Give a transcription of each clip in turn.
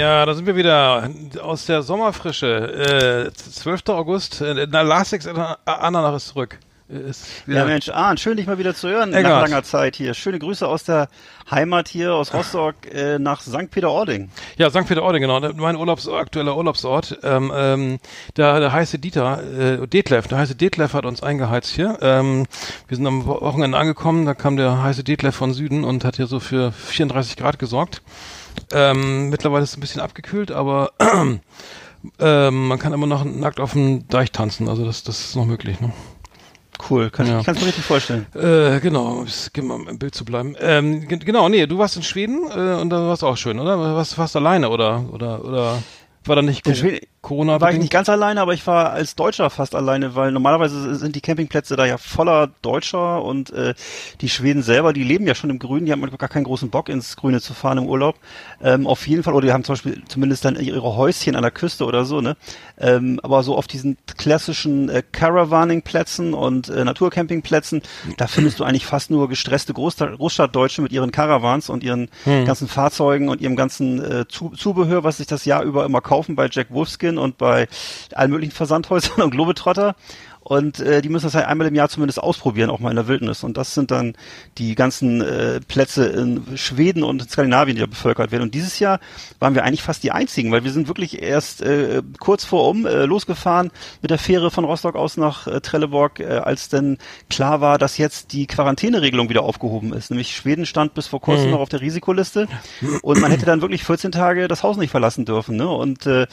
Ja, da sind wir wieder aus der Sommerfrische. Äh, 12. August, äh, na, Lasix Ananach ist zurück. Ist ja, Mensch, Arndt, schön dich mal wieder zu hören Eckart. nach langer Zeit hier. Schöne Grüße aus der Heimat hier, aus Rostock äh, nach St. Peter-Ording. Ja, St. Peter-Ording, genau. Mein Urlaubs aktueller Urlaubsort. Ähm, ähm, der, der heiße Dieter, äh, Detlef, der heiße Detlef hat uns eingeheizt hier. Ähm, wir sind am Wochenende angekommen, da kam der heiße Detlef von Süden und hat hier so für 34 Grad gesorgt. Ähm, mittlerweile ist es ein bisschen abgekühlt, aber ähm, man kann immer noch nackt auf dem Deich tanzen. Also das, das ist noch möglich. Ne? Cool, kann ja. ich kannst mir richtig vorstellen. Äh, genau, um im Bild zu bleiben. Ähm, genau, nee, du warst in Schweden äh, und da warst auch schön, oder? Warst, warst alleine oder oder oder war da nicht Corona war ich nicht ganz alleine, aber ich war als Deutscher fast alleine, weil normalerweise sind die Campingplätze da ja voller Deutscher und äh, die Schweden selber, die leben ja schon im Grünen, die haben gar keinen großen Bock ins Grüne zu fahren im Urlaub. Ähm, auf jeden Fall, oder die haben zum Beispiel zumindest dann ihre Häuschen an der Küste oder so, ne? Ähm, aber so auf diesen klassischen äh, Caravaning-Plätzen und äh, Naturcampingplätzen, da findest du eigentlich fast nur gestresste Großstadt Großstadtdeutsche mit ihren Caravans und ihren hm. ganzen Fahrzeugen und ihrem ganzen äh, Zubehör, was sich das Jahr über immer kaufen bei Jack Wolfskin München und bei allen möglichen Versandhäusern und Globetrotter. Und äh, die müssen das halt einmal im Jahr zumindest ausprobieren, auch mal in der Wildnis. Und das sind dann die ganzen äh, Plätze in Schweden und in Skandinavien, die da bevölkert werden. Und dieses Jahr waren wir eigentlich fast die einzigen, weil wir sind wirklich erst äh, kurz vor um äh, losgefahren mit der Fähre von Rostock aus nach äh, Trelleborg, äh, als denn klar war, dass jetzt die Quarantäneregelung wieder aufgehoben ist. Nämlich Schweden stand bis vor kurzem mhm. noch auf der Risikoliste und man hätte dann wirklich 14 Tage das Haus nicht verlassen dürfen, ne? Und äh,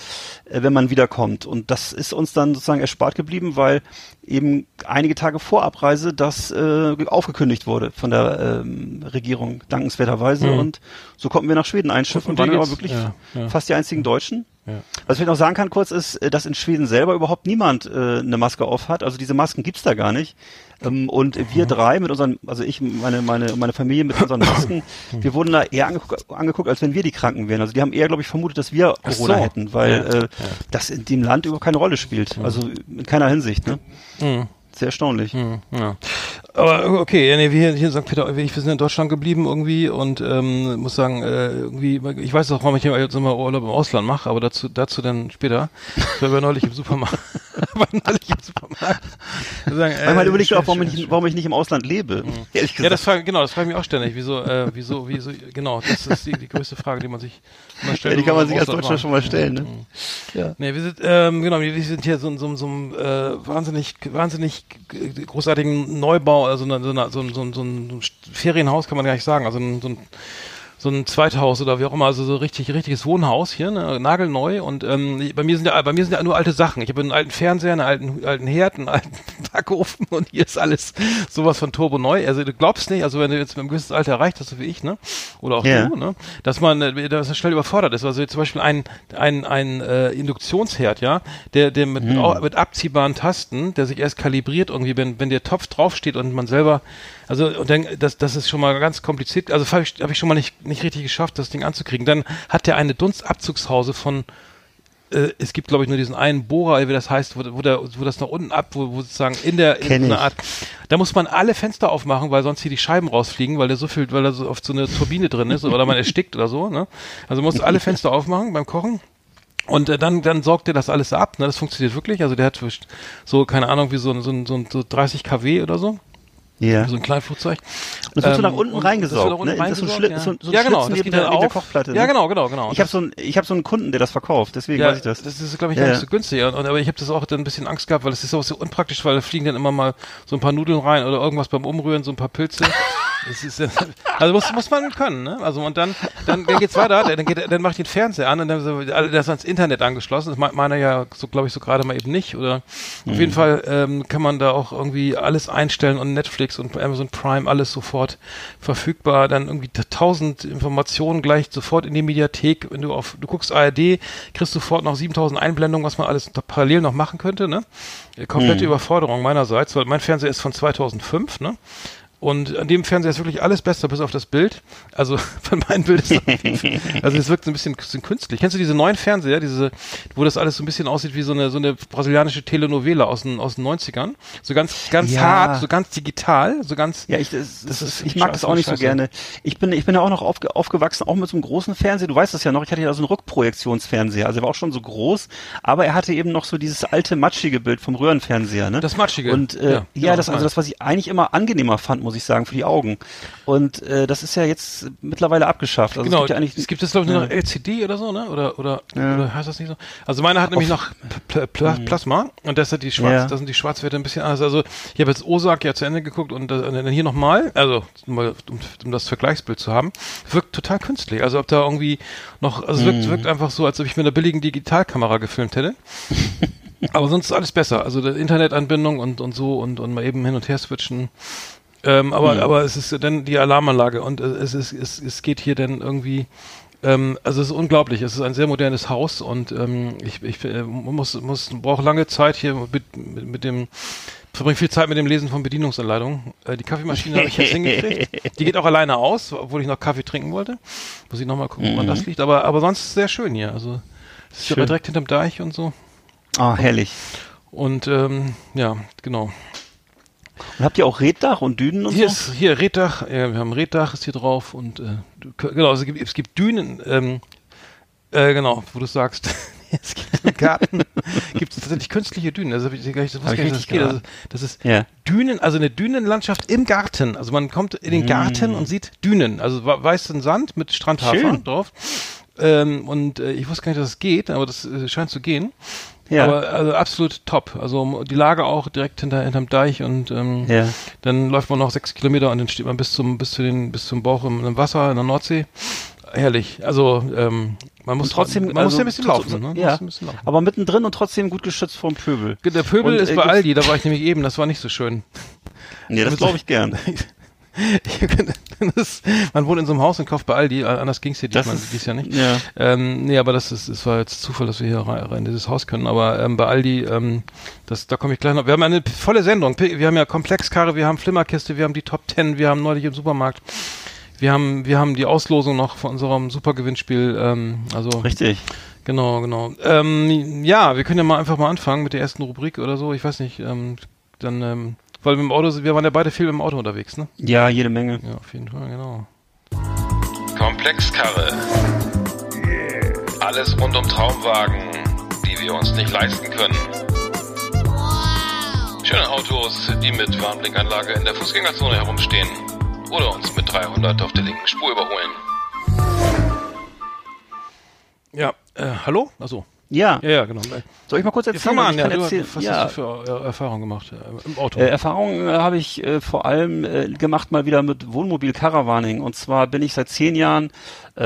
wenn man wiederkommt. Und das ist uns dann sozusagen erspart geblieben, weil eben einige Tage vor Abreise das äh, aufgekündigt wurde von der ähm, Regierung, dankenswerterweise. Mhm. Und so konnten wir nach Schweden einschiffen, waren aber wirklich ja, ja. fast die einzigen Deutschen. Ja. Was ich noch sagen kann kurz ist, äh, dass in Schweden selber überhaupt niemand äh, eine Maske auf hat. Also diese Masken gibt's da gar nicht. Ähm, und wir mhm. drei mit unseren, also ich, meine, meine, meine Familie mit unseren Masken, mhm. wir wurden da eher angeguckt, angeguckt, als wenn wir die Kranken wären. Also die haben eher, glaube ich, vermutet, dass wir Corona so. hätten, weil ja. äh, das in dem Land überhaupt keine Rolle spielt. Also in keiner Hinsicht. Ne? Mhm. Sehr erstaunlich. Hm, ja. Aber okay, nee, wir hier in St. Peter, wir sind in Deutschland geblieben irgendwie und ähm, muss sagen, äh, irgendwie, ich weiß auch, warum ich jetzt immer Urlaub im Ausland mache, aber dazu, dazu dann später. Ich war neulich im Supermarkt. war neulich im Supermarkt. Sagen, äh, Manchmal überlege ich auch, warum, ich, warum ich nicht im Ausland lebe. Mhm. Ehrlich gesagt. Ja, das frage, genau, das frage ich mich auch ständig. Wieso, äh, wieso, wieso, genau, das ist die, die größte Frage, die man sich immer stellt. Ja, die kann man sich als Deutscher schon mal stellen, ne? Mhm. Ja. Nee, wir sind, ähm, genau, wir sind hier so, so, so, so äh, wahnsinnig, wahnsinnig großartigen Neubau, also so, so, so, so, so ein Ferienhaus kann man gar nicht sagen, also so ein so ein Zweithaus oder wie auch immer, also so richtig richtiges Wohnhaus hier, ne, nagelneu und ähm, bei mir sind ja bei mir sind ja nur alte Sachen. Ich habe einen alten Fernseher, einen alten alten Herd, einen alten Backofen und hier ist alles sowas von turbo neu. Also du glaubst nicht, also wenn du jetzt mit einem gewissen Alter erreicht hast, so wie ich, ne, oder auch yeah. du, ne, dass man äh, dass man schnell überfordert ist. Also zum Beispiel ein ein ein äh, Induktionsherd, ja, der der mit mm. mit abziehbaren Tasten, der sich erst kalibriert irgendwie, wenn wenn der Topf draufsteht und man selber also und dann, das, das ist schon mal ganz kompliziert. Also habe ich, hab ich schon mal nicht, nicht richtig geschafft, das Ding anzukriegen. Dann hat der eine Dunstabzugshause von äh, es gibt, glaube ich, nur diesen einen Bohrer, wie das heißt, wo, wo, der, wo das nach unten ab, wo, wo sozusagen in der in einer Art, da muss man alle Fenster aufmachen, weil sonst hier die Scheiben rausfliegen, weil der so viel, weil da so oft so eine Turbine drin ist oder man erstickt oder so. Ne? Also muss alle Fenster aufmachen beim Kochen. Und äh, dann, dann sorgt er das alles ab. Ne? Das funktioniert wirklich. Also der hat so, keine Ahnung, wie so, so, so, so 30 kW oder so. Ja. So ein Kleinflugzeug. Und das wird ähm, so nach unten reingesaugt. Das, ne? das ist so, Schli ja. so, so ja, genau, das geht der, der Kochplatte. Ja, ne? genau, genau, genau. Ich habe so, einen, ich hab so einen Kunden, der das verkauft, deswegen ja, weiß ich das. Das ist, glaube ich, ja, nicht so günstig. Und, aber ich habe das auch dann ein bisschen Angst gehabt, weil es ist auch so unpraktisch, weil da fliegen dann immer mal so ein paar Nudeln rein oder irgendwas beim Umrühren, so ein paar Pilze. Das ist, also muss, muss man können, ne? Also und dann, dann, dann geht's weiter, dann geht, dann mache ich den Fernseher an und dann so, der ist ans Internet angeschlossen. Das meiner ja so, glaube ich, so gerade mal eben nicht. Oder mhm. auf jeden Fall ähm, kann man da auch irgendwie alles einstellen und Netflix und Amazon Prime alles sofort verfügbar. Dann irgendwie tausend Informationen gleich sofort in die Mediathek. Wenn du auf, du guckst ARD, kriegst du sofort noch 7000 Einblendungen, was man alles parallel noch machen könnte, ne? Komplette mhm. Überforderung meinerseits, weil mein Fernseher ist von 2005, ne? Und an dem Fernseher ist wirklich alles besser, bis auf das Bild. Also von meinem Bild ist also es wirkt so ein bisschen, bisschen künstlich. Kennst du diese neuen Fernseher, diese, wo das alles so ein bisschen aussieht wie so eine so eine brasilianische Telenovela aus den aus den 90ern? So ganz ganz Ja. hart, so ganz digital, so ganz Ja, ich, das, das ist ich mag das auch nicht so scheiße. gerne. Ich bin, ich bin ja auch noch aufge, aufgewachsen, auch mit so einem großen Fernseher. Du weißt das ja noch, ich hatte ja so einen Rückprojektionsfernseher. Also er war auch schon so groß, aber er hatte eben noch so dieses alte matschige Bild vom Röhrenfernseher, ne? Das Matschige. Und äh, Ja, ja, genau, das, also das, was ich eigentlich immer angenehmer fand, muss ich sagen, für die Augen. Und äh, das ist ja jetzt mittlerweile abgeschafft. Also genau, es gibt ja eigentlich, es gibt jetzt glaube ich nur noch. LCD oder so, ne? Oder oder, Ja. oder heißt das nicht so? Also meiner hat nämlich noch Pl Pl Plasma und das hat die Schwarz, Ja. da sind die Schwarzwerte ein bisschen anders. Also ich habe jetzt Osak ja zu Ende geguckt und, äh, und dann hier nochmal, also um, um das Vergleichsbild zu haben, wirkt total künstlich. Also ob da irgendwie noch, also es wirkt, Mhm. wirkt einfach so, als ob ich mit einer billigen Digitalkamera gefilmt hätte. Aber sonst ist alles besser. Also die Internetanbindung und, und so und, und mal eben hin und her switchen. Ähm, aber, Mhm. aber es ist dann die Alarmanlage und äh, es, ist, es, es geht hier dann irgendwie, ähm, also es ist unglaublich. Es ist ein sehr modernes Haus und ähm, ich, ich äh, muss, muss brauche lange Zeit hier mit, mit, mit dem verbringe viel Zeit mit dem Lesen von Bedienungsanleitungen. Äh, die Kaffeemaschine habe ich jetzt hingekriegt. Die geht auch alleine aus, obwohl ich noch Kaffee trinken wollte. Muss ich nochmal gucken, woran das liegt. Aber, aber sonst ist es sehr schön hier. Also es ist ja direkt hinterm Deich und so. ah, herrlich. Und ähm, ja, genau. Und habt ihr auch Reddach und Dünen und Hier so? ist hier Reddach, ja, wir haben Reddach ist hier drauf und äh, genau, es gibt, es gibt Dünen, ähm, äh, genau, wo du sagst, es gibt im Garten gibt es tatsächlich künstliche Dünen. Also ich das Hab wusste ich gar nicht, das geht. Also, das ist Ja. Dünen, also eine Dünenlandschaft im Garten. Also man kommt in den Garten und sieht Dünen, also weißen Sand mit Strandhafer Schön. drauf. Ähm, und äh, ich wusste gar nicht, dass es geht, aber das äh, scheint zu gehen. Ja. Aber also absolut top. Also die Lage auch direkt hinter hinterm Deich und ähm, Ja. dann läuft man noch sechs Kilometer und dann steht man bis zum bis zu den bis zum Bauch im, im Wasser in der Nordsee. Herrlich. Also ähm, man muss Und trotzdem, man also, muss ja ein bisschen so- laufen. Ne? Man Ja, muss ein bisschen laufen. aber mittendrin und trotzdem gut geschützt vom Pöbel. Der Pöbel Und, ist äh, bei Aldi, da war ich nämlich eben. Das war nicht so schön. Nee, das glaube ich gern. das, man wohnt in so einem Haus und kauft bei Aldi, äh, anders ging's hier diesmal, dies Jahr nicht. Ja. Ähm, nee, aber das ist, es war jetzt Zufall, dass wir hier rein, rein in dieses Haus können. Aber ähm, bei Aldi, ähm, das, da komme ich gleich noch. Wir haben eine volle Sendung. Wir haben ja Komplexkarre, wir haben Flimmerkiste, wir haben die Top Ten, wir haben neulich im Supermarkt. Wir haben, wir haben die Auslosung noch von unserem Supergewinnspiel. Ähm, also Richtig. genau, genau. Ähm, ja, wir können ja mal einfach mal anfangen mit der ersten Rubrik oder so. Ich weiß nicht. Ähm, dann, ähm, weil wir im Auto, wir waren ja beide viel im Auto unterwegs, ne? Ja, jede Menge. Ja, auf jeden Fall, genau. Komplexkarre. Alles rund um Traumwagen, die wir uns nicht leisten können. Schöne Autos, die mit Warnblinkanlage in der Fußgängerzone herumstehen. Oder uns mit 300 auf der linken Spur überholen. Ja, äh, hallo? Achso. Ja. Ja, ja, genau. Soll ich mal kurz erzählen? mal an, ja. Du, erzählen. was ja. hast du für äh, Erfahrungen gemacht äh, im Auto? Äh, Erfahrungen äh, habe ich äh, vor allem äh, gemacht mal wieder mit Wohnmobil-Caravaning. Und zwar bin ich seit zehn Jahren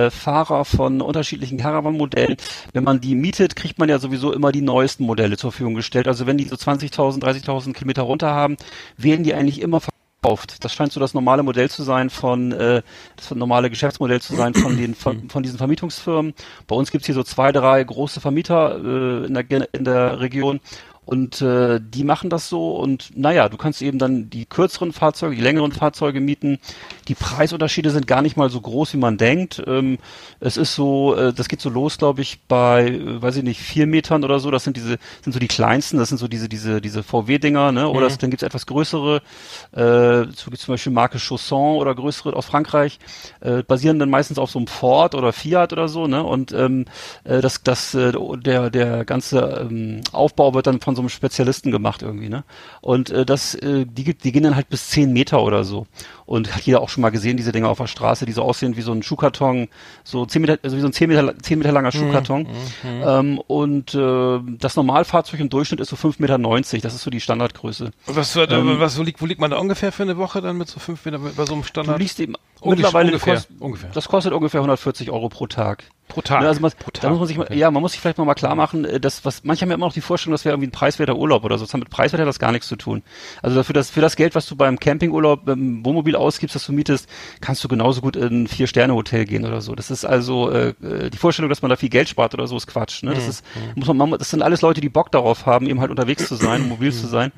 Fahrer von unterschiedlichen Caravan-Modellen. Wenn man die mietet, kriegt man ja sowieso immer die neuesten Modelle zur Verfügung gestellt. Also wenn die so 20.000, 30.000 Kilometer runter haben, werden die eigentlich immer verkauft. Das scheint so das normale Modell zu sein von, äh, das normale Geschäftsmodell zu sein von den von, von diesen Vermietungsfirmen. Bei uns gibt's hier so zwei, drei große Vermieter äh, in, der, in der Region. Und äh, die machen das so und naja, du kannst eben dann die kürzeren Fahrzeuge, die längeren Fahrzeuge mieten. Die Preisunterschiede sind gar nicht mal so groß, wie man denkt. Ähm, es ist so, äh, das geht so los, glaube ich, bei, äh, weiß ich nicht, vier Metern oder so. Das sind diese, sind so die kleinsten, das sind so diese, diese, diese VW-Dinger, ne? Oder es, dann gibt's etwas größere, äh, so gibt's zum Beispiel Marke Chausson oder größere aus Frankreich, äh, basieren dann meistens auf so einem Ford oder Fiat oder so, ne? Und ähm, äh, das, das, äh, der, der ganze ähm, Aufbau wird dann von so einem Spezialisten gemacht irgendwie, ne? Und äh, das, äh, die, die gehen dann halt bis zehn Meter oder so. Und hat jeder auch schon mal gesehen, diese Dinger auf der Straße, die so aussehen wie so ein Schuhkarton, so zehn Meter, also wie so ein zehn Meter, zehn Meter langer Schuhkarton. Ähm, und äh, das Normalfahrzeug im Durchschnitt ist so fünf Meter, neunzig. das ist so die Standardgröße. was, wird, ähm, was wo, liegt, wo liegt man da ungefähr für eine Woche dann mit so fünf Meter bei so einem Du Standard? liegst eben Ungefähr- ungefähr. das kostet ungefähr 140 Euro pro Tag. Pro Tag. Ne, also man, Pro Tag. Da muss man sich mal, Okay. ja, man muss sich vielleicht mal, mal klar machen, äh, dass was manche haben ja immer noch die Vorstellung, das wäre irgendwie ein preiswerter Urlaub oder so. Das hat mit preiswert hat das gar nichts zu tun. Also dafür das für das Geld, was du beim Campingurlaub im Wohnmobil ausgibst, das du mietest, kannst du genauso gut in ein vier Sterne Hotel gehen oder so. Das ist also äh, äh, die Vorstellung, dass man da viel Geld spart oder so, ist Quatsch. Ne? Das ist muss man, man, das sind alles Leute, die Bock darauf haben, eben halt unterwegs zu sein, mobil zu sein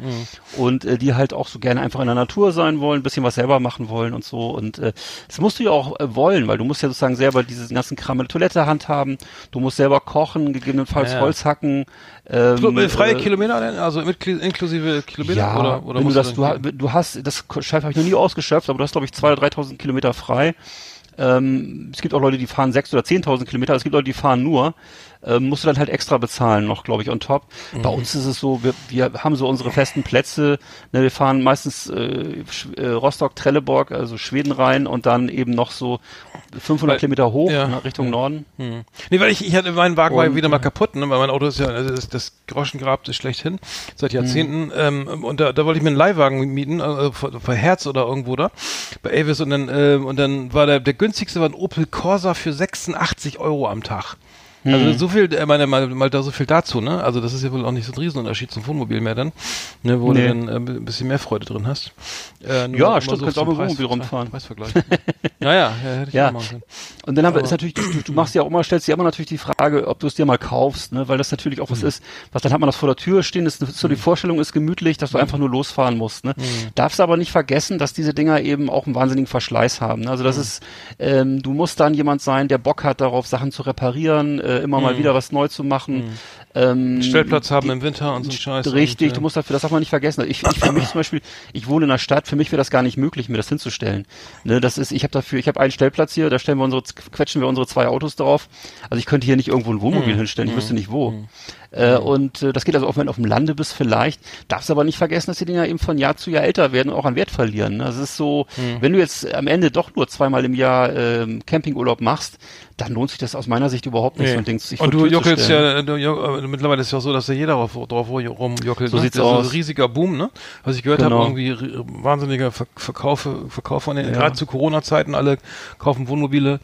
und äh, die halt auch so gerne einfach in der Natur sein wollen, ein bisschen was selber machen wollen und so. Und äh, das musst du ja auch äh, wollen, weil du musst ja sozusagen selber diesen ganzen Kram in der Toilette handhaben. Du musst selber kochen, gegebenenfalls Ja. Holz hacken. Ähm, äh, freie äh, Kilometer denn? Also mit, inklusive Kilometer? ja, oder, oder wenn du das, du, ha- du hast, das habe ich noch nie ausgeschöpft, aber du hast glaube ich 2.000 oder 3.000 Kilometer frei. Ähm, es gibt auch Leute, die fahren 6.000 oder 10.000 Kilometer, es gibt Leute, die fahren nur. Ähm, musst du dann halt extra bezahlen noch, glaube ich, on top. Bei Mhm. uns ist es so, wir, wir haben so unsere festen Plätze. Ne, wir fahren meistens äh, äh, Rostock, Trelleborg, also Schweden rein und dann eben noch so 500 Weil- Kilometer hoch ja, ne, Richtung ja. Norden. Hm. Nee, weil ich, ich hatte meinen Wagen war wieder mal äh, kaputt, ne? weil mein Auto ist ja, also das, das Groschengrab ist schlechthin, seit Mhm. Jahrzehnten. Ähm, und da, da wollte ich mir einen Leihwagen mieten, äh, für, für Herz oder irgendwo da, bei Avis und dann, ähm, und dann war der, der günstigste war ein Opel Corsa für 86 Euro am Tag. Mhm. Also so viel, äh, meine, mal, mal da so viel dazu, ne? Also das ist ja wohl auch nicht so ein Riesenunterschied zum Wohnmobil mehr dann, ne? wo Nee. du dann äh, ein bisschen mehr Freude drin hast. Äh, nur Ja, stimmt, kannst zum auch mit Wohnmobil rumfahren. Preisvergleich. ja, ja, ja, hätte ich Ja. auch machen können. Und dann haben wir, Aber- ist natürlich, du, du machst ja auch immer, stellst dir immer natürlich die Frage, ob du es dir mal kaufst, ne, weil das natürlich auch was Mhm. ist, was dann hat man das vor der Tür stehen, ist so die Vorstellung ist gemütlich, dass du Mhm. einfach nur losfahren musst, ne. Darfst aber nicht vergessen, dass diese Dinger eben auch einen wahnsinnigen Verschleiß haben, ne? also Mhm. das ist, ähm, du musst dann jemand sein, der Bock hat darauf, Sachen zu reparieren, äh, immer mal wieder was neu zu machen, ähm, Mhm. Stellplatz haben die- im Winter und so ein Scheiß. Richtig, und, äh, du musst dafür, das darf man nicht vergessen. Ich, ich für mich zum Beispiel, ich wohne in einer Stadt, für mich wäre das gar nicht möglich, mir das hinzustellen. Ne, das ist, ich habe dafür, ich habe einen Stellplatz hier, da stellen wir unsere, quetschen wir unsere zwei Autos drauf. Also ich könnte hier nicht irgendwo ein Wohnmobil hinstellen, ich wüsste nicht wo. Äh, und äh, das geht also auch, wenn du auf dem Lande bist vielleicht. Darfst aber nicht vergessen, dass die Dinger eben von Jahr zu Jahr älter werden und auch an Wert verlieren. ne? Das ist so, wenn du jetzt am Ende doch nur zweimal im Jahr ähm, Campingurlaub machst, dann lohnt sich das aus meiner Sicht überhaupt nicht, Nee. so ein Ding sich und du jockelst ja, du, jo- äh, mittlerweile ist ja so, dass ja jeder drauf, drauf rumjockelt. So ne? sieht's das ist aus. ein riesiger Boom, ne? Was ich gehört Genau. habe, irgendwie wahnsinniger Ver Verkaufe, Verkauf von den, Ja. gerade zu Corona-Zeiten, alle kaufen Wohnmobile,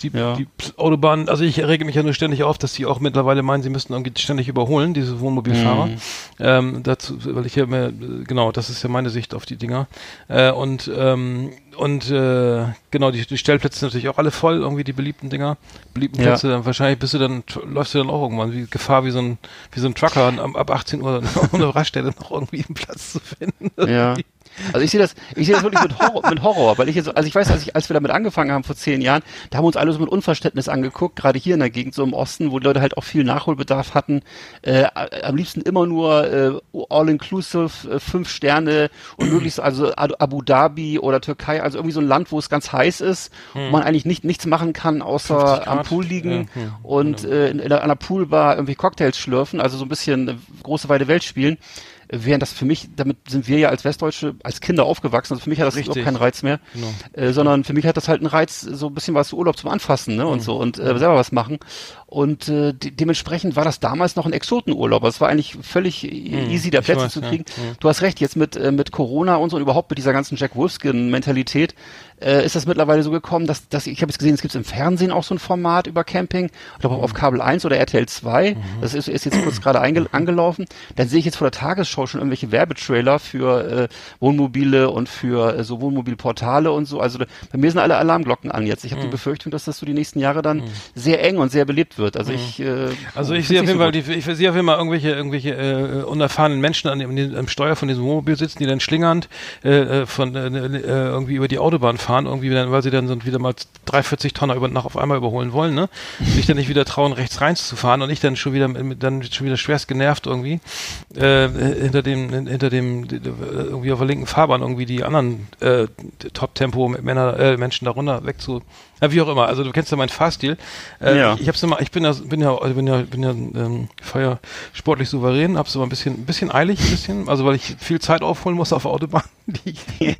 die, Ja. die Autobahnen, also ich rege mich ja nur ständig auf, dass die auch mittlerweile meinen, sie müssten irgendwie ständig überholen, diese Wohnmobilfahrer. Mhm. Ähm, dazu, weil ich ja mehr, äh, genau, das ist ja meine Sicht auf die Dinger. Äh, und ähm, und äh, genau, die, die Stellplätze sind natürlich auch alle voll, irgendwie die beliebten Dinger. Beliebten Ja. Plätze, dann wahrscheinlich bist du dann, läufst du dann auch irgendwann wie Gefahr wie so ein, wie so ein Trucker am- ab 18 Uhr ohne Raststätte noch irgendwie einen Platz zu finden. Ja. Also ich sehe das, ich sehe das wirklich mit Horror, mit Horror, weil ich jetzt, also ich weiß, als ich, als wir damit angefangen haben vor zehn Jahren, da haben wir uns alle so mit Unverständnis angeguckt, gerade hier in der Gegend so im Osten, wo die Leute halt auch viel Nachholbedarf hatten, äh, am liebsten immer nur äh, all-inclusive, äh, fünf Sterne und möglichst also Abu Dhabi oder Türkei, also irgendwie so ein Land, wo es ganz heiß ist, wo man eigentlich nicht nichts machen kann, 50 außer am. Pool liegen Ja, ja, und äh, in, in einer Poolbar irgendwie Cocktails schlürfen, also so ein bisschen äh, große weite Welt spielen. Während das für mich, damit sind wir ja als Westdeutsche als Kinder aufgewachsen, also für mich hat das Richtig. überhaupt keinen Reiz mehr, Genau. äh, sondern für mich hat das halt einen Reiz, so ein bisschen was Urlaub zum Anfassen ne, und Mhm. so und äh, selber was machen. Und äh, de dementsprechend war das damals noch ein Exotenurlaub. Es war eigentlich völlig easy, da Mhm. ich Plätze weiß, zu ja. kriegen. Mhm. Du hast recht, jetzt mit, äh, mit Corona und so und überhaupt mit dieser ganzen Jack Wolfskin-Mentalität äh, ist das mittlerweile so gekommen, dass, dass ich habe jetzt gesehen, es gibt im Fernsehen auch so ein Format über Camping, ich glaube auch auf Kabel 1 oder RTL 2, das ist, ist jetzt kurz gerade angelaufen, dann sehe ich jetzt vor der Tagesschau schon irgendwelche Werbetrailer für äh, Wohnmobile und für äh, so Wohnmobilportale und so, also da, bei mir sind alle Alarmglocken an jetzt. Ich habe die Befürchtung, dass das so die nächsten Jahre dann sehr eng und sehr belebt wird. Also ich äh, Also ich sehe auf jeden so Fall, die, ich sehe auf jeden Fall irgendwelche, irgendwelche äh, unerfahrenen Menschen an dem, am Steuer von diesem Wohnmobil sitzen, die dann schlingernd äh, äh, von äh, äh, irgendwie über die Autobahn fahren, irgendwie dann, weil sie dann so wieder mal 340 Tonner über, nach auf einmal überholen wollen, ne? Sich dann nicht wieder trauen, rechts reinzufahren und ich dann schon wieder dann schon wieder schwerst genervt irgendwie äh, hinter dem hinter dem irgendwie auf der linken Fahrbahn irgendwie die anderen äh, Top-Tempo Männer äh, Menschen darunter wegzu ja, wie auch immer. Also du kennst ja meinen Fahrstil. Äh, Ja. Ich, ich hab's immer, ich bin ja, bin ja, bin ja, bin ja ähm, feier sportlich souverän, hab's immer ein bisschen, ein bisschen eilig, ein bisschen, also weil ich viel Zeit aufholen muss auf der Autobahn. Die, die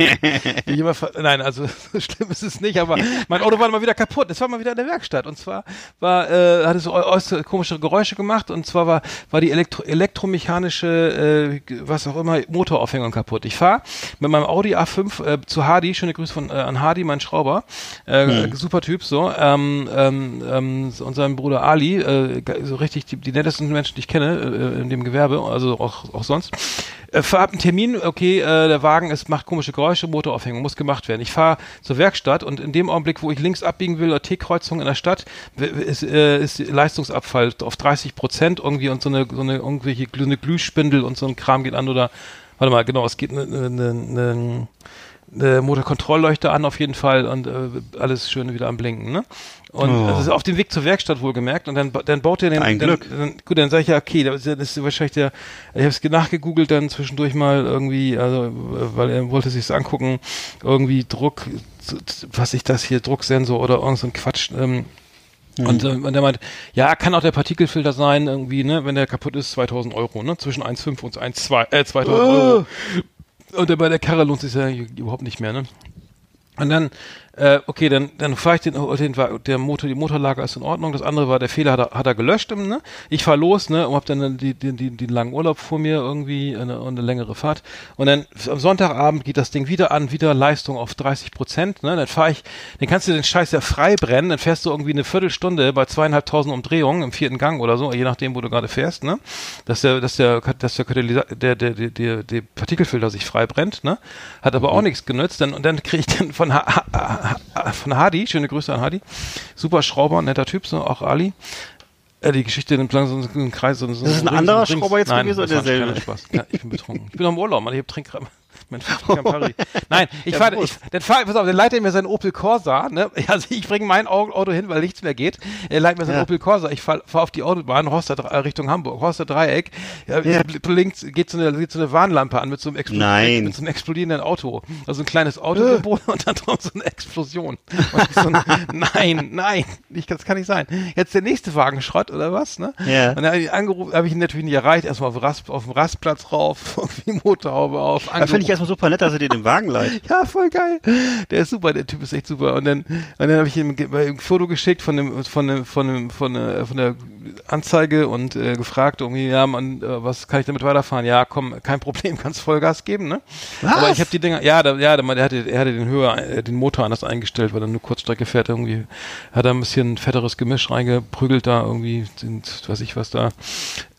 ich immer, nein, also so schlimm ist es nicht, aber mein Auto war mal wieder kaputt. Es war mal wieder in der Werkstatt und zwar war, äh, hat es so äußerst komische Geräusche gemacht und zwar war, war die Elektro elektromechanische, äh, was auch immer, Motoraufhängung kaputt. Ich fahre mit meinem Audi A5 äh, zu Hardy, schöne Grüße von äh, an Hardy, mein Schrauber, äh, super super Typ, so, ähm, ähm, ähm, und sein Bruder Ali, äh, so richtig die, die nettesten Menschen, die ich kenne, äh, in dem Gewerbe, also auch, auch sonst. Äh, fahr einen Termin, okay, äh, der Wagen ist, macht komische Geräusche, Motoraufhängung, muss gemacht werden. Ich fahre zur Werkstatt und in dem Augenblick, wo ich links abbiegen will, oder T-Kreuzung in der Stadt, ist, äh, ist Leistungsabfall auf 30 Prozent irgendwie und so eine, so eine irgendwelche Glühspindel und so ein Kram geht an oder warte mal, genau, es geht eine, eine, eine, eine Motorkontrollleuchte an auf jeden Fall und äh, alles schön wieder am Blinken, ne? Und oh. also auf dem Weg zur Werkstatt wohl gemerkt und dann, dann baut er den. Ein dann, Glück. Dann, gut, dann sage ich ja, okay, das ist wahrscheinlich der, ich habe es nachgegoogelt dann zwischendurch mal irgendwie, also weil er wollte sich's angucken, irgendwie Druck, was ich das hier, Drucksensor oder irgend so ein Quatsch, ähm, Mhm. Und, äh, und der meint, ja, kann auch der Partikelfilter sein, irgendwie, ne, wenn der kaputt ist, 2000 Euro, ne, zwischen 1,5 und 1,2, äh, 2000 oh. Euro. Und bei der Karre lohnt sich ja überhaupt nicht mehr, ne. Und dann äh, okay, dann, dann fahre ich den, den war, der Motor, die Motorlage ist in Ordnung. Das andere war, der Fehler hat er, hat er gelöscht. Ne? Ich fahre los, ne, und hab dann die, die, die, den langen Urlaub vor mir irgendwie eine, eine längere Fahrt. Und dann am Sonntagabend geht das Ding wieder an, wieder Leistung auf 30 Prozent. Ne? Dann fahre ich, dann kannst du den Scheiß ja frei brennen. Dann fährst du irgendwie eine Viertelstunde bei zweieinhalbtausend Umdrehungen im vierten Gang oder so, je nachdem, wo du gerade fährst. Ne? Dass der, dass der, dass der, der, der, der, der, der Partikelfilter sich frei brennt. Ne? Hat aber auch mhm. nichts genützt. Dann, und dann kriege ich dann von, ha, ha, von Hadi, schöne Grüße an Hadi. Super Schrauber, netter Typ, so auch Ali. Äh, die Geschichte nimmt langsam so einen Kreis. So, so das ist ein anderer Schrauber jetzt Nein, gewesen oder derselbe? Spaß. Ja, ich bin betrunken. Ich bin am Urlaub, man. Ich habe Trinkkram. Mein Campari. Nein, ich ja, fahre, ich, dann fahr, pass auf, dann leitet er mir sein Opel Corsa, ne? Also ich bringe mein Auto hin, weil nichts mehr geht. Er leitet mir sein ja. Opel Corsa. Ich fahre fahr auf die Autobahn, Horster, äh, Richtung Hamburg, Horster Dreieck. Ja, ja. Links geht so eine, geht so eine Warnlampe an mit so einem, Nein. mit so einem explodierenden Auto. Also ein kleines Autosymbol äh. und dann drauf so eine Explosion. So ein, nein, nein, ich, das kann nicht sein. Jetzt der nächste Wagen Schrott oder was, ne? Ja. Und dann habe ich angerufen, habe ich ihn natürlich nicht erreicht. Erstmal auf, Rast, auf dem Rastplatz rauf, irgendwie Motorhaube auf. Da erstmal super nett, dass er dir den Wagen leiht. ja, voll geil. Der ist super, der Typ ist echt super. Und dann, und dann habe ich ihm ein Foto geschickt von dem, von dem, von dem, von der, von der Anzeige und äh, gefragt, irgendwie, ja, man, äh, was kann ich damit weiterfahren? Ja, komm, kein Problem, kannst Vollgas geben, ne? Was? Aber ich habe die Dinger, ja, da, ja, der, der hatte, er hatte den Höher, äh, den Motor anders eingestellt, weil er nur Kurzstrecke fährt, irgendwie, hat er ein bisschen fetteres Gemisch reingeprügelt da, irgendwie, sind, weiß ich was da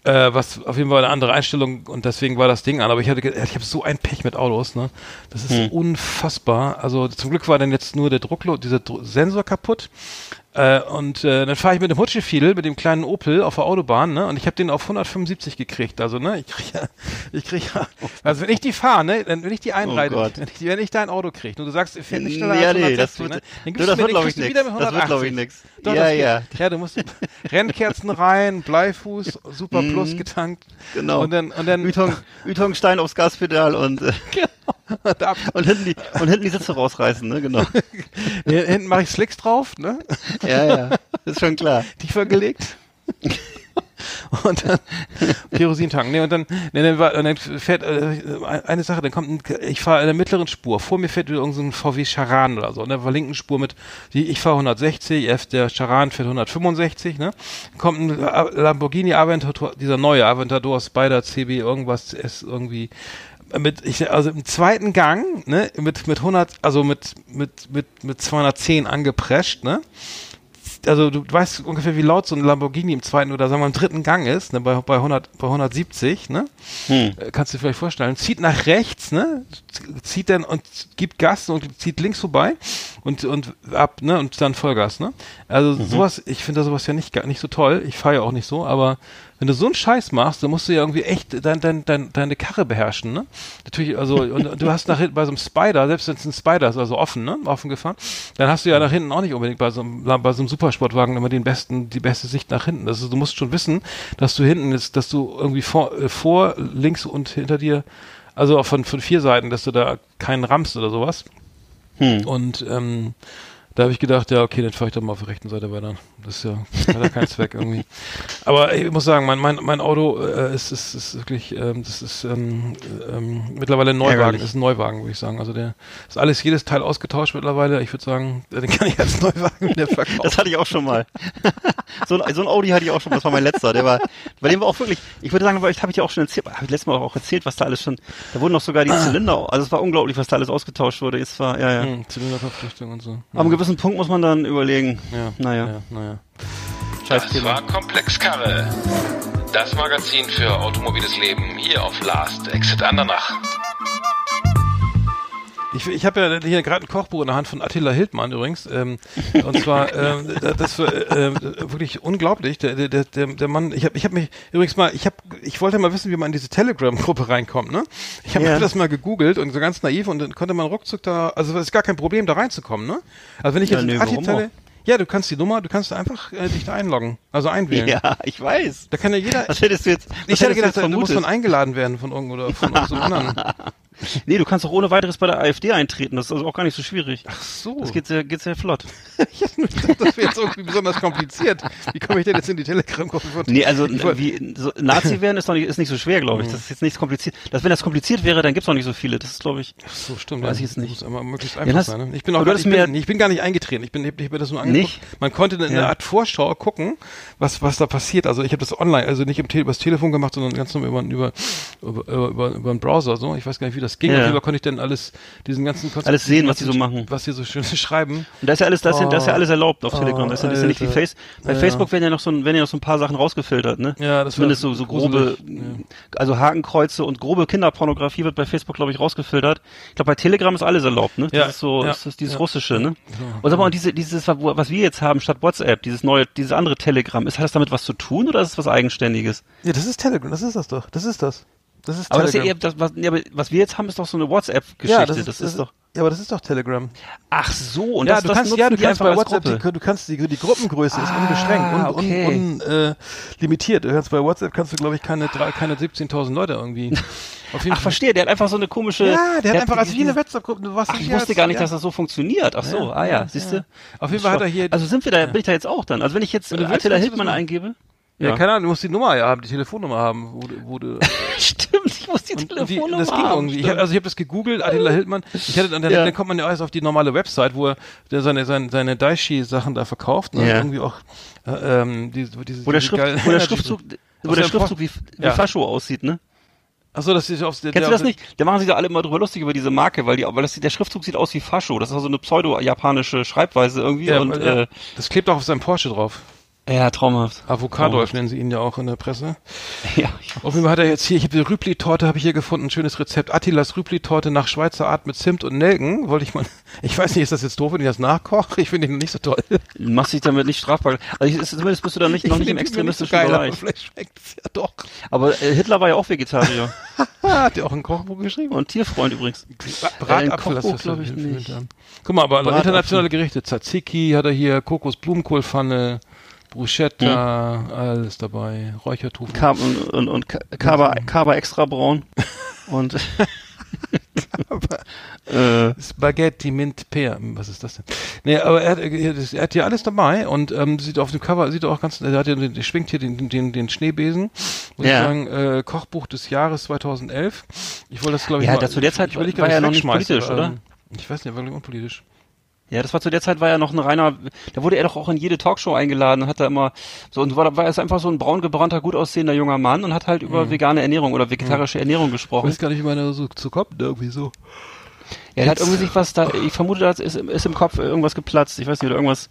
äh, was auf jeden Fall eine andere Einstellung und deswegen war das Ding an. Aber ich hatte, ich habe so ein Pech mit Autos, ne? Das ist hm. unfassbar. Also zum Glück war dann jetzt nur der Drucklo, dieser Dr Sensor kaputt. Äh, und äh, dann fahre ich mit dem Hutschefiedel, mit dem kleinen Opel auf der Autobahn, ne? Und ich habe den auf 175 gekriegt. Also, ne, ich krieg ja, ich krieg ja, also wenn ich die fahre, ne, dann wenn ich die einreite, oh wenn, ich, wenn ich dein Auto krieg, und du sagst, ich fährt nicht schneller ja, als 160, nee, das wird, ne? Dann gibst das du mir, wird, ich, nix. Das wird, glaube ich, nix. Doch, ja, ja. Geht. Ja, du musst Rennkerzen rein, Bleifuß, Super mhm. Plus getankt. Genau. Und dann, und dann Ytong, Ytongstein aufs Gaspedal und, äh, genau. Und, hinten die, und hinten die Sitze rausreißen, ne, genau. hinten mache ich Slicks drauf, ne? Ja, ja. ist schon klar. Tiefer gelegt. und dann Kerosin tanken. Nee, und dann, nee, dann, war, und dann fährt äh, eine Sache, dann kommt ein, ich fahre in der mittleren Spur. Vor mir fährt wieder irgendein so VW Charan oder so. In der linken Spur mit, ich fahre 160, der Charan fährt 165, ne? Kommt ein Lamborghini Aventador, dieser neue Aventador Spider CB irgendwas ist irgendwie mit ich also im zweiten Gang, ne, mit mit 100 also mit mit mit mit 210 angeprescht, ne? also du weißt ungefähr, wie laut so ein Lamborghini im zweiten oder sagen wir im dritten Gang ist, ne, bei, bei, 100, bei 170, ne? Hm. Äh, kannst du dir vielleicht vorstellen. Zieht nach rechts, ne? Zieht dann und gibt Gas und zieht links vorbei und, und ab, ne? Und dann Vollgas, ne? Also mhm. sowas, ich finde sowas ja nicht, nicht so toll. Ich fahre ja auch nicht so, aber wenn du so einen Scheiß machst, dann musst du ja irgendwie echt dein, dein, dein, deine Karre beherrschen, ne? Natürlich, also, und du hast nach hinten bei so einem Spider, selbst wenn es ein Spider ist, also offen, ne? Offen gefahren, dann hast du ja nach hinten auch nicht unbedingt bei so einem, bei so einem Supersportwagen immer den besten, die beste Sicht nach hinten. Also du musst schon wissen, dass du hinten ist, dass du irgendwie vor, äh, vor links und hinter dir, also auch von, von vier Seiten, dass du da keinen rammst oder sowas. Hm. Und ähm, da habe ich gedacht, ja, okay, dann fahre ich doch mal auf der rechten Seite weiter. Das ist ja, hat ja keinen Zweck irgendwie. Aber ich muss sagen, mein, mein, mein Auto äh, ist, ist, ist wirklich, ähm, das ist ähm, ähm, mittlerweile ein Neuwagen, Ärgerlich. ist ein Neuwagen, würde ich sagen. Also der ist alles, jedes Teil ausgetauscht mittlerweile. Ich würde sagen, den kann ich als Neuwagen wieder verkaufen. das hatte ich auch schon mal. so, ein, so ein Audi hatte ich auch schon, das war mein letzter. Der war, bei dem war auch wirklich, ich würde sagen, ich habe ich ja auch schon erzählt, habe ich letztes Mal auch erzählt, was da alles schon, da wurden noch sogar die Zylinder, also es war unglaublich, was da alles ausgetauscht wurde. Es war, ja, ja. Hm, Zylinderverpflichtung und so. Aber gewissen Punkt muss man dann überlegen. Ja. Naja. Ja, naja. Scheiß Das war Komplexkarre. Das Magazin für automobiles Leben hier auf Last Exit Andernach. Ich, ich habe ja hier gerade ein Kochbuch in der Hand von Attila Hildmann übrigens. Ähm, und zwar, ähm, das war äh, wirklich unglaublich. Der, der, der, der Mann, ich habe ich hab mich übrigens mal, ich habe, ich wollte mal wissen, wie man in diese Telegram-Gruppe reinkommt. Ne? Ich habe Ja. das mal gegoogelt und so ganz naiv und dann konnte man ruckzuck da, also es ist gar kein Problem, da reinzukommen. Ne? Also wenn ich Ja, jetzt warum Tele, ja, du kannst die Nummer, du kannst einfach äh, dich da einloggen, also einwählen. Ja, ich weiß. Da kann ja jeder. Was hättest du jetzt, ich hätte du gedacht, jetzt du musst dann eingeladen werden von irgendwo oder von irgend so anderen. Nee, du kannst auch ohne weiteres bei der AfD eintreten. Das ist also auch gar nicht so schwierig. Ach so. Das geht sehr, geht sehr flott. Ich hab nur gedacht, das wäre jetzt irgendwie besonders kompliziert. Wie komme ich denn jetzt in die Telegram-Gruppe Nee, also wie so, Nazi werden ist, doch nicht, ist nicht so schwer, glaube ich. Das ist jetzt nicht kompliziert. Das, wenn das kompliziert wäre, dann gibt's noch nicht so viele. Das ist, glaube ich. Ach so, stimmt. Weiß ja. ich jetzt nicht. Muss immer möglichst Ja, einfach das- sein. Ne? Ich bin auch aber ich, bin, mir- ich bin gar nicht eingetreten. Ich bin, ich, bin das nur angeguckt. Nicht? Man konnte in einer Ja. Art Vorschau gucken, was, was da passiert. Also ich habe das online, also nicht im Te übers Telefon gemacht, sondern ganz normal über, über, über, über, über einen Browser. So, ich weiß gar nicht, wie das ging. Ja. Auf jeden Fall konnte ich dann alles, diesen ganzen Konzept- Alles sehen, was die so machen. was die so schön schreiben. Und da ist ja alles, das, sind, das ist ja Oh. alles erlaubt auf Oh, Telegram. Das ist ja, das ist ja nicht wie. Face. Bei Ja. Facebook werden ja noch so, ein- werden ja noch so ein paar Sachen rausgefiltert, ne? Ja, das Zumindest so, so grobe, gruselig. Ja. also Hakenkreuze und grobe Kinderpornografie wird bei Facebook, glaube ich, rausgefiltert. Ich glaube, bei Telegram ist alles erlaubt, ne? Das Ja, ist so, ja, das ist dieses ja. russische, ne? Und sag mal, und diese, dieses, was wir jetzt haben statt WhatsApp, dieses neue, dieses andere Telegram, ist, hat das damit was zu tun oder ist es was Eigenständiges? Ja, das ist Telegram, das ist das doch. Das ist das. Das ist Aber das ist ja Telegram. eher, das, was, ja, aber was wir jetzt haben, ist doch so eine WhatsApp-Geschichte. ja, das, ist, doch. Ja, aber das ist doch Telegram. Ach so, und ja, das, du das kannst, ja, du die kannst einfach bei WhatsApp, die, du kannst die, die Gruppengröße ist Ah, unbeschränkt und okay. un, un, äh, limitiert. Du kannst bei WhatsApp kannst du glaube ich keine drei, keine 17.000 Leute irgendwie. Auf jeden Ach, verstehe, der hat einfach so eine komische. Ja, der, hat einfach als diese- wie eine WhatsApp-Gruppe. Du warst Ach, ich wusste als- gar nicht, ja. dass das so funktioniert. Ach so, Ja, ah ja, siehst du? Auf jeden Fall hat er hier. Also sind wir da, bin ich da jetzt auch dann. Also wenn ich jetzt willst, Attila das machen. eingebe. Ja, keine Ahnung, du musst die Nummer ja haben, die Telefonnummer haben, wo, du- wo du. Stimmt, ich muss die Telefonnummer das ging haben. irgendwie. Ich hab, also ich habe das gegoogelt, Attila Hildmann. Ich hatte, und dann, Ja. dann kommt man ja erst auf die normale Website, wo er der seine, seine, seine Daishi-Sachen da verkauft. Ne? Ja. Irgendwie auch äh, ähm, diese, diese, wo der, Schrift, geilen wo der Schriftzug, wo der Schriftzug wie, wie Ja. Fascho aussieht, ne? Achso, das ist aufs der, Kennst du das nicht? Da machen sich da alle immer drüber lustig über diese Marke, weil die, weil das, der Schriftzug sieht aus wie Fascho. Das ist also eine pseudo-japanische Schreibweise irgendwie Ja, und, ja. äh, das klebt auch auf seinem Porsche drauf. Ja, traumhaft. Avocadolf nennen sie ihn ja auch in der Presse. Ja, Auf jeden Fall hat er jetzt hier, ich habe die Rübli-Torte, habe ich hier gefunden, ein schönes Rezept. Attilas Rübli-Torte nach Schweizer Art mit Zimt und Nelken. Wollte ich mal, ich weiß nicht, ist das jetzt doof, wenn ich das nachkoche? Ich finde ihn nicht so toll. machst dich damit nicht strafbar. Also ich, ist, zumindest bist du dann nicht, noch nicht im ihn nicht so extremistischen geil, aber Bereich. vielleicht schmeckt es ja doch. Aber äh, Hitler war ja auch Vegetarier. Hat er auch ein Kochbuch geschrieben? und Tierfreund übrigens. Bratapfel, Äh, das Kochbuch, ist glaub ich, nicht. Guck mal, aber internationale Gerichte. Tzatziki hat er hier, Kokos-Blumenkohlpfanne, Bruschetta, alles dabei, Räuchertofu. Und, und, und Ka- Kaba, Kaba extra braun. Und äh, Spaghetti Mint Pear. Was ist das denn? Nee, aber er hat, er hat hier alles dabei und ähm, sieht auf dem Cover, sieht auch ganz, er hat ja, den- schwingt hier den, den, den Schneebesen. Muss Ja. ich sagen, äh, Kochbuch des Jahres 2011. Ich wollte das, glaube ich, Ja, mal, da zu der Zeit ich war ob ja ich's noch nicht politisch, oder? ähm, Ich weiß nicht, war unpolitisch. Ja, das war zu der Zeit war ja noch ein reiner, da wurde er doch auch in jede Talkshow eingeladen und hat da immer so und war, war er einfach so ein braun gebrannter, gut aussehender junger Mann und hat halt über vegane Ernährung oder vegetarische Ernährung Ich gesprochen. weiß gar nicht, wie man da so zu kommt, irgendwie so. Ja, er hat irgendwie sich was da, ich vermute, da ist, ist im Kopf irgendwas geplatzt. Ich weiß nicht, oder irgendwas,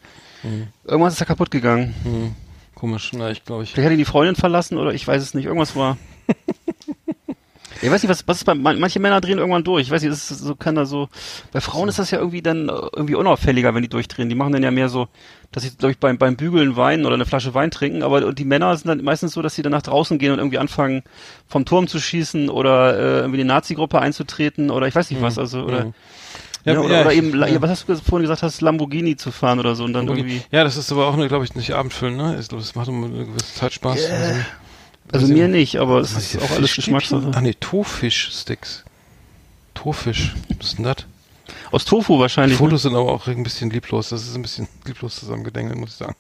irgendwas ist da kaputt gegangen. Hm, komisch, na, ich glaube ich. Vielleicht hat ihn die Freundin verlassen oder ich weiß es nicht. Irgendwas war. ich weiß nicht, was, was ist bei man- manche Männer drehen irgendwann durch. Ich weiß nicht, das ist so kann da so. Bei Frauen ist das ja irgendwie dann äh, irgendwie unauffälliger, wenn die durchdrehen. Die machen dann ja mehr so, dass sie, glaube ich, beim, beim Bügeln Wein oder eine Flasche Wein trinken, aber die Männer sind dann meistens so, dass sie dann nach draußen gehen und irgendwie anfangen, vom Turm zu schießen oder äh, irgendwie die Nazi-Gruppe einzutreten oder ich weiß nicht was, also oder. Mhm. Ja, Ja, oder, ja, oder ich- eben, ja. was hast du vorhin gesagt hast, Lamborghini zu fahren oder so und dann irgendwie. Ja, das ist aber auch, glaube ich, nicht abendfüllend, ne? Ich glaube, das macht immer eine gewisse Zeit Spaß. Also, Also Also- mir nicht, aber es ist auch alles? Geschmackssache. Ach nee, Tofisch-Sticks. Tofisch. Was ist denn das? Aus Tofu Die wahrscheinlich. ne? Fotos sind aber auch ein bisschen lieblos. Das ist ein bisschen lieblos zusammengedengelt, muss ich sagen.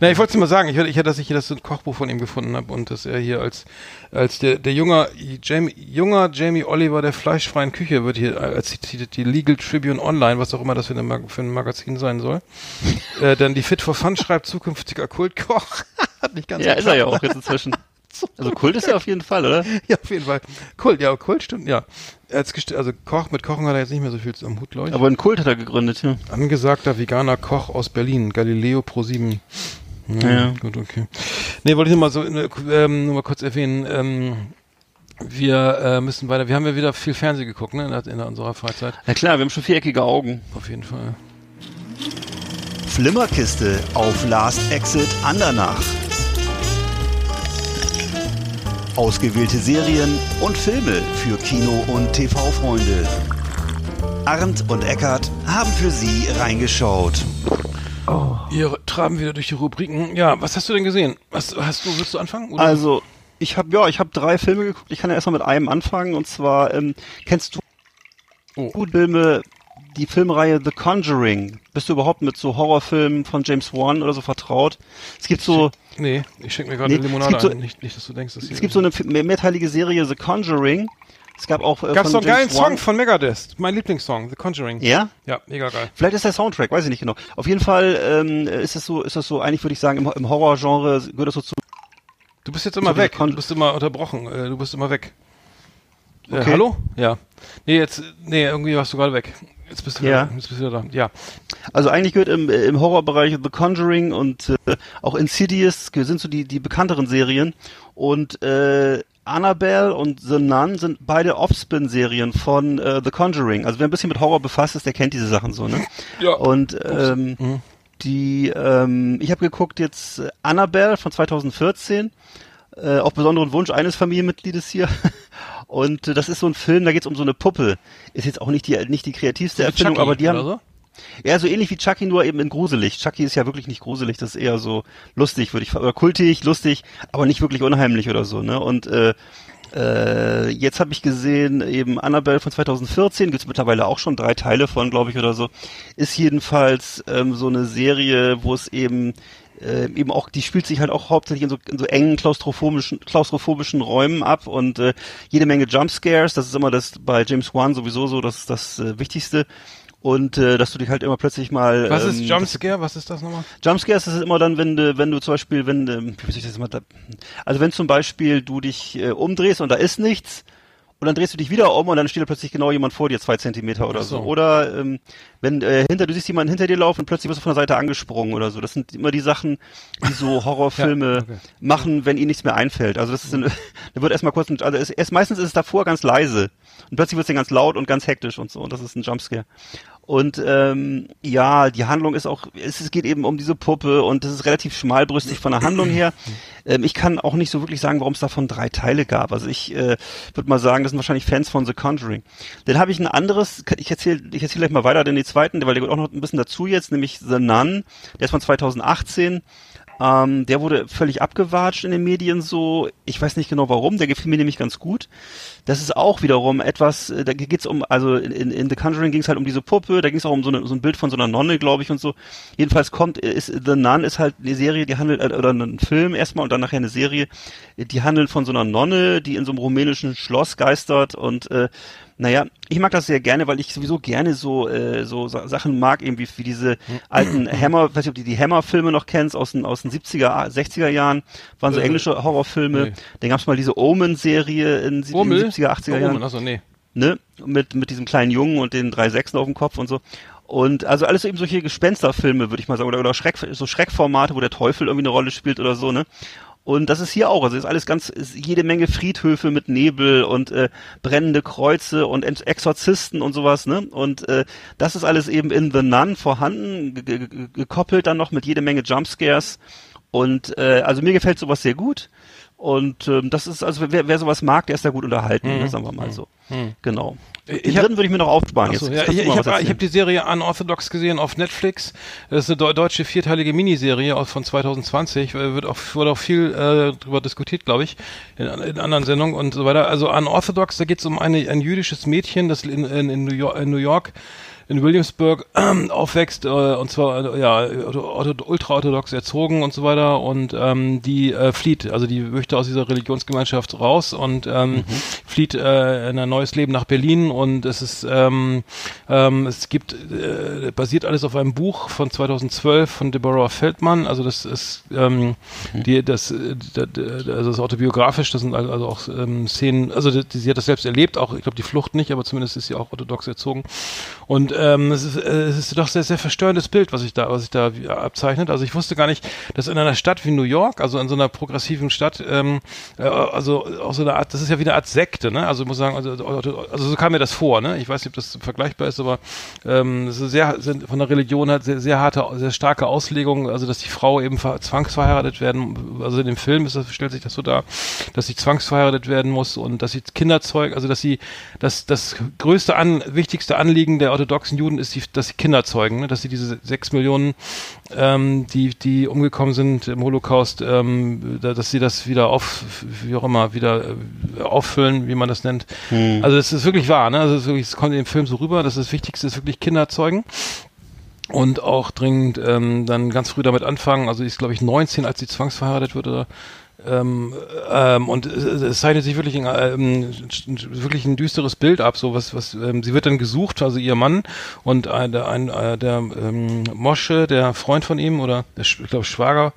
Na, ich wollte es mal sagen. Ich hatte, dass ich hier das Kochbuch von ihm gefunden habe und dass er hier als, als der, der junger Jamie, junger Jamie Oliver der fleischfreien Küche wird hier als zitiert die Legal Tribune Online, was auch immer das für, eine, für ein Magazin sein soll. äh, dann die Fit for Fun schreibt zukünftiger Kultkoch. Hat nicht ganz Ja, ist er ja geklappt. auch jetzt inzwischen. Also Kult ist er auf jeden Fall, oder? Ja, auf jeden Fall. Kult, ja, Kult stimmt, ja. Er also Koch, mit Kochen hat er jetzt nicht mehr so viel am Hut, glaube ich. Aber einen Kult hat er gegründet, ja. Angesagter veganer Koch aus Berlin, Galileo Pro 7. Hm, Ja. Gut, okay. Nee, wollte ich nur mal so äh, ähm, nur mal kurz erwähnen, ähm, wir äh, müssen weiter, wir haben ja wieder viel Fernsehen geguckt, ne, in, der- in unserer Freizeit. Na klar, wir haben schon viereckige Augen. Auf jeden Fall. Flimmerkiste auf Last Exit Andernach. Ausgewählte Serien und Filme für Kino- und TV-Freunde. Arndt und Eckart haben für Sie reingeschaut. Wir traben wieder durch die Rubriken. Ja, was hast du denn gesehen? Was hast du, willst du anfangen? Oder? Also, ich habe ja, ich habe drei Filme geguckt. Ich kann ja erstmal mit einem anfangen und zwar ähm, kennst du Oh. Filme, die Filmreihe The Conjuring? Bist du überhaupt mit so Horrorfilmen von James Wan oder so vertraut? Es gibt so nee, ich schenke mir gerade Nee, Limonade so- ein. Nicht, nicht, dass du denkst, dass hier es gibt so eine mehr- mehrteilige Serie The Conjuring. Es gab auch äh, Gab's doch einen geilen James Wan- Song von Megadeth. Mein Lieblingssong, The Conjuring. Ja? Ja, mega geil. Vielleicht ist der Soundtrack, weiß ich nicht genau. Auf jeden Fall ähm, ist es so, ist das so, eigentlich würde ich sagen, im, im Horrorgenre gehört das so zu. Du bist jetzt immer So, weg. Du bist immer unterbrochen. Äh, Du bist immer weg. Äh, Okay. hallo? Ja. Nee, jetzt, nee, irgendwie warst du gerade weg. Jetzt bist du Ja. wieder, jetzt bist du wieder da. Ja. Also eigentlich gehört im, im Horrorbereich The Conjuring und äh, auch Insidious sind so die, die bekannteren Serien. Und äh, Annabelle und The Nun sind beide Offspin-Serien von äh, The Conjuring. Also wer ein bisschen mit Horror befasst ist, der kennt diese Sachen so, ne? Ja. Und ähm, Mhm. die, ähm, ich habe geguckt jetzt Annabelle von 2014, äh, auf besonderen Wunsch eines Familienmitgliedes hier. Und äh, das ist so ein Film, da geht's um so eine Puppe. Ist jetzt auch nicht die nicht die kreativste Erfindung, Chucky aber die haben so? ja, so ähnlich wie Chucky, nur eben in gruselig. Chucky ist ja wirklich nicht gruselig, das ist eher so lustig, würde ich oder kultig, lustig, aber nicht wirklich unheimlich oder so, ne? Und äh, äh, jetzt habe ich gesehen, eben Annabelle von 2014, gibt's mittlerweile auch schon drei Teile von, glaube ich, oder so. Ist jedenfalls ähm, so eine Serie, wo es eben äh, eben auch, die spielt sich halt auch hauptsächlich in so, in so engen klaustrophobischen, klaustrophobischen Räumen ab und äh, jede Menge Jumpscares, das ist immer das bei James Wan sowieso so das, das äh, Wichtigste. Und äh, dass du dich halt immer plötzlich mal. Was ähm, ist Jumpscare? Was ist das nochmal? Jumpscares das ist immer dann, wenn du, wenn du zum Beispiel, wenn, ähm, wie soll ich das mal, also wenn zum Beispiel du dich äh, umdrehst und da ist nichts und dann drehst du dich wieder um und dann steht da plötzlich genau jemand vor dir, zwei Zentimeter oder so. so. Oder ähm, wenn äh, hinter du siehst jemanden hinter dir laufen und plötzlich wirst du von der Seite angesprungen oder so. Das sind immer die Sachen, die so Horrorfilme Ja, okay. machen, wenn ihnen nichts mehr einfällt. Also das ist, ein, da wird erstmal kurz, ein, also es, erst meistens ist es davor ganz leise und plötzlich wird es dann ganz laut und ganz hektisch und so. Und das ist ein Jumpscare. Und ähm, ja, die Handlung ist auch, es, geht eben um diese Puppe und das ist relativ schmalbrüstig von der Handlung her. Ähm, ich kann auch nicht so wirklich sagen, warum es davon drei Teile gab. Also ich äh, würde mal sagen, das sind wahrscheinlich Fans von The Conjuring. Dann habe ich ein anderes, ich erzähle ich erzähl gleich mal weiter den die zweiten, weil der gehört auch noch ein bisschen dazu jetzt, nämlich The Nun, der ist von 2018. Ähm, der wurde völlig abgewatscht in den Medien so. Ich weiß nicht genau warum, der gefiel mir nämlich ganz gut. Das ist auch wiederum etwas, äh, da geht's um, also in, in The Conjuring ging es halt um diese Puppe, da ging es auch um so, eine, so ein Bild von so einer Nonne, glaube ich, und so. Jedenfalls kommt, ist The Nun ist halt eine Serie, die handelt, äh, oder ein Film erstmal und dann nachher eine Serie, die handelt von so einer Nonne, die in so einem rumänischen Schloss geistert und äh, naja, ich mag das sehr gerne, weil ich sowieso gerne so äh, so Sa Sachen mag, eben wie, diese alten Hammer, weiß nicht, ob du die Hammer-Filme noch kennst, aus den, aus den 70er, 60er Jahren, waren so Äh, englische Horrorfilme. nee. Dann gab's mal diese Omen-Serie in, in den 70er, 80er Oh, Jahren Rummel, achso, nee. ne, mit, mit diesem kleinen Jungen und den drei Sechsen auf dem Kopf und so. Und also alles eben solche Gespensterfilme, würde ich mal sagen, oder, oder Schreck, so Schreckformate, wo der Teufel irgendwie eine Rolle spielt oder so, ne? Und das ist hier auch, also ist alles ganz, ist jede Menge Friedhöfe mit Nebel und äh, brennende Kreuze und Exorzisten und sowas, ne? Und äh, das ist alles eben in The Nun vorhanden, ge- ge- ge- gekoppelt dann noch mit jede Menge Jumpscares. Und äh, also mir gefällt sowas sehr gut. Und ähm, das ist, also wer, wer sowas mag, der ist da gut unterhalten, ne, sagen wir mal so. Genau. Ich Den hab- dritten würde ich mir noch aufsparen. Jetzt. ja, ich ich habe hab die Serie Unorthodox gesehen auf Netflix. Das ist eine deu- deutsche vierteilige Miniserie aus von 2020. Äh, Wird auch, wurde auch viel äh, drüber diskutiert, glaube ich, in, in anderen Sendungen und so weiter. Also Unorthodox, da geht es um eine, ein jüdisches Mädchen, das in, in, in, New York, in New York in Williamsburg äh, aufwächst äh, und zwar äh, ja ultra-orthodox erzogen und so weiter. Und ähm, die äh, flieht, also die möchte aus dieser Religionsgemeinschaft raus und ähm, mhm. flieht äh, in ein neues Leben nach Berlin. Und es ist ähm, ähm, es gibt äh, basiert alles auf einem Buch von 2012 von Deborah Feldmann, also das ist ähm, mhm. die das, das, also das ist autobiografisch, das sind also auch ähm, Szenen, also die, sie hat das selbst erlebt, auch ich glaube die Flucht nicht, aber zumindest ist sie auch orthodox erzogen. Und ähm, es, ist, äh, es ist doch sehr, sehr verstörendes Bild, was sich da, was sich da abzeichnet. Also ich wusste gar nicht, dass in einer Stadt wie New York, also in so einer progressiven Stadt, ähm, äh, also auch so eine Art, das ist ja wie eine Art Sekte, ne? Also ich muss sagen, also, also so kam mir das vor, ne? Ich weiß nicht, ob das vergleichbar ist, aber ähm, es ist sehr sind von der Religion hat sehr, sehr harte, sehr starke Auslegung, also dass die Frau eben zwangsverheiratet werden, also in dem Film ist das, stellt sich das so dar, dass sie zwangsverheiratet werden muss und dass sie Kinder zeugt, also dass sie das das größte an wichtigste Anliegen der orthodoxen Juden ist, die, dass sie Kinder zeugen, ne? dass sie diese sechs Millionen, ähm, die, die umgekommen sind im Holocaust, ähm, dass sie das wieder auf, wie auch immer, wieder äh, auffüllen, wie man das nennt. Hm. Also es ist wirklich wahr, ne? Also es, wirklich, es kommt in dem Film so rüber, dass das Wichtigste ist wirklich Kinder zeugen und auch dringend ähm, dann ganz früh damit anfangen. Also ist glaube ich 19, als sie zwangsverheiratet wird oder ähm, ähm, und es zeichnet sich wirklich ein, ähm, wirklich ein düsteres Bild ab, so was, was, ähm, sie wird dann gesucht, also ihr Mann und ein, der, ein, äh, der ähm, Mosche, der Freund von ihm oder der, ich glaube Schwager,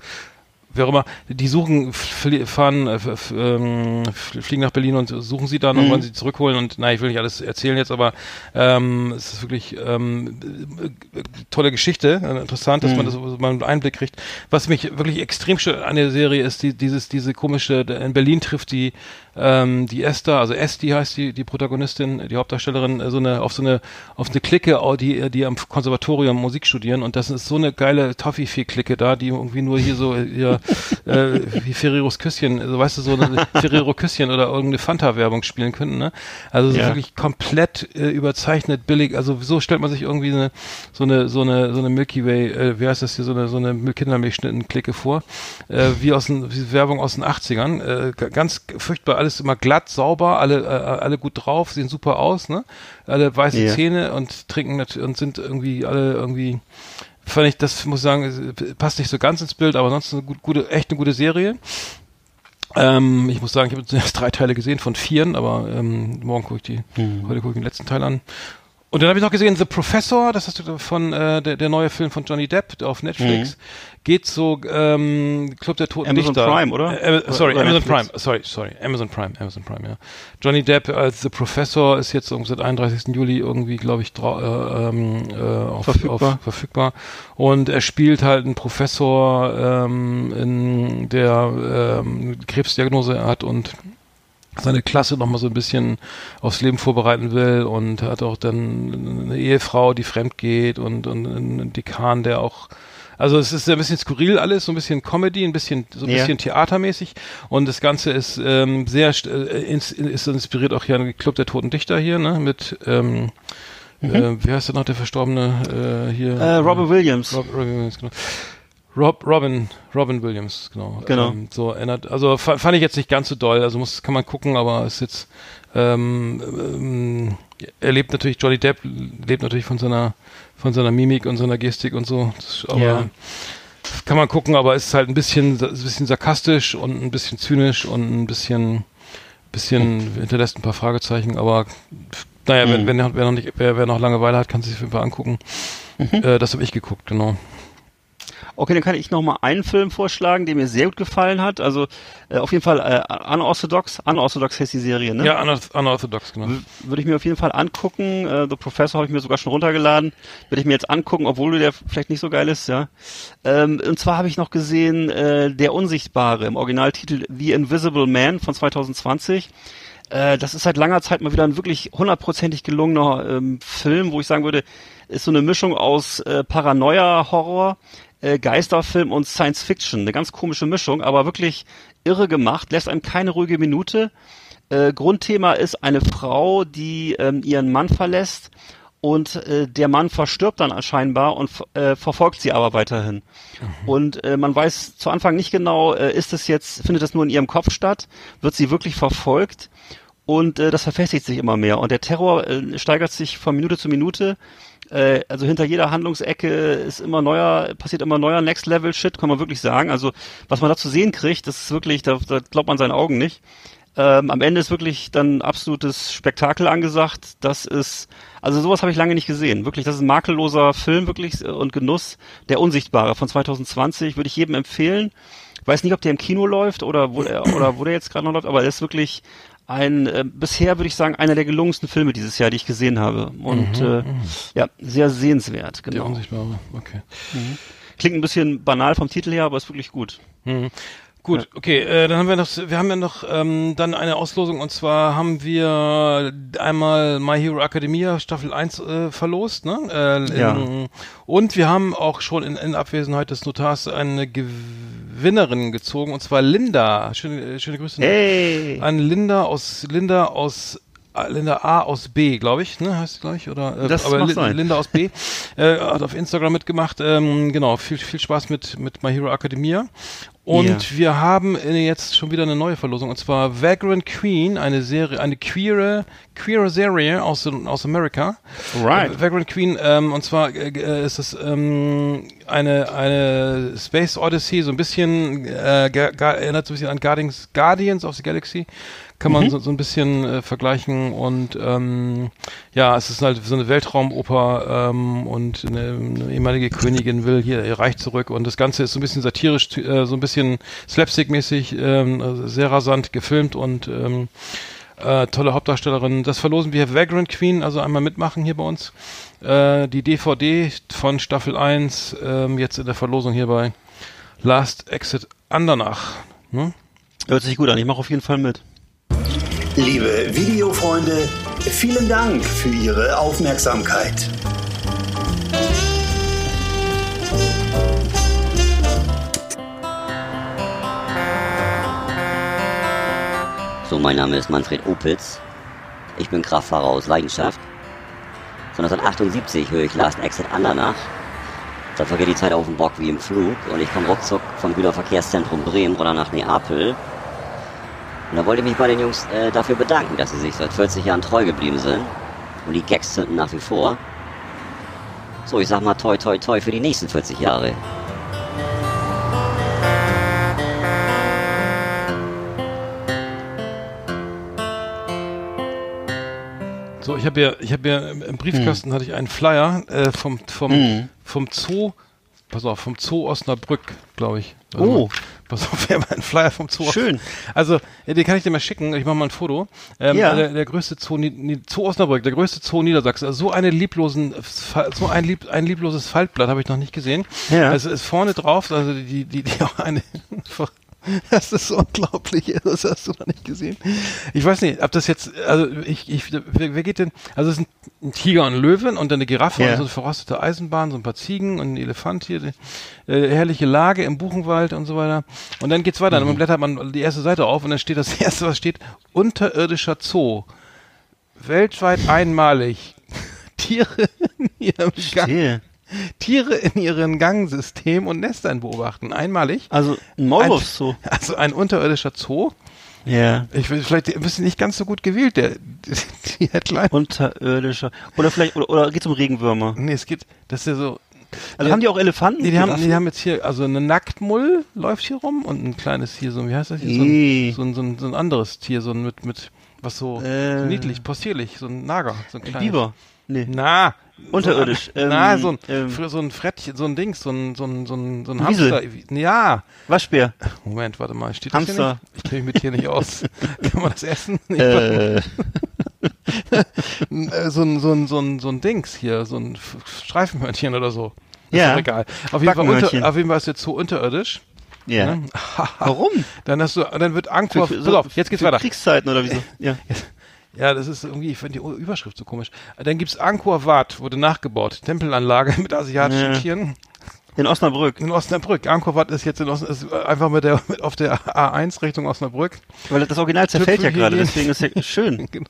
wer auch immer, die suchen, fahren, äh, ähm, fliegen nach Berlin und suchen sie dann mhm. und wollen sie zurückholen und na, ich will nicht alles erzählen jetzt, aber ähm, es ist wirklich ähm, tolle Geschichte, äh, interessant, dass mhm. man das man einen Einblick kriegt. Was mich wirklich extrem stört an der Serie ist die, dieses, diese komische, in Berlin trifft die ähm, die Esther, also Esti heißt die, die Protagonistin, die Hauptdarstellerin, äh, so eine, auf so eine, auf eine Clique, die, die am Konservatorium Musik studieren. Und das ist so eine geile Toffifee-Clique da, die irgendwie nur hier so, hier, äh, wie Ferreros Küsschen, also weißt du, so eine Ferrero Küsschen oder irgendeine Fanta-Werbung spielen könnten, ne? Also so ja. wirklich komplett äh, überzeichnet, billig, also so stellt man sich irgendwie eine, so eine, so eine, so eine Milky Way, äh, wie heißt das hier, so eine, so eine Kindermilchschnitten-Clique vor, äh, wie aus den, wie Werbung aus den 80ern, äh, ganz furchtbar alles immer glatt, sauber, alle, äh, alle gut drauf, sehen super aus, ne? Alle weiße yeah. Zähne und trinken und sind irgendwie alle irgendwie fand ich, das muss ich sagen, passt nicht so ganz ins Bild, aber sonst eine gut, gute, echt eine gute Serie. Ähm, ich muss sagen, ich habe jetzt drei Teile gesehen von vieren, aber ähm, morgen gucke ich die, mhm. heute gucke ich den letzten Teil an. Und dann habe ich noch gesehen The Professor, das hast du von äh, der, der neue Film von Johnny Depp auf Netflix. Mhm. Geht so ähm, Club der Toten Amazon Dichter. Prime, oder? Äh, sorry, oder Amazon Netflix. Prime. Sorry, sorry, Amazon Prime, Amazon Prime, ja. Johnny Depp als The Professor ist jetzt seit 31. Juli irgendwie, glaube ich, äh, ähm, äh, auf, verfügbar. Auf, verfügbar. Und er spielt halt einen Professor, ähm, in der ähm, Krebsdiagnose hat und seine Klasse noch mal so ein bisschen aufs Leben vorbereiten will und hat auch dann eine Ehefrau, die fremd geht und, und einen Dekan, der auch also es ist ein bisschen skurril alles, so ein bisschen Comedy, ein bisschen so ein ja. bisschen theatermäßig und das Ganze ist ähm, sehr äh, ins, ist inspiriert auch hier an Club der Toten Dichter hier, ne, mit ähm, mhm. äh, wie heißt der noch der verstorbene äh, hier? Äh, Robin Williams. Rob, Robin Williams, genau. Rob, Robin, Robin Williams, genau. Genau. Ähm, so erinnert, also fand ich jetzt nicht ganz so doll, also muss, kann man gucken, aber ist jetzt, ähm, ähm, er lebt natürlich, Johnny Depp lebt natürlich von seiner, von seiner Mimik und seiner Gestik und so, das, aber ja. kann man gucken, aber ist halt ein bisschen, ein bisschen sarkastisch und ein bisschen zynisch und ein bisschen, bisschen hinterlässt ein paar Fragezeichen, aber naja, mhm. wenn, wenn, wer noch nicht, wer, wer noch Langeweile hat, kann sich auf jeden Fall angucken. Mhm. Äh, das habe ich geguckt, genau. Okay, dann kann ich noch mal einen Film vorschlagen, der mir sehr gut gefallen hat. Also äh, auf jeden Fall äh, Unorthodox. Unorthodox heißt die Serie, ne? Ja, Unorthodox, genau. Würde ich mir auf jeden Fall angucken. Äh, The Professor habe ich mir sogar schon runtergeladen. Würde ich mir jetzt angucken, obwohl der vielleicht nicht so geil ist, ja. Ähm, und zwar habe ich noch gesehen äh, Der Unsichtbare im Originaltitel The Invisible Man von 2020 äh, das ist seit langer Zeit mal wieder ein wirklich hundertprozentig gelungener ähm, Film, wo ich sagen würde, ist so eine Mischung aus äh, Paranoia-Horror, äh, Geisterfilm und Science Fiction. Eine ganz komische Mischung, aber wirklich irre gemacht, lässt einem keine ruhige Minute. Äh, Grundthema ist eine Frau, die ähm, ihren Mann verlässt und äh, der Mann verstirbt dann scheinbar und äh, verfolgt sie aber weiterhin. Mhm. Und äh, man weiß zu Anfang nicht genau, äh, ist es jetzt, findet das nur in ihrem Kopf statt, wird sie wirklich verfolgt Und äh, das verfestigt sich immer mehr. Und der Terror äh, steigert sich von Minute zu Minute. Äh, also hinter jeder Handlungsecke ist immer neuer, passiert immer neuer Next Level Shit, kann man wirklich sagen. Also was man da zu sehen kriegt, das ist wirklich, da, da glaubt man seinen Augen nicht. Ähm, am Ende ist wirklich dann absolutes Spektakel angesagt. Das ist, also sowas habe ich lange nicht gesehen. Wirklich, das ist ein makelloser Film, wirklich, äh, und Genuss. Der Unsichtbare von 2020 würde ich jedem empfehlen. Ich weiß nicht, ob der im Kino läuft oder wo der, oder wo der jetzt gerade noch läuft, aber er ist wirklich ein, äh, bisher würde ich sagen, einer der gelungensten Filme dieses Jahr, die ich gesehen habe. Und Mhm, äh, ja, sehr sehenswert, Der genau. Unsichtbare, okay. Klingt ein bisschen banal vom Titel her, aber ist wirklich gut. Mhm. Gut, okay, äh, dann haben wir noch, wir haben ja noch ähm, dann eine Auslosung und zwar haben wir einmal My Hero Academia Staffel 1 äh, verlost, ne? Äh, Ja. in, und wir haben auch schon in, in Abwesenheit des Notars eine Gewinnerin gezogen und zwar Linda. Schöne, äh, schöne Grüße Hey! an Linda aus Linda aus Linda A aus B, glaube ich, ne, heißt sie gleich oder äh, Das aber sein. Linda aus B äh, hat auf Instagram mitgemacht. Ähm, genau, viel viel Spaß mit mit My Hero Academia. Und Ja. wir haben äh, jetzt schon wieder eine neue Verlosung und zwar Vagrant Queen, eine Serie, eine queere queere Serie aus aus Amerika. Right. Äh, Vagrant Queen ähm, und zwar äh, äh, ist es ähm, eine eine Space Odyssey, so ein bisschen äh, ga, erinnert so ein bisschen an Guardians Guardians of the Galaxy. Kann man so, so ein bisschen äh, vergleichen und ähm, ja, es ist halt so eine Weltraumoper ähm, und eine, eine ehemalige Königin will hier ihr Reich zurück und das Ganze ist so ein bisschen satirisch, äh, so ein bisschen slapstick-mäßig, ähm, also sehr rasant gefilmt und ähm, äh, tolle Hauptdarstellerin. Das verlosen wir Vagrant Queen, also einmal mitmachen hier bei uns. Äh, die DVD von Staffel 1, ähm, jetzt in der Verlosung hier bei Last Exit Andernach. Ne? Hört sich gut an, ich mache auf jeden Fall mit. Liebe Videofreunde, vielen Dank für Ihre Aufmerksamkeit. So, mein Name ist Manfred Opitz. Ich bin Kraftfahrer aus Leidenschaft. Von 1978 höre ich Last Exit Andernach. Da vergeht die Zeit auf dem Bock wie im Flug und ich komme ruckzuck vom Güterverkehrszentrum Bremen oder nach Neapel. Und da wollte ich mich bei den Jungs äh, dafür bedanken, dass sie sich seit 40 Jahren treu geblieben sind. Und die Gags zünden nach wie vor. So, ich sag mal toi toi toi für die nächsten 40 Jahre. So, ich habe ja, ich habe ja im, Briefkasten hatte ich einen Flyer äh, vom vom Mhm. vom Zoo. Pass auf, vom Zoo Osnabrück, glaube ich. Oh. Pass auf, wir haben einen Flyer vom Zoo. Schön. Also, äh, den kann ich dir mal schicken. Ich mache mal ein Foto. Ähm, Ja. der, der größte Zoo, Zoo Osnabrück, der größte Zoo Niedersachsen. Also so eine lieblosen, so ein, lieb, ein liebloses Faltblatt habe ich noch nicht gesehen. Ja. Also ist vorne drauf, also die, die, die auch eine. Das ist so unglaublich, das hast du noch nicht gesehen. Ich weiß nicht, ob das jetzt, also ich, ich, wer, wer geht denn, also es ist ein, ein Tiger und ein Löwen und dann eine Giraffe Ja. und so eine verrostete Eisenbahn, so ein paar Ziegen und ein Elefant hier, die, äh, herrliche Lage im Buchenwald und so weiter. Und dann geht's weiter, Mhm. dann blättert man die erste Seite auf und dann steht das erste, was steht, unterirdischer Zoo. Weltweit einmalig. Tiere in ihrem Gang, Stehe. Tiere in ihrem Gangsystem und Nestern beobachten. Einmalig. Also ein Maulwurf so. Also ein unterirdischer Zoo. Ja. Ich will vielleicht ein bisschen nicht ganz so gut gewählt, der die Headline. Unterirdischer. Oder vielleicht, oder, oder geht's um Regenwürmer? Nee, es geht, das ist ja so. Also haben die auch Elefanten? Nee, die haben, die haben jetzt hier, also eine Nacktmull läuft hier rum und ein kleines hier, so, wie heißt das hier? So ein, so ein, so ein, so ein anderes Tier, so ein mit, mit, was so, Äh. so niedlich, possierlich, so ein Nager, so ein Ein kleines. Biber. Nee. Na. Unterirdisch, So, ein- na, ähm, so ein, ähm. so ein Frettchen, so ein Dings, so ein, so ein, so ein, so ein. Hamster. Ja. Waschbär. Moment, warte mal, steht das Hamster. hier nicht? Ich kenne mich mit hier nicht aus. Kann man das essen? Äh, Äh, so ein, so ein, so ein, so ein Dings hier, so ein Streifenhörnchen oder so. Ist Ja. doch egal. Auf jeden, Fall unter, auf jeden Fall ist jetzt so unterirdisch. ja. Ne? Warum? Dann hast du, dann wird Angkor, Für- so- auf, jetzt geht's weiter. Kriegszeiten oder wieso? Ja. Ja, das ist irgendwie, ich finde die Überschrift so komisch. Dann gibt's Angkor Wat, wurde nachgebaut. Tempelanlage mit asiatischen Ja. Tieren In Osnabrück. in Osnabrück. Angkor Wat ist jetzt in Osn ist einfach mit der, mit auf der A1 Richtung Osnabrück. Weil das Original zerfällt ja gerade, deswegen ist ja schön. genau.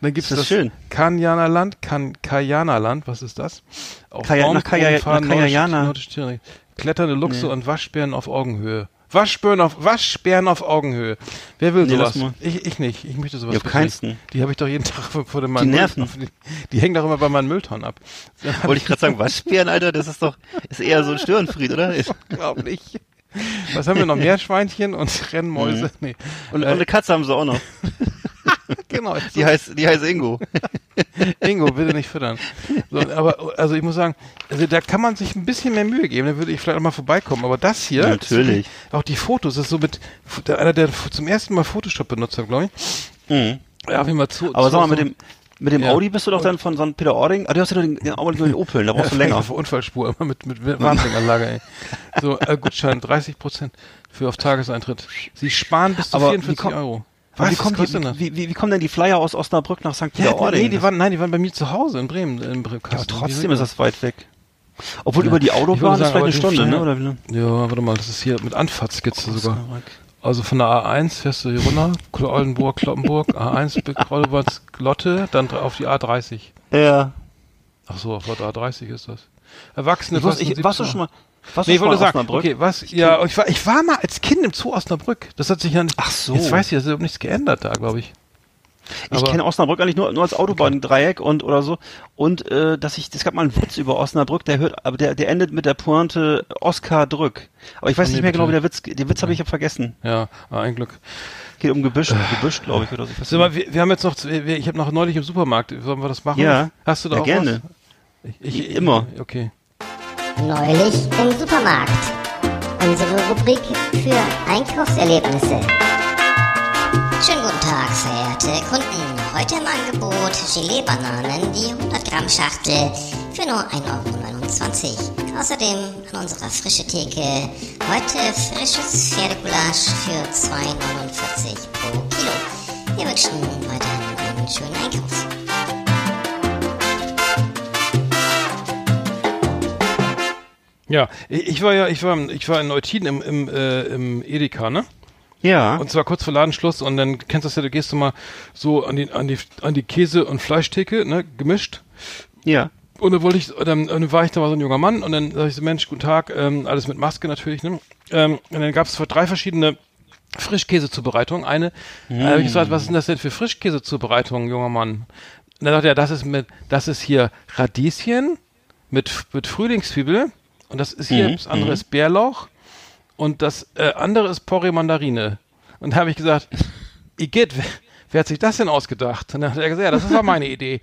Dann gibt's Das das, ist schön. Kanjanaland, kan Kajanaland, was ist das? Auf Kaja- nach fahren nach Kajana. Kletternde Luchse Nee. und Waschbären auf Augenhöhe. Waschbären auf, Waschbären auf Augenhöhe. Wer will Nee, sowas? Ich, ich nicht. Ich möchte sowas Ja, auf wirklich keinsten. nicht. Die habe ich doch jeden Tag vor, dem Die nerven. Die, die hängen doch immer bei meinen Mülltonnen ab. Wollte ich gerade sagen, Waschbären, Alter, das ist doch, ist eher so ein Störenfried, oder? Unglaublich. Was haben wir noch? Meerschweinchen und Rennmäuse? Nee. Und, Äh, und eine Katze haben sie auch noch. Genau. Die heißt, die heißt Ingo. Ingo, bitte nicht füttern. So, aber, also ich muss sagen, also da kann man sich ein bisschen mehr Mühe geben, dann würde ich vielleicht auch mal vorbeikommen. Aber das hier, Natürlich. das- auch die Fotos, das ist so mit, einer, der zum ersten Mal Photoshop benutzt hat, glaube ich. Mhm. Ja, jeden Fall zu. Aber zu, sag mal, so- mit dem, mit dem Ja. Audi bist du doch dann von so einem Peter Ording, ah, du hast ja den, den Audi den Opel, da brauchst du länger. Auf Unfallspur, immer mit, mit Warnblinkanlage, ey. So, äh, Gutschein, 30 Prozent für auf Tageseintritt. Sie sparen bis zu Aber wie 44 komm- Euro. Wie, Was, kommen was kostet die, wie, wie, wie kommen denn die Flyer aus Osnabrück nach St. Ja, Peter-Ording? nee, die waren, nein, die waren bei mir zu Hause in Bremen. In Bremen aber trotzdem ist das weit weg. Obwohl Ja. über die Autobahn ist sagen, vielleicht aber eine Stunde, ne? Oder wie? Ja, warte mal, das ist hier mit Anfahrtskizze sogar. Also von der A1 fährst du hier runter, Oldenburg, Kloppenburg, A1, Rollebahns, Lotte, dann auf die A30. Ja. Ach so, auf der A30 ist das. Erwachsene Ich, wusste, ich, warst du 17 schon mal, warst Nee, ich wollte sagen, Osnabrück? okay, was, ja, ich war, ich war mal als Kind im Zoo Osnabrück. Das hat sich ja nicht, Ach so. jetzt weiß ich, das ist überhaupt nichts geändert da, glaube ich. Ich kenne Osnabrück eigentlich nur, nur als Autobahndreieck und oder so. Und äh, dass ich, es gab mal einen Witz über Osnabrück, der hört, aber der, der endet mit der Pointe Oskar Drück. Aber ich weiß Oh, nee, nicht mehr genau, wie der Witz, den Witz habe ich ja vergessen. Ja, ah, ein Glück. Geht um Gebüsch, Gebüsch, glaube ich, oder so. Ich Sag mal, wir, wir haben jetzt noch, wir, ich habe noch neulich im Supermarkt, sollen wir das machen? Ja. Hast du da Ja, auch gerne. was? Ich, ich, Immer. Okay. Neulich im Supermarkt. Unsere Rubrik für Einkaufserlebnisse. Schönen guten Tag, verehrte Kunden. Heute im Angebot Gelee-Bananen, die 100 Gramm Schachtel für nur 1,29 Euro. Außerdem an unserer frische Theke heute frisches Pferdegulasch für 2,49 pro Kilo. Wir wünschen weiterhin einen schönen Einkauf. Ja, ich, war ja, ich war, ich war in Neutin im, im, äh, im Edeka, ne? Ja. Und zwar kurz vor Ladenschluss und dann kennst du das ja, du gehst du mal so an die, an die, an die Käse- und Fleischtheke, ne, gemischt. ja. Und dann wollte ich, dann, dann war ich da mal so ein junger Mann und dann sag ich so, Mensch, guten Tag, ähm, alles mit Maske natürlich, ne? Ähm, und dann gab es drei verschiedene Frischkäsezubereitungen. Eine, äh, hab ich gesagt, was ist denn das denn für Frischkäsezubereitung, junger Mann? Und dann sagt er, das ist mit, das ist hier Radieschen mit, mit Frühlingszwiebel und das ist hier, Mhm, das andere ist Bärlauch und das äh, andere ist Porree Mandarine. Und da habe ich gesagt, Igitt, wer, wer hat sich das denn ausgedacht? Und dann hat er gesagt, ja, das war meine Idee.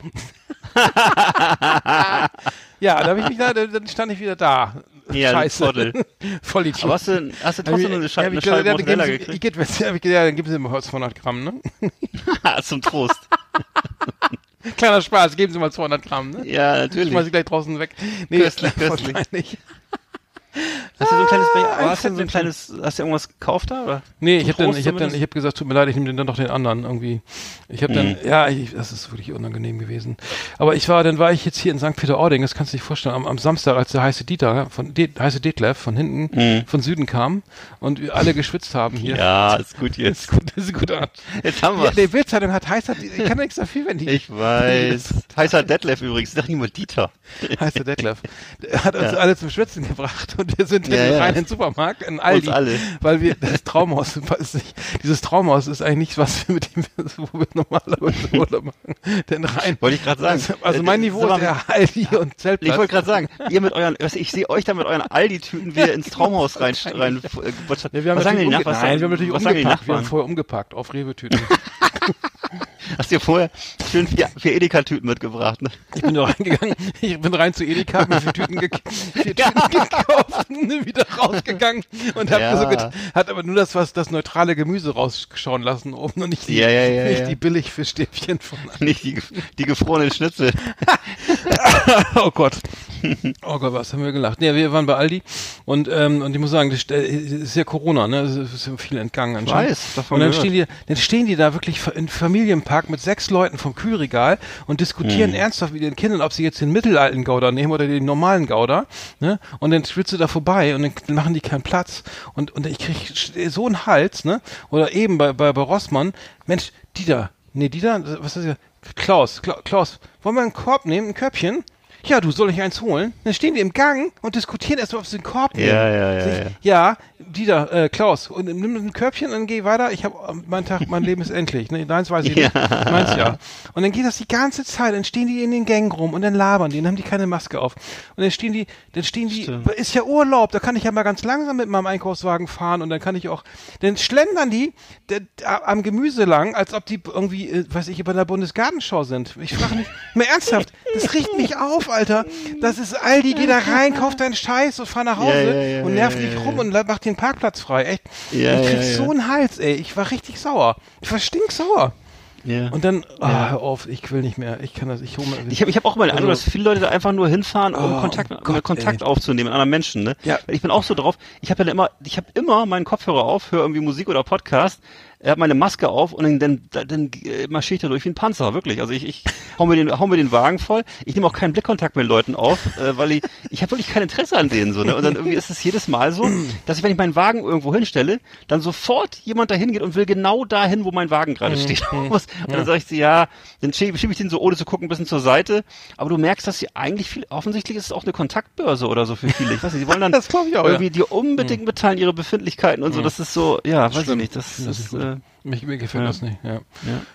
ja, da, ich mich da, dann stand ich wieder da. Ja, Scheiße. Trottel. Voll. Aber hast du, hast du trotzdem eine, Scheibe, eine Scheibe Mozzarella gekriegt? Ich ja, dann geben Sie mal 200 Gramm, ne? Zum Trost. Kleiner Spaß, geben Sie mal 200 Gramm, ne? Ja, Ich natürlich. schmeiß sie gleich draußen weg. Nee, Köstlich, voll köstlich. Hast du so ein kleines, Ah, hast du so ein kleines, hast du irgendwas gekauft da? Oder? Nee, ich habe dann, ich habe dann, ich habe gesagt, tut mir leid, ich nehme dann doch den anderen irgendwie. Ich habe dann, ja, ich, das ist wirklich unangenehm gewesen. Aber ich war, dann war ich jetzt hier in St. Peter-Ording, das kannst du dir vorstellen, am, am Samstag, als der heiße Dieter, von De, heiße Detlef von hinten, von Süden kam und wir alle geschwitzt haben hier. Ja, ist gut jetzt. ist gut, das ist gut. Ja, Jetzt haben wir die Bildzeitung hat heißer, ich kann nichts dafür, wenn die Ich weiß. Heißer Detlef übrigens. Ich nicht mal Dieter. heißt der Detlef. Der hat uns Ja. alle zum Schwitzen gebracht und wir sind Ja, in ja. rein in den Supermarkt, in Aldi. Alle. Weil wir, das Traumhaus, ist nicht, dieses Traumhaus ist eigentlich nichts, was wir mit dem, wo wir normalerweise Urlaub machen. Denn rein. Wollte ich gerade sagen. Also, also mein Äh, Niveau ist eher Aldi und Ich Zeltplatz. wollte gerade sagen, ihr mit euren, was, ich sehe euch da mit euren Aldi-Tüten wieder ins Traumhaus rein, rein äh, Ja, wir haben was sagen die natürlich Nachbarn? Nein, wir haben natürlich was umgepackt. Wir haben vorher umgepackt auf Rewe-Tüten. Hast du vorher schön vier, vier Edeka-Tüten mitgebracht, ne? Ich bin da reingegangen, ich bin rein zu Edeka, hab mir vier Tüten, ge vier Tüten gekauft, wieder rausgegangen und hab Ja. so hat aber nur das, was das neutrale Gemüse rausschauen lassen oben und nicht die, Ja, ja, ja, nicht ja. die Billigfischstäbchen von. Nicht die, die gefrorenen Schnitzel. oh Gott. Oh Gott, was haben wir gelacht? Nee, wir waren bei Aldi und, ähm, und ich muss sagen, das äh, es ist ja Corona, ne? Es ist ja viel entgangen anscheinend. Weiß, davon und dann gehört. stehen, die, dann stehen die da wirklich in Familienpark mit sechs Leuten vom Kühlregal und diskutieren Hm. ernsthaft mit ihren Kindern, ob sie jetzt den mittelalten Gouda nehmen oder den normalen Gouda. Ne? Und dann schwitzt du da vorbei und dann machen die keinen Platz. Und, und ich krieg so einen Hals, ne? Oder eben bei, bei, bei Rossmann, Mensch, Dieter, nee, Dieter, was ist das hier? Klaus, Kla Klaus, wollen wir einen Korb nehmen, ein Körbchen? Ja, du soll ich eins holen? Dann stehen die im Gang und diskutieren erst mal, ob sie den Korb nehmen. Ja, ja, ja, Sich- ja. ja, Dieter, äh, Klaus, und nimm ein Körbchen und dann geh weiter. Ich habe mein Tag, mein Leben ist endlich. Ne, deins weiß ich nicht. Meins ja. Und dann geht das die ganze Zeit. Dann stehen die in den Gängen rum und dann labern die. Dann haben die keine Maske auf. Und dann stehen die, dann stehen die. Ist ja Urlaub. Da kann ich ja mal ganz langsam mit meinem Einkaufswagen fahren und dann kann ich auch. Dann schlendern die der, am Gemüse lang, als ob die irgendwie, äh, weiß ich, bei der Bundesgartenschau sind. Ich frage mich, mehr ernsthaft. Das riecht mich auf, Alter. Das ist Aldi, geh da rein, kauf deinen Scheiß und fahr nach Hause Ja, ja, ja, und nerv ja, dich rum ja. und mach den Parkplatz frei. Echt. Ja, ich krieg ja, ja. so einen Hals, ey. Ich war richtig sauer. Ich war stinksauer. Ja. Und dann, ah, hör auf, ich will nicht mehr. Ich kann das, ich hole mir. Ich habe ich hab auch mal den Eindruck, Also- dass viele Leute da einfach nur hinfahren, um Oh Kontakt, um Gott, Kontakt ey. aufzunehmen mit anderen Menschen. Ne? Ja. Weil Ich bin auch so drauf. Ich habe ja immer, ich habe immer meinen Kopfhörer auf, höre irgendwie Musik oder Podcast, er hat meine Maske auf und dann, dann, dann marschiere ich da durch wie ein Panzer, wirklich. Also ich, ich hau mir den, hau mir den Wagen voll. Ich nehme auch keinen Blickkontakt mit Leuten auf, äh, weil ich, ich habe wirklich kein Interesse an denen so. Ne? Und dann irgendwie ist es jedes Mal so, dass ich, wenn ich meinen Wagen irgendwo hinstelle, dann sofort jemand dahin geht und will genau dahin, wo mein Wagen gerade steht. Muss- und dann sage ich so, ja, dann schiebe schieb ich den so ohne zu gucken ein bisschen zur Seite. Aber du merkst, dass sie eigentlich viel, offensichtlich ist es auch eine Kontaktbörse oder so für viele. Ich weiß nicht, die wollen dann Das glaub ich auch, ja. irgendwie dir unbedingt mitteilen ihre Befindlichkeiten und so. Das ist so, ja, weiß Schlimm. ich nicht. Das, Das ist gut. Äh, Mich, mir gefällt Ja. das nicht, ja. Ja.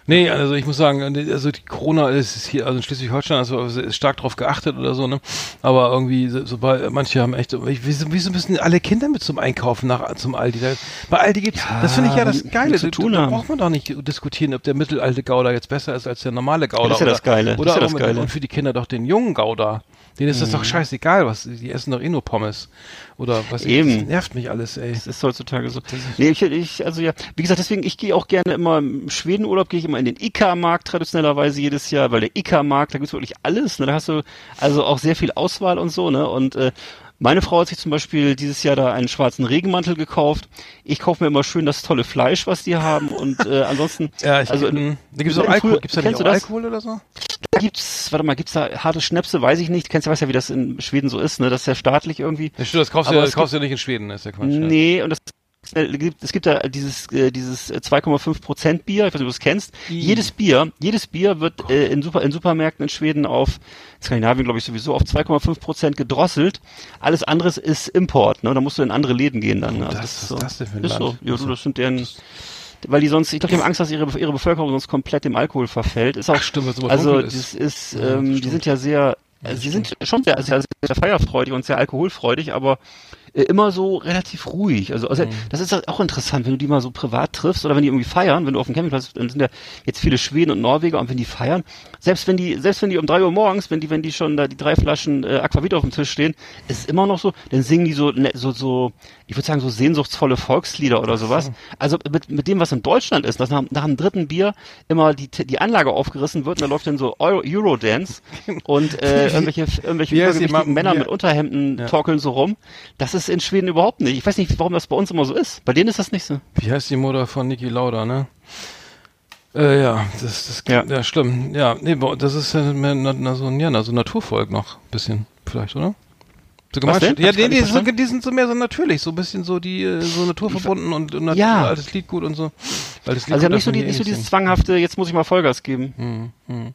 Nee, also ich muss sagen, also die Corona ist hier, also in Schleswig-Holstein also ist stark drauf geachtet oder so, ne? Aber irgendwie, so, sobald, manche haben echt, wieso, wieso müssen alle Kinder mit zum Einkaufen nach, zum Aldi? Da, bei Aldi gibt's, das finde ich ja das Geile. zu Da, tun da haben. braucht man doch nicht diskutieren, ob der mittelalte Gouda jetzt besser ist als der normale Gouda. das ist ja oder, das Geile. Das Oder ist ja das Geile. Und für die Kinder doch den jungen Gouda. Denen ist das doch scheißegal, was, die essen doch eh nur Pommes. Oder was, Eben. das nervt mich alles, ey. Das ist heutzutage so. Nee, ich, ich, also ja, wie gesagt, deswegen, ich gehe auch gerne immer im Schwedenurlaub, gehe ich immer in den IKEA-Markt traditionellerweise jedes Jahr, weil der IKEA-Markt, da gibt's wirklich alles, ne? Da hast du also auch sehr viel Auswahl und so, ne? Und äh, meine Frau hat sich zum Beispiel dieses Jahr da einen schwarzen Regenmantel gekauft. Ich kaufe mir immer schön das tolle Fleisch, was die haben. Und äh, ansonsten, Ja, ich, also mh, da gibt's auch früher- Alkohol, gibt's da nicht kennst auch du das? Alkohol oder so? Da gibt's, warte mal, gibt's da harte Schnäpse, weiß ich nicht. Du kennst ja, weißt ja, wie das in Schweden so ist, ne? Das ist ja staatlich irgendwie. Ja, stimmt, das kaufst du Aber ja, es das kaufst du ja nicht in Schweden, ist ja Quatsch. ja. Nee, und das es gibt, es gibt da dieses, äh, dieses 2,5 Prozent Bier, ich weiß nicht, ob du das kennst. Jedes Bier, jedes Bier wird äh, in, Super, in Supermärkten in Schweden auf, in Skandinavien glaube ich sowieso, auf 2,5 Prozent gedrosselt. Alles anderes ist Import, ne? Da musst du in andere Läden gehen dann. Ne? Also das- ist was so. ist das denn für ein ist so. Ja, du, das sind deren, weil die sonst, ich glaube, die haben Angst, dass ihre, ihre Bevölkerung sonst komplett dem Alkohol verfällt. Ist auch, Ach, stimmt, immer also das ist. ist, Ja, ähm, die sind ja sehr, also sie sind schon sehr, sehr, sehr feierfreudig und sehr alkoholfreudig, aber äh, immer so relativ ruhig. Also, Mhm. also das ist auch interessant, wenn du die mal so privat triffst oder wenn die irgendwie feiern, wenn du auf dem Campingplatz, dann sind ja jetzt viele Schweden und Norweger und wenn die feiern, selbst wenn die, selbst wenn die um drei Uhr morgens, wenn die, wenn die schon da die drei Flaschen äh, Aquavit auf dem Tisch stehen, ist immer noch so, dann singen die so, ne, so, so, ich würde sagen so sehnsuchtsvolle Volkslieder oder sowas. Also mit, mit dem, was in Deutschland ist, dass nach, nach dem dritten Bier immer die, die Anlage aufgerissen wird und da läuft dann so Euro, Eurodance und äh, irgendwelche, irgendwelche übergewichtigen Männer wie- mit Unterhemden Ja. torkeln so rum. Das ist in Schweden überhaupt nicht. Ich weiß nicht, warum das bei uns immer so ist. Bei denen ist das nicht so. Wie heißt die Mutter von Niki Lauda, ne? Äh, ja, das, das, Ja. ja. schlimm. Ja, nee, das ist ja mehr na, na, so, ein- ja, na, so ein Naturvolk noch, bisschen, vielleicht, oder? So? Gemeinschaft. Ja, die, die, so, die sind so mehr so natürlich, so ein bisschen so die, äh, so naturverbunden und, und Ja. altes Liedgut und so. Altes Also sie haben darf nicht so, die, nicht so eh dieses singen. zwanghafte, jetzt muss ich mal Vollgas geben. Hm.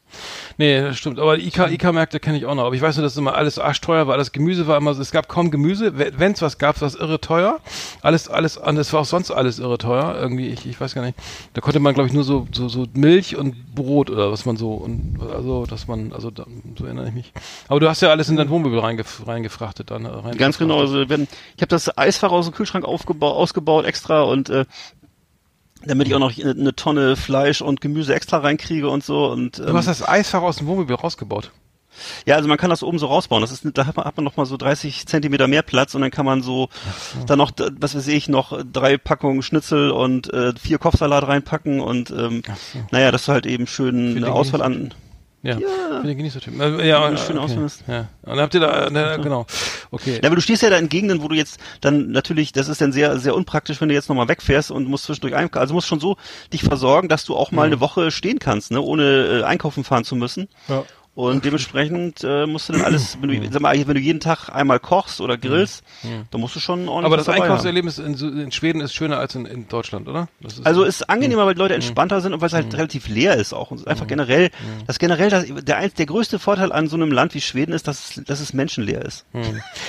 Nee, das stimmt. Aber IK, IK-Märkte kenne ich auch noch. Aber ich weiß nur, dass immer alles arschteuer war. Alles Gemüse war immer so, es gab kaum Gemüse. Wenn es was gab, war es irre teuer. Alles, alles, und es war auch sonst alles irre teuer. Irgendwie, ich, ich weiß gar nicht. Da konnte man, glaube ich, nur so, so, so Milch und Brot oder was man so, und, also, dass man, also, da, so erinnere ich mich. Aber du hast ja alles in dein Wohnmobil reingef reingefrachtet dann. Rein Ganz genau. Also wenn, ich habe das Eisfach aus dem Kühlschrank aufgebaut, ausgebaut extra und äh, damit ich auch noch eine, eine Tonne Fleisch und Gemüse extra reinkriege und so. Und Du ähm, hast das Eisfach aus dem Wohnmobil rausgebaut. ja, also man kann das oben so rausbauen. Das ist, da hat man, hat man noch mal so 30 Zentimeter mehr Platz und dann kann man so dann noch, was weiß ich, noch drei Packungen Schnitzel und äh, vier Kopfsalat reinpacken und ähm, naja, dass du halt eben schön eine Auswahl an. Ja. Ja. Für den Genießertypen. Äh, ja, Eine äh, schöne okay. Auswahl ist. Ja. Und dann habt ihr da, äh, genau. Okay. Ja, aber du stehst ja da in Gegenden, wo du jetzt dann natürlich, das ist dann sehr, sehr unpraktisch, wenn du jetzt nochmal wegfährst und musst zwischendurch einkaufen. Also musst schon so dich versorgen, dass du auch mal eine Woche stehen kannst, ne, ohne äh, einkaufen fahren zu müssen. Ja. Und dementsprechend äh, musst du dann alles, wenn du, sag mal, wenn du jeden Tag einmal kochst oder grillst, dann musst du schon ordentlich Aber das. Einkaufserlebnis in, in Schweden ist schöner als in, in Deutschland, oder? Ist Also ist angenehmer, weil die Leute entspannter sind und weil es halt relativ leer ist auch. Und einfach generell, das generell, das, der, der größte Vorteil an so einem Land wie Schweden ist, dass es, dass es menschenleer ist.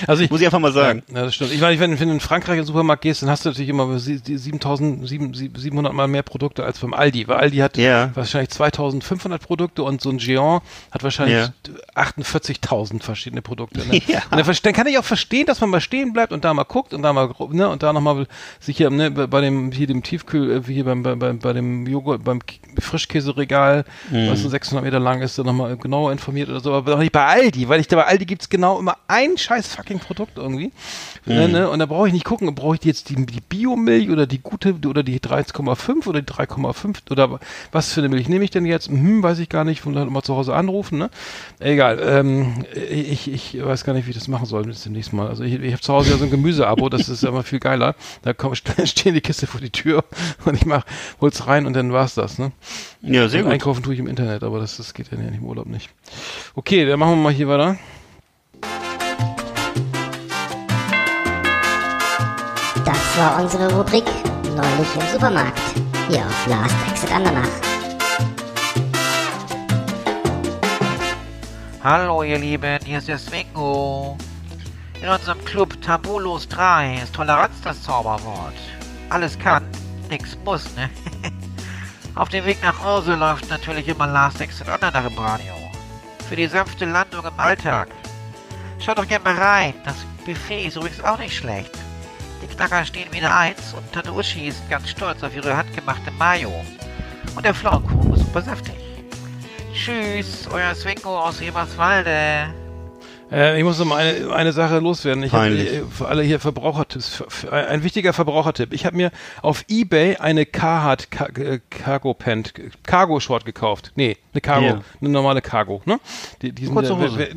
also ich, Muss ich einfach mal sagen. Ja, das stimmt. Ich meine, wenn, wenn du in Frankreich in den Supermarkt gehst, dann hast du natürlich immer sie- die 7000, sieben- sieb- 700 mal mehr Produkte als beim Aldi. Weil Aldi hat Ja. wahrscheinlich 2500 Produkte und so ein Géant hat wahrscheinlich Ja. 48.000 verschiedene Produkte. Ne? Ja. Und dann, dann kann ich auch verstehen, dass man mal stehen bleibt und da mal guckt und da mal, ne, und da nochmal sich hier, ne, bei bei dem, hier dem Tiefkühl, äh, hier beim, beim, beim, bei dem Joghurt, beim Frischkäseregal, Mhm. was so 600 Meter lang ist, da nochmal genauer informiert oder so, aber doch nicht bei Aldi, weil ich da bei Aldi gibt's genau immer ein scheiß fucking Produkt irgendwie. Ne, ne? Und da brauche ich nicht gucken, brauche ich jetzt die, die Biomilch oder die gute oder die 3,5 oder die 3,5 oder was für eine Milch nehme ich denn jetzt? Hm, weiß ich gar nicht, von dann immer zu Hause anrufen, ne? Egal, ähm, ich, ich weiß gar nicht, wie ich das machen soll bis zum nächsten Mal. Also ich, ich habe zu Hause ja so ein Gemüseabo, das ist ja immer viel geiler. Da komm, stehen die Kiste vor die Tür und ich mach, hol's rein und dann war's das, ne? Ja, sehr Und gut. Einkaufen tue ich im Internet, aber das, das geht ja nicht im Urlaub nicht. Okay, dann machen wir mal hier weiter. Das war unsere Rubrik Neulich im Supermarkt. Hier auf Last Exit Andernach. Hallo ihr Lieben, hier ist der Swingo. In unserem Club Tabulos 3 ist Toleranz das Zauberwort. Alles kann, nix muss, ne? Auf dem Weg nach Hause läuft natürlich immer Last Exit Andernach im Radio. Für die sanfte Landung im Alltag. Schaut doch gerne mal rein, das Buffet ist übrigens auch nicht schlecht. Die Knacker stehen wieder eins und Tante Uschi ist ganz stolz auf ihre handgemachte Mayo. Und der Pflaumenkuchen ist super saftig. Tschüss, euer Swingo aus Eberswalde. Äh, ich muss noch mal eine, eine Sache loswerden. Ich habe äh, für alle hier Verbrauchertipps. Ein wichtiger Verbrauchertipp. Ich habe mir auf Ebay eine Carhartt Ca äh, Cargo Pant Cargo Short gekauft. Nee, eine Cargo, Ja. eine normale Cargo, ne? Die, die sind Kurze Hose.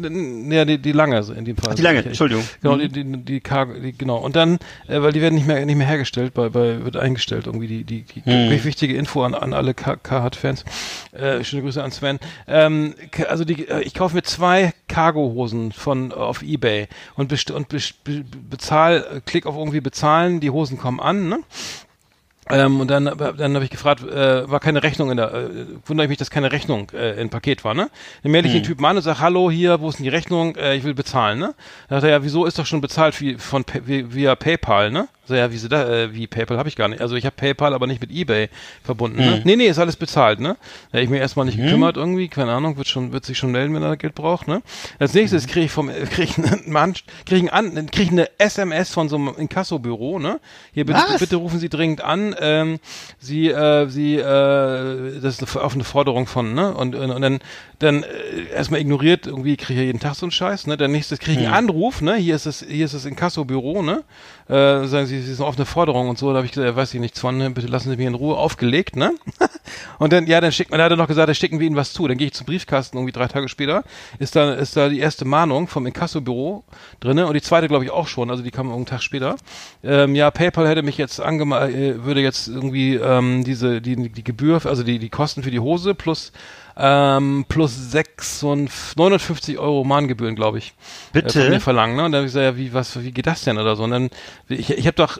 Ja, die, die lange in dem Fall. Ach, die lange, Entschuldigung. Genau, die, die, die Cargo, die, genau. Und dann, äh, weil die werden nicht mehr nicht mehr hergestellt, bei, bei wird eingestellt irgendwie die die, die Mhm. wichtige Info an, an alle Carhartt Fans. Äh, schöne Grüße an Sven. Ähm, also die, äh, ich kaufe mir zwei Cargo-Hosen von äh, auf eBay und, best und bes- be bezahl, äh, klick auf irgendwie bezahlen, die Hosen kommen an, ne? Ähm, und dann, dann habe ich gefragt, äh, war keine Rechnung in der, äh, wundere ich mich, dass keine Rechnung äh, im Paket war, ne? Dann melde ich den Typen an und sage, hallo, hier, wo ist denn die Rechnung? Äh, ich will bezahlen, ne? Dann sagt er, ja, wieso ist doch schon bezahlt wie, von, via PayPal, ne? So, ja, wie, sie da, äh, wie PayPal habe ich gar nicht. Also ich habe PayPal, aber nicht mit eBay verbunden, ne? Nee, nee, ist alles bezahlt, ne? Da ich mir erstmal nicht gekümmert irgendwie, keine Ahnung, wird schon, wird sich schon melden, wenn er Geld braucht, ne? Als nächstes kriege ich vom, äh, kriege ich einen Mann, kriege ich an, kriege ich eine SMS von so einem Inkassobüro, ne? Hier bitte, bitte rufen Sie dringend an. Ähm, Sie, äh, Sie, äh, das ist eine, auf eine Forderung von, ne? Und, und, und dann, dann äh, erstmal ignoriert, irgendwie kriege ich jeden Tag so einen Scheiß, ne? Dann nächstes kriege ich einen Anruf, ne? Hier ist das, hier ist das Inkassobüro, ne? Äh, sagen Sie, Sie sind auf eine Forderung und so. Da habe ich gesagt, ja, weiß ich nichts von, bitte lassen Sie mich in Ruhe aufgelegt, ne? und dann, ja, dann schickt man, da hat er noch gesagt, da schicken wir Ihnen was zu. Dann gehe ich zum Briefkasten, irgendwie drei Tage später, ist da, ist da die erste Mahnung vom Inkassobüro drinne und die zweite, glaube ich, auch schon, also die kam einen Tag später. Ähm, ja, PayPal hätte mich jetzt angema äh, würde jetzt irgendwie ähm, diese, die, die Gebühr, also die, die Kosten für die Hose plus ähm, plus 6 und 950 Euro Mahngebühren, glaube ich. Bitte? Äh, von mir verlangen, ne? Und dann habe ich gesagt, ja, wie, was, wie geht das denn oder so? Und dann, ich, ich habe doch,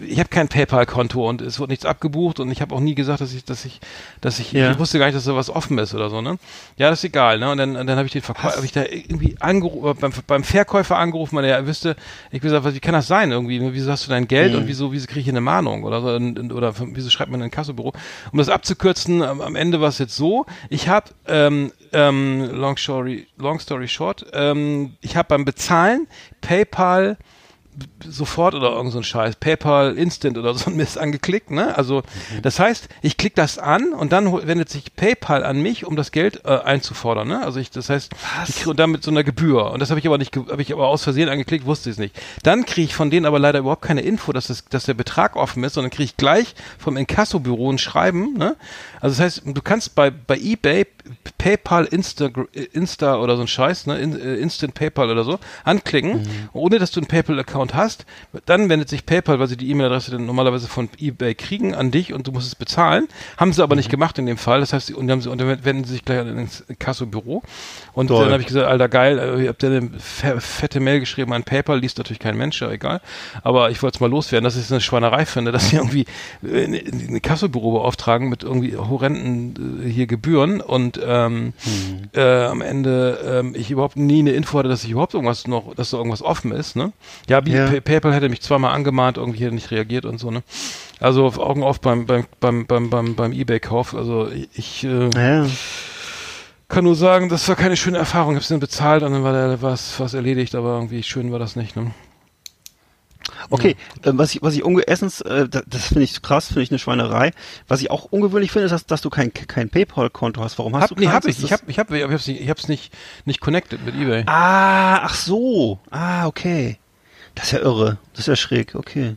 ich habe kein PayPal-Konto und es wird nichts abgebucht und ich habe auch nie gesagt, dass ich, dass ich, dass ich, Ja. ich wusste gar nicht, dass da was offen ist oder so, ne? Ja, das ist egal, ne? Und dann, und dann habe ich den Verkäufer, habe ich da irgendwie angerufen, beim, beim Verkäufer angerufen, weil er wüsste, ich gesagt, was, wie kann das sein irgendwie? Wieso hast du dein Geld Mhm. und wieso, wieso kriege ich eine Mahnung oder so? Und, und, oder wieso schreibt man in ein Kassobüro? Um das abzukürzen, am, am Ende war es jetzt so, ich habe, ähm, ähm, long story, long story short, ähm, ich habe beim Bezahlen PayPal sofort oder irgend so ein Scheiß, PayPal Instant oder so ein Mist angeklickt, ne? Also das heißt, ich klicke das an und dann wendet sich PayPal an mich, um das Geld äh, einzufordern, ne? Also ich, das heißt, ich kriege und dann mit so einer Gebühr und das habe ich aber nicht, habe ich aber aus Versehen angeklickt, wusste ich es nicht. Dann kriege ich von denen aber leider überhaupt keine Info, dass das, dass der Betrag offen ist, sondern kriege ich gleich vom Inkassobüro ein Schreiben, ne? Also das heißt, du kannst bei bei eBay PayPal Insta, Insta oder so ein Scheiß, ne? In, äh, Instant PayPal oder so anklicken, ohne dass du einen PayPal-Account PayPal-Account hast, dann wendet sich PayPal, weil sie die E-Mail-Adresse dann normalerweise von eBay kriegen, an dich und du musst es bezahlen. Haben sie aber Mhm. nicht gemacht in dem Fall. Das heißt, sie- und, dann haben sie, und dann wenden sie sich gleich an ins Kassobüro. Und Toll. dann habe ich gesagt, Alter, geil, äh, ihr habt ja eine fe- fette Mail geschrieben an PayPal, liest natürlich kein Mensch, ja egal. Aber ich wollte es mal loswerden, dass ich es eine Schweinerei finde, dass sie irgendwie äh, ein ein Kassobüro beauftragen mit irgendwie horrenden äh, hier Gebühren und ähm, Mhm. äh, am Ende ähm, ich überhaupt nie eine Info hatte, dass ich überhaupt irgendwas noch, dass da irgendwas offen ist, ne? Ja, wie Ja. Pay- PayPal hätte mich zweimal angemahnt, irgendwie hier nicht reagiert und so, ne? Also auf Augen auf beim beim beim beim beim, beim eBay-Kauf. Also ich äh, Ja. kann nur sagen, das war keine schöne Erfahrung. Ich hab's dann bezahlt und dann war der was was erledigt, aber irgendwie schön war das nicht, ne? Okay, ähm, was ich, was ich unge erstens, äh, das, das finde ich krass, finde ich eine Schweinerei. Was ich auch ungewöhnlich finde, ist, dass, dass du kein, kein PayPal-Konto hast. Warum hast Hab, du nee, keins? hab ich. Ich das- hab, ich hab, ich hab's nicht, ich hab's nicht, nicht connected mit eBay. Ah, ach so. Ah, okay. Das ist ja irre. Das ist ja schräg. Okay.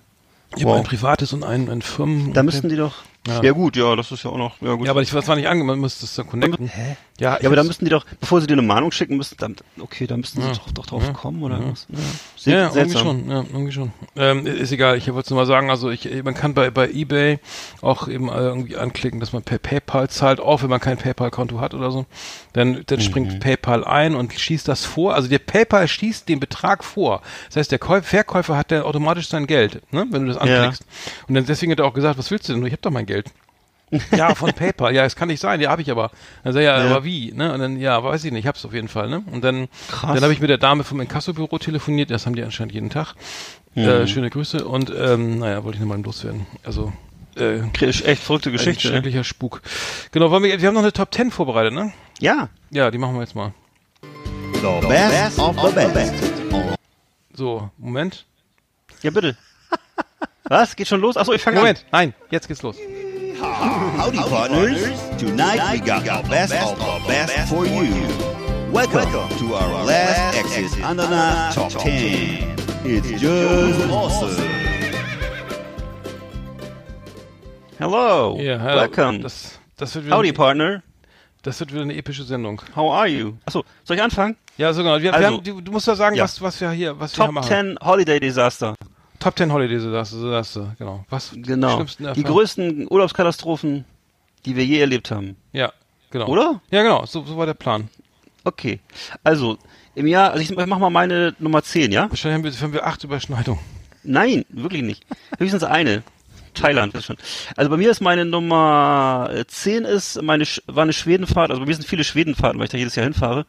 Ich Wow. ein privates und ein, ein Firmen. Da müssten die doch. Ja. Ja. gut, ja, das ist ja auch noch. Ja, gut. Ja, aber ich, das war nicht angemeldet, man müsste es dann connecten. Hä? Ja, Ja, aber da müssten die doch, bevor sie dir eine Mahnung schicken, müssten dann, okay, da müssten sie Ja. doch, doch drauf Ja. kommen oder Ja. was? Ja. Ja, irgendwie schon, ja, irgendwie schon. Ähm, ist egal, ich wollte nur mal sagen, also ich, man kann bei, bei eBay auch eben irgendwie anklicken, dass man per PayPal zahlt, auch wenn man kein PayPal-Konto hat oder so. Dann, dann Mhm. springt PayPal ein und schießt das vor. Also der PayPal schießt den Betrag vor. Das heißt, der Käu Verkäufer hat dann automatisch sein Geld, ne, wenn du das anklickst. Und dann deswegen hat er auch gesagt, was willst du denn? Ich hab doch mein Geld. Ja, von PayPal. Ja, es kann nicht sein. Ja, habe ich aber. Dann sag ich, ja, Ja. aber wie? Ne? Und dann, ja, weiß ich nicht. Ich hab's auf jeden Fall. Ne? Und dann, Krass. dann habe ich mit der Dame vom Inkassobüro telefoniert. Das haben die anscheinend jeden Tag. Äh, schöne Grüße. Und ähm, naja, wollte ich nochmal loswerden. Also äh, Echt verrückte Geschichte, Geschichte. ne? schrecklicher Spuk. Genau, wollen wir, wir haben noch eine Top 10 vorbereitet, ne? Ja. Ja, die machen wir jetzt mal. The best of the best. So, Moment. Ja, bitte. Was? Geht schon los? Achso, ich fange an. Moment, nein, jetzt geht's los. Howdy, partners. Tonight we got the best of the best for you. Welcome to our last Exit Ananas Top 10. It's just awesome. Hello. Ja, hallo. Welcome. Das, das, wird Howdy, Partner. das wird wieder eine epische Sendung. How are you? Achso, soll ich anfangen? Ja, so genau. Wir, wir Also- haben, du, du musst ja sagen, Ja. was, was wir hier, was wir hier Top machen. 10 Holiday Disaster. Top 10 Holidays, das, das, das, genau. Was? Genau. Die Erfahrungen? größten Urlaubskatastrophen, die wir je erlebt haben. Ja, genau. Oder? Ja, genau. So, so war der Plan. Okay. Also, im Jahr, also ich mach mal meine Nummer 10, ja? Wahrscheinlich haben wir, haben wir acht Überschneidungen. Nein, wirklich nicht. Höchstens eine. Thailand ist schon. Also bei mir ist meine Nummer äh, 10 ist meine war eine Schwedenfahrt, also bei mir sind viele Schwedenfahrten, weil ich da jedes Jahr hinfahre.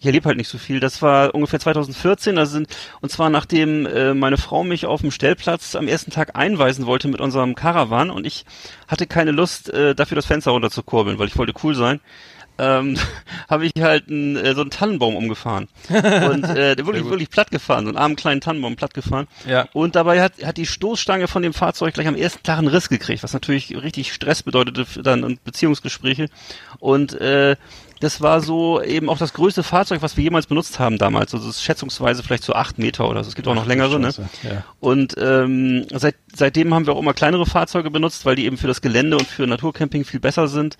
Ich erlebe halt nicht so viel. Das war ungefähr 2014, da sind und zwar nachdem äh, meine Frau mich auf dem Stellplatz am ersten Tag einweisen wollte mit unserem Caravan und ich hatte keine Lust äh, dafür das Fenster runterzukurbeln, weil ich wollte cool sein. Ähm, habe ich halt einen, äh, so einen Tannenbaum umgefahren und äh, der wirklich wirklich platt gefahren, so einen armen kleinen Tannenbaum platt gefahren. Ja. Und dabei hat, hat die Stoßstange von dem Fahrzeug gleich am ersten Tag einen Riss gekriegt, was natürlich richtig Stress bedeutete dann und Beziehungsgespräche. Und äh, das war so eben auch das größte Fahrzeug, was wir jemals benutzt haben damals. Also es ist schätzungsweise vielleicht so acht Meter oder so. Es gibt auch noch längere, ne? Ja. Und ähm, seit, seitdem haben wir auch immer kleinere Fahrzeuge benutzt, weil die eben für das Gelände und für Naturcamping viel besser sind.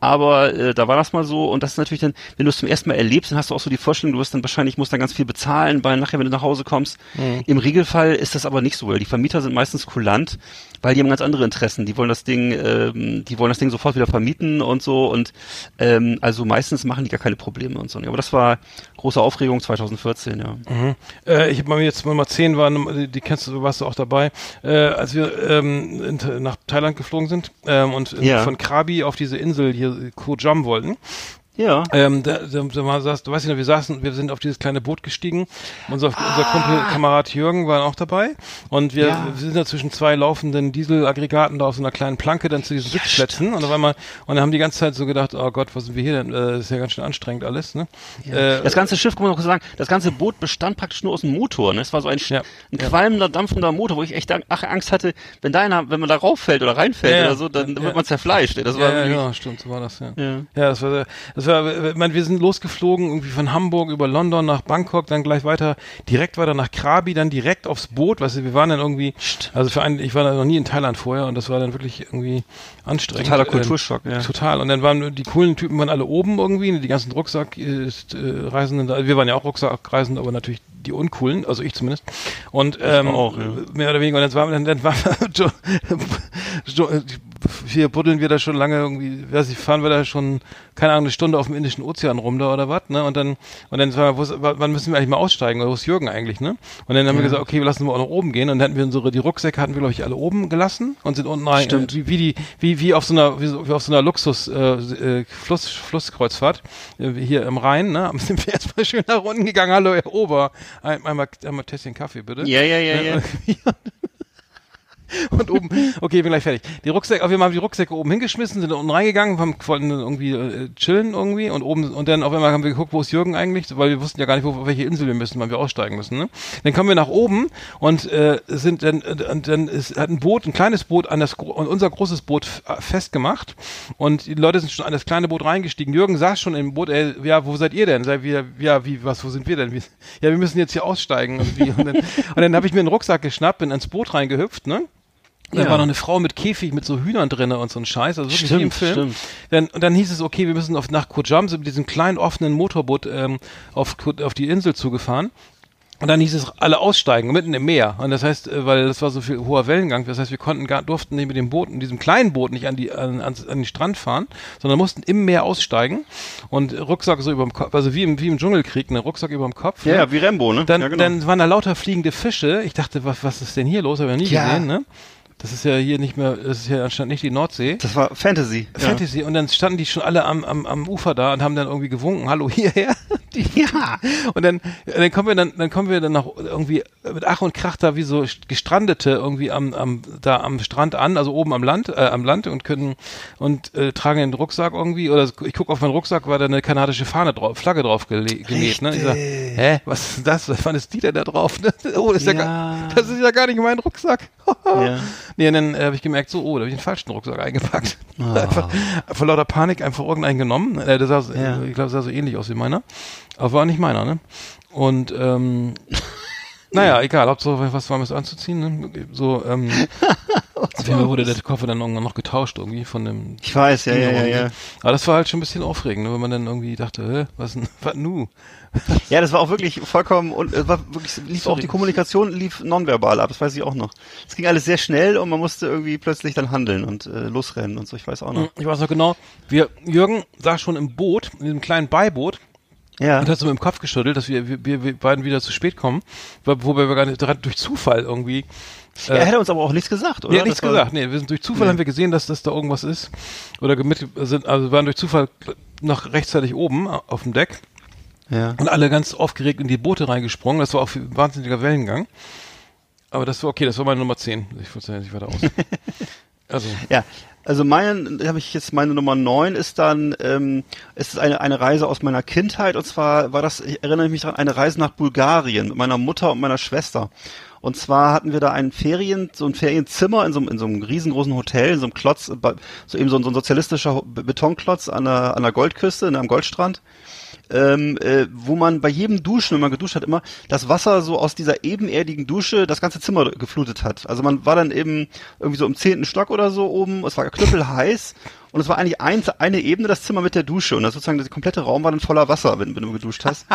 Aber äh, da war das mal so und das ist natürlich dann, wenn du es zum ersten Mal erlebst, dann hast du auch so die Vorstellung, du wirst dann wahrscheinlich, musst dann ganz viel bezahlen, weil nachher, wenn du nach Hause kommst. Im Regelfall ist das aber nicht so, weil die Vermieter sind meistens kulant, weil die haben ganz andere Interessen. Die wollen das Ding, ähm, die wollen das Ding sofort wieder vermieten und so und ähm, also meistens machen die gar keine Probleme und so. Aber das war große Aufregung 2014, ja. Mhm. Äh, ich habe mal jetzt Nummer 10 war, Nummer- die kennst du, warst du auch dabei, äh, als wir ähm, in, nach Thailand geflogen sind ähm, und Ja. von Krabi auf diese Insel hier Koh Jam wollten. Ja. Ähm, da, da, da war, saß, du weißt nicht, wir saßen, wir sind auf dieses kleine Boot gestiegen. Unser, unser Kumpel, Kamerad Jürgen war auch dabei. Und wir, Ja. wir sind da zwischen zwei laufenden Dieselaggregaten da auf so einer kleinen Planke dann zu diesen Sitzplätzen. Und auf einmal, und dann haben die ganze Zeit so gedacht, oh Gott, was sind wir hier denn? Äh, Das ist ja ganz schön anstrengend alles, ne? Äh, Das ganze Schiff, kann man noch sagen, das ganze Boot bestand praktisch nur aus dem Motor. Ne? Es war so ein, Ja. ein qualmender, dampfender Motor, wo ich echt Angst hatte, wenn da einer, wenn man da rauffällt oder reinfällt Ja, ja. oder so, dann Ja. wird man zerfleischt. ey. Das ja, war ja, wirklich, genau, stimmt, so war das, ja. Ja. Ja, das war, Das war, ich meine, wir sind losgeflogen, irgendwie von Hamburg über London nach Bangkok, dann gleich weiter, direkt weiter nach Krabi, dann direkt aufs Boot, weißt du, wir waren dann irgendwie, also für einen, ich war noch nie in Thailand vorher und das war dann wirklich irgendwie anstrengend. Totaler Kulturschock, ähm, ja. Total. Und dann waren die coolen Typen waren alle oben irgendwie, die ganzen Rucksackreisenden, also wir waren ja auch Rucksackreisende, aber natürlich die uncoolen, also ich zumindest. Und ähm, auch, ja. mehr oder weniger. Und jetzt war, dann, dann war Jo- Jo- hier buddeln wir da schon lange irgendwie, weiß ich, fahren wir da schon, keine Ahnung, eine Stunde auf dem Indischen Ozean rum da oder was, ne? Und dann, und dann wo ist- wann müssen wir eigentlich mal aussteigen? Oder wo ist Jürgen eigentlich, ne? Und dann haben wir gesagt, okay, wir lassen wir auch noch oben gehen. Und dann hatten wir unsere, die Rucksäcke hatten wir, glaube ich, alle oben gelassen und sind unten rein, Stimmt. äh, wie, wie die, wie, wie auf so einer, wie, auf so einer Luxus, äh, äh, Fluss, Flusskreuzfahrt, äh, hier im Rhein, ne? Sind wir erstmal schön nach unten gegangen. Hallo, Herr Ober. Ein, einmal, einmal Tässchen Kaffee, bitte. Ja, ja, ja, ja. Und oben, okay, bin gleich fertig. Die Rucksäcke, wir haben die Rucksäcke oben hingeschmissen, sind unten reingegangen, haben, wollten irgendwie äh, chillen irgendwie und oben und dann auf einmal haben wir geguckt, wo ist Jürgen eigentlich, weil wir wussten ja gar nicht, wo, auf welche Insel wir müssen, weil wir aussteigen müssen. Ne? Dann kommen wir nach oben und äh, sind dann und dann ist, hat ein Boot, ein kleines Boot an das an unser großes Boot äh, festgemacht und die Leute sind schon an das kleine Boot reingestiegen. Jürgen saß schon im Boot, ey, ja, wo seid ihr denn? Sei wir, ja, wie, was, wo sind wir denn? Wie, ja, wir müssen jetzt hier aussteigen irgendwie. Und dann, und dann habe ich mir einen Rucksack geschnappt, bin ins Boot reingehüpft, ne? Und dann Ja. war noch eine Frau mit Käfig mit so Hühnern drinne und so ein Scheiß, also wirklich Stimmt, wie im Film. stimmt. Dann, und dann hieß es, okay, wir müssen auf, nach Kojam, sind mit diesem kleinen offenen Motorboot ähm, auf, auf die Insel zugefahren. Und dann hieß es, alle aussteigen, mitten im Meer. Und das heißt, äh, weil das war so viel hoher Wellengang, das heißt, wir konnten gar, durften nicht mit dem Boot, diesem kleinen Boot nicht an die, an, an, an den Strand fahren, sondern mussten im Meer aussteigen und Rucksack so über dem Kopf, also wie im, wie im Dschungelkrieg, ne, Rucksack über dem Kopf. Ja, ne? ja, wie Rambo, ne? Dann, ja, genau. dann waren da lauter fliegende Fische. Ich dachte, was, was ist denn hier los? Habe ich noch nie Ja. gesehen, ne? Das ist ja hier nicht mehr, das ist ja anscheinend nicht die Nordsee. das war Fantasy. Fantasy. Und dann standen die schon alle am, am, am Ufer da und haben dann irgendwie gewunken, hallo hierher. Die, Ja. und dann, dann kommen wir dann, dann kommen wir dann noch irgendwie mit Ach und Krach da wie so gestrandete irgendwie am, am, da am Strand an, also oben am Land, äh, am Land und können und äh, tragen den Rucksack irgendwie oder ich gucke auf meinen Rucksack, war da eine kanadische Fahne drauf, Flagge drauf gele- genäht, ne? Ich sag, hä, was ist das? Was wann ist die denn da drauf? Ne? Oh, das ist ja, Ja. gar, das ist ja gar nicht mein Rucksack. Ja. Nee, und dann äh, habe ich gemerkt, so, oh, da habe ich den falschen Rucksack eingepackt. Einfach, vor lauter Panik einfach irgendeinen genommen. Äh, das sah, so- Ja. Ich glaube, das sah so ähnlich aus wie meiner. Aber war nicht meiner, ne? Und ähm, naja, egal, Hauptsache was war es anzuziehen, ne? So, ähm, auf jeden Fall wurde der Koffer dann irgendwann noch getauscht irgendwie von dem Ich weiß, ja, ja, ja, ja. Aber das war halt schon ein bisschen aufregend, ne? wenn man dann irgendwie dachte, hä, was denn, was nu? Ja, das war auch wirklich vollkommen und es war wirklich lief auch die Kommunikation lief nonverbal ab, das weiß ich auch noch. Es ging alles sehr schnell und man musste irgendwie plötzlich dann handeln und äh, losrennen und so, ich weiß auch noch. Ich weiß noch genau, wir, Jürgen saß schon im Boot, in diesem kleinen Beiboot, Ja. und hat so mit dem Kopf geschüttelt, dass wir, wir, wir, beiden wieder zu spät kommen, wo- wobei wir gar nicht durch Zufall irgendwie. Er hätte uns aber auch nichts gesagt, oder? Ja, nichts gesagt. Nee, wir sind durch Zufall haben wir gesehen, dass das da irgendwas ist. Oder mit, sind, also wir waren durch Zufall noch rechtzeitig oben äh, auf dem Deck Ja. und alle ganz aufgeregt in die Boote reingesprungen. Das war auch ein wahnsinniger Wellengang. Aber das war okay, das war meine Nummer 10. Ich wollte ja nicht weiter aus. also, Ja, also mein, habe ich jetzt meine Nummer 9 ist dann, ähm, ist eine, eine Reise aus meiner Kindheit und zwar war das, ich erinnere mich daran, eine Reise nach Bulgarien mit meiner Mutter und meiner Schwester. Und zwar hatten wir da ein Ferien, so ein Ferienzimmer in so, einem- in so einem riesengroßen Hotel, in so einem Klotz, so eben so, ein- so ein sozialistischer Be- Betonklotz an der, an der Goldküste, am Goldstrand ähm, äh, wo man bei jedem Duschen, wenn man geduscht hat, immer das Wasser so aus dieser ebenerdigen Dusche das ganze Zimmer geflutet hat. Also man war dann eben irgendwie so im zehnten Stock oder so oben, es war knüppelheiß und es war eigentlich ein, eine Ebene das Zimmer mit der Dusche und das sozusagen der komplette Raum war dann voller Wasser, wenn, wenn du geduscht hast.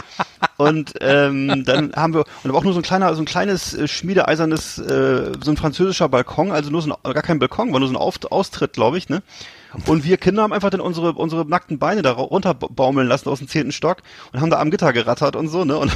und ähm, dann haben wir und war auch nur so ein kleiner, so ein kleines äh, schmiedeeisernes, äh, so ein französischer Balkon, also nur so ein, gar kein Balkon, war nur so ein Auf, Austritt, glaube ich, ne? Und wir Kinder haben einfach dann unsere, unsere nackten Beine da runterbaumeln lassen aus dem zehnten Stock und haben da am Gitter gerattert und so, ne? Und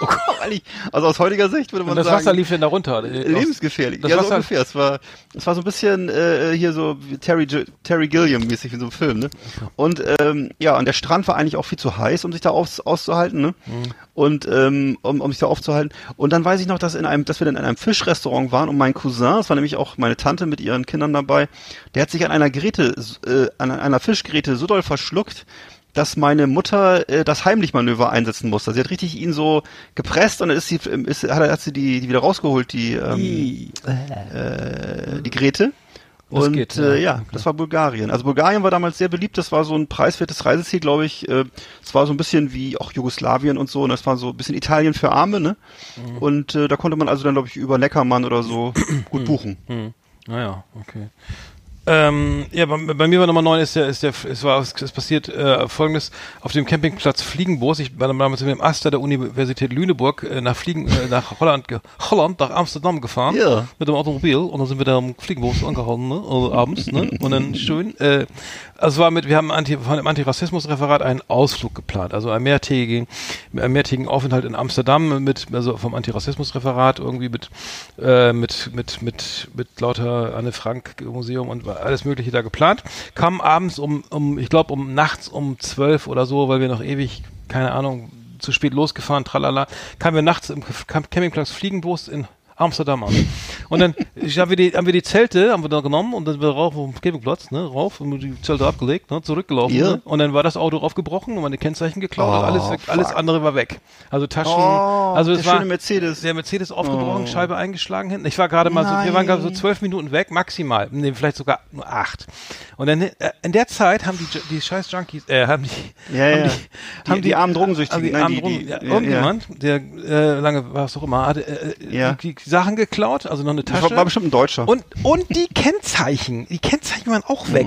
oh Gott, eigentlich, also aus heutiger Sicht würde man und das sagen. Wasser lief denn da runter? Äh, aus- lebensgefährlich. Das ja, so Wasser- ungefähr. Es war, es war so ein bisschen äh, hier so wie Terry, Terry Gilliam mäßig in so einem Film, ne? Und ähm, ja, und der Strand war eigentlich auch viel zu heiß, um sich da aus, auszuhalten, ne? Und ähm, um, um sich da aufzuhalten. Und dann weiß ich noch, dass in einem, dass wir dann in einem Fischrestaurant waren und mein Cousin, das war nämlich auch meine Tante mit ihren Kindern dabei, der hat sich an einer Geräte, äh, an einer Fischgeräte so doll verschluckt, dass meine Mutter äh, das Heimlichmanöver einsetzen musste. Sie hat richtig ihn so gepresst und dann ist sie, ist, hat, hat sie die, die wieder rausgeholt, die, ähm, äh, die Geräte. Das und geht, äh, ja. Okay. das war Bulgarien. Also Bulgarien war damals sehr beliebt. Das war so ein preiswertes Reiseziel, glaube ich. Äh, Es war so ein bisschen wie auch Jugoslawien und so. Und das war so ein bisschen Italien für Arme. Ne? Mhm. Und äh, da konnte man also dann, glaube ich, über Neckermann oder so gut buchen. Hm. Naja, okay. Ähm, ja, bei, bei mir war Nummer 9 ist der, ist der, es war, es passiert äh, folgendes, auf dem Campingplatz Fliegenbos, ich war damals mit dem Aster der Universität Lüneburg äh, nach Fliegen, äh, nach Holland, ge Holland, nach Amsterdam gefahren, Ja. mit dem Automobil und dann sind wir da am Fliegenbos angehalten, ne, also abends, ne, und dann schön, äh, also war mit, wir haben Anti, von dem Antirassismusreferat einen Ausflug geplant, also einen mehrtägigen, einen mehrtägigen Aufenthalt in Amsterdam mit, also vom Antirassismusreferat irgendwie mit, äh, mit, mit, mit, mit lauter Anne Frank Museum und alles Mögliche da geplant. Kam abends um, um ich glaube um nachts um zwölf oder so, weil wir noch ewig, keine Ahnung, zu spät losgefahren, tralala, kamen wir nachts im Camp- Campingplatz Fliegenbus in Amsterdam an. Und dann ich, haben, wir die, haben wir die Zelte, haben wir da genommen und dann sind wir rauf auf dem Campingplatz, ne, rauf, und die Zelte abgelegt, ne, zurückgelaufen. Ja. Ne, und dann war das Auto aufgebrochen und meine Kennzeichen geklaut und Oh, alles, weg, alles andere war weg. Also Taschen, Oh, also der es war schöne Mercedes. der Mercedes aufgebrochen, Oh. Scheibe eingeschlagen hinten. Ich war gerade mal so, wir waren gerade so Nein. zwölf Minuten weg, maximal. Nee, vielleicht sogar nur acht. Und dann, äh, in der Zeit haben die, die scheiß Junkies, äh, haben die, Ja, haben ja. die, Die- die armen Drogensüchtigen, haben die nein, armen die- Drogen, die- ja, irgendjemand, der, äh, lange war es doch immer, hatte, äh, Ja. die, die Sachen geklaut, also noch eine Das Tasche. war, war bestimmt ein Deutscher. Und, und die Kennzeichen, die Kennzeichen waren auch weg.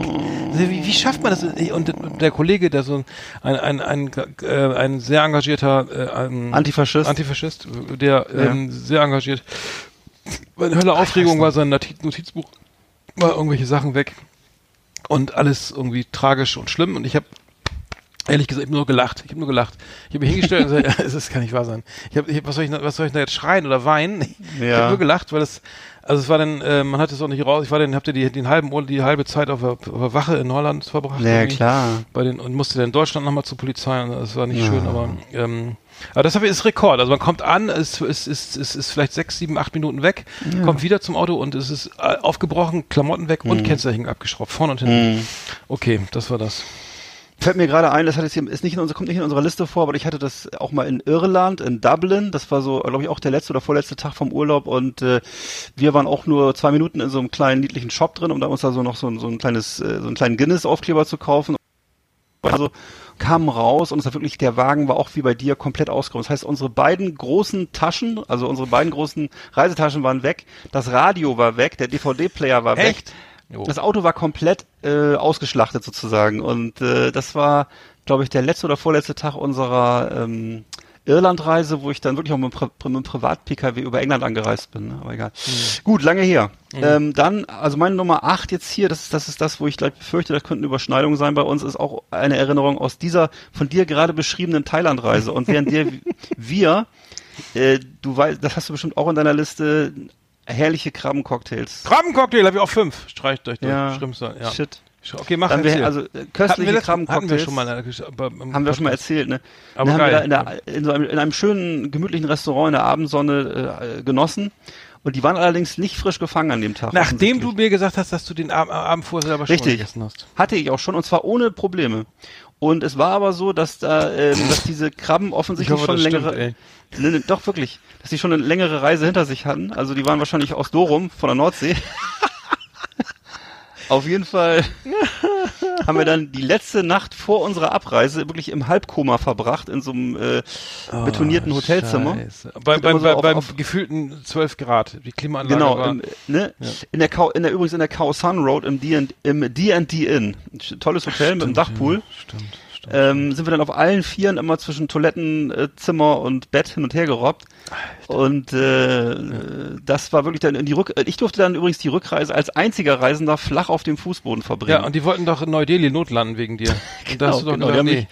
Also wie, wie schafft man das? Und der Kollege, der so ein, ein, ein, äh, ein sehr engagierter äh, Antifaschist. Antifaschist, der ähm, sehr engagiert. Eine Hölle Aufregung war sein Notiz Notizbuch, war irgendwelche Sachen weg und alles irgendwie tragisch und schlimm und ich habe Ehrlich gesagt, ich habe nur gelacht. Ich habe nur gelacht. Ich habe mich hingestellt und gesagt, ja, das kann nicht wahr sein. Ich hab, ich hab, was soll ich, was soll ich da jetzt schreien oder weinen? Ich Ja. habe nur gelacht, weil es, also es war dann, äh, man hat es auch nicht raus. Ich war dann, habt ihr die, den halben Ur- die halbe Zeit auf der, auf der Wache in Holland verbracht? ja, klar. Bei den und musste dann in Deutschland nochmal zur Polizei. Und das war nicht Ja. schön, aber ähm, aber das ist Rekord. Also man kommt an, es ist, ist, ist, ist vielleicht sechs, sieben, acht Minuten weg, kommt wieder zum Auto und es ist äh, aufgebrochen, Klamotten weg und Kennzeichen abgeschraubt, vorne und hinten. Mhm. Okay, das war das. Fällt mir gerade ein, das hat jetzt hier, ist nicht in unserer, kommt nicht in unserer Liste vor, aber ich hatte das auch mal in Irland, in Dublin. Das war so, glaube ich, auch der letzte oder vorletzte Tag vom Urlaub und äh, wir waren auch nur zwei Minuten in so einem kleinen niedlichen Shop drin, um da uns da so noch so, ein- so ein kleines, äh, so einen kleinen Guinness-Aufkleber zu kaufen. Also kamen raus und es war wirklich, der Wagen war auch wie bei dir komplett ausgeräumt. Das heißt, unsere beiden großen Taschen, also unsere beiden großen Reisetaschen waren weg, das Radio war weg, der DVD-Player war Echt? weg. Jo. Das Auto war komplett äh, ausgeschlachtet sozusagen und äh, das war, glaube ich, der letzte oder vorletzte Tag unserer ähm, Irlandreise, wo ich dann wirklich auch mit, einem Pri Privat-PKW über England angereist bin. ne? Aber egal. Gut, lange her. Ähm, dann, also meine Nummer 8 jetzt hier, das ist, das ist das, wo ich gleich befürchte, das könnten Überschneidungen sein bei uns, ist auch eine Erinnerung aus dieser von dir gerade beschriebenen Thailand-Reise. Und während der wir, äh, du weißt, das hast du bestimmt auch in deiner Liste, herrliche Krabbencocktails. Krabbencocktail habe ich auch fünf. Streicht euch durch. Ja. Stimmt so, ja. Shit. Okay, mach Dann jetzt wir, also äh, köstliche wir, hatten wir Krabbencocktails. schon mal. in der- aber im Haben wir schon mal erzählt, ne? Aber Dann haben wir da in, der, in, so einem, in einem schönen, gemütlichen Restaurant in der Abendsonne äh, genossen. Und die waren allerdings nicht frisch gefangen an dem Tag. Nachdem du mir gesagt hast, dass du den Ab Abend vorher selber schon mal Richtig. gegessen hast. Hatte ich auch schon, und zwar ohne Probleme. Und es war aber so, dass da, ähm, dass diese Krabben offensichtlich schon längere, ey. Ne, ne, doch wirklich, dass die schon eine längere Reise hinter sich hatten. Also die waren wahrscheinlich aus Dorum von der Nordsee. Auf jeden Fall haben wir dann die letzte Nacht vor unserer Abreise wirklich im Halbkoma verbracht in so einem äh, betonierten Hotelzimmer. Oh. Bei, beim, so auf- beim auf- gefühlten 12 Grad. Die Klimaanlage Genau, war... im, ne? in der Kau, in der übrigens in der Khao San Road im D&D im Inn, tolles Hotel mit einem Dachpool. Ja, stimmt, stimmt. Ähm, sind wir dann auf allen Vieren immer zwischen Toiletten, äh, und Bett hin und her gerobbt. Und äh, das war wirklich dann in die Rück. äh, Ich durfte dann übrigens die Rückreise als einziger Reisender flach auf dem Fußboden verbringen. Ja, und die wollten doch in Neu-Delhi notlanden wegen dir. Genau, die gesagt, nee. mich,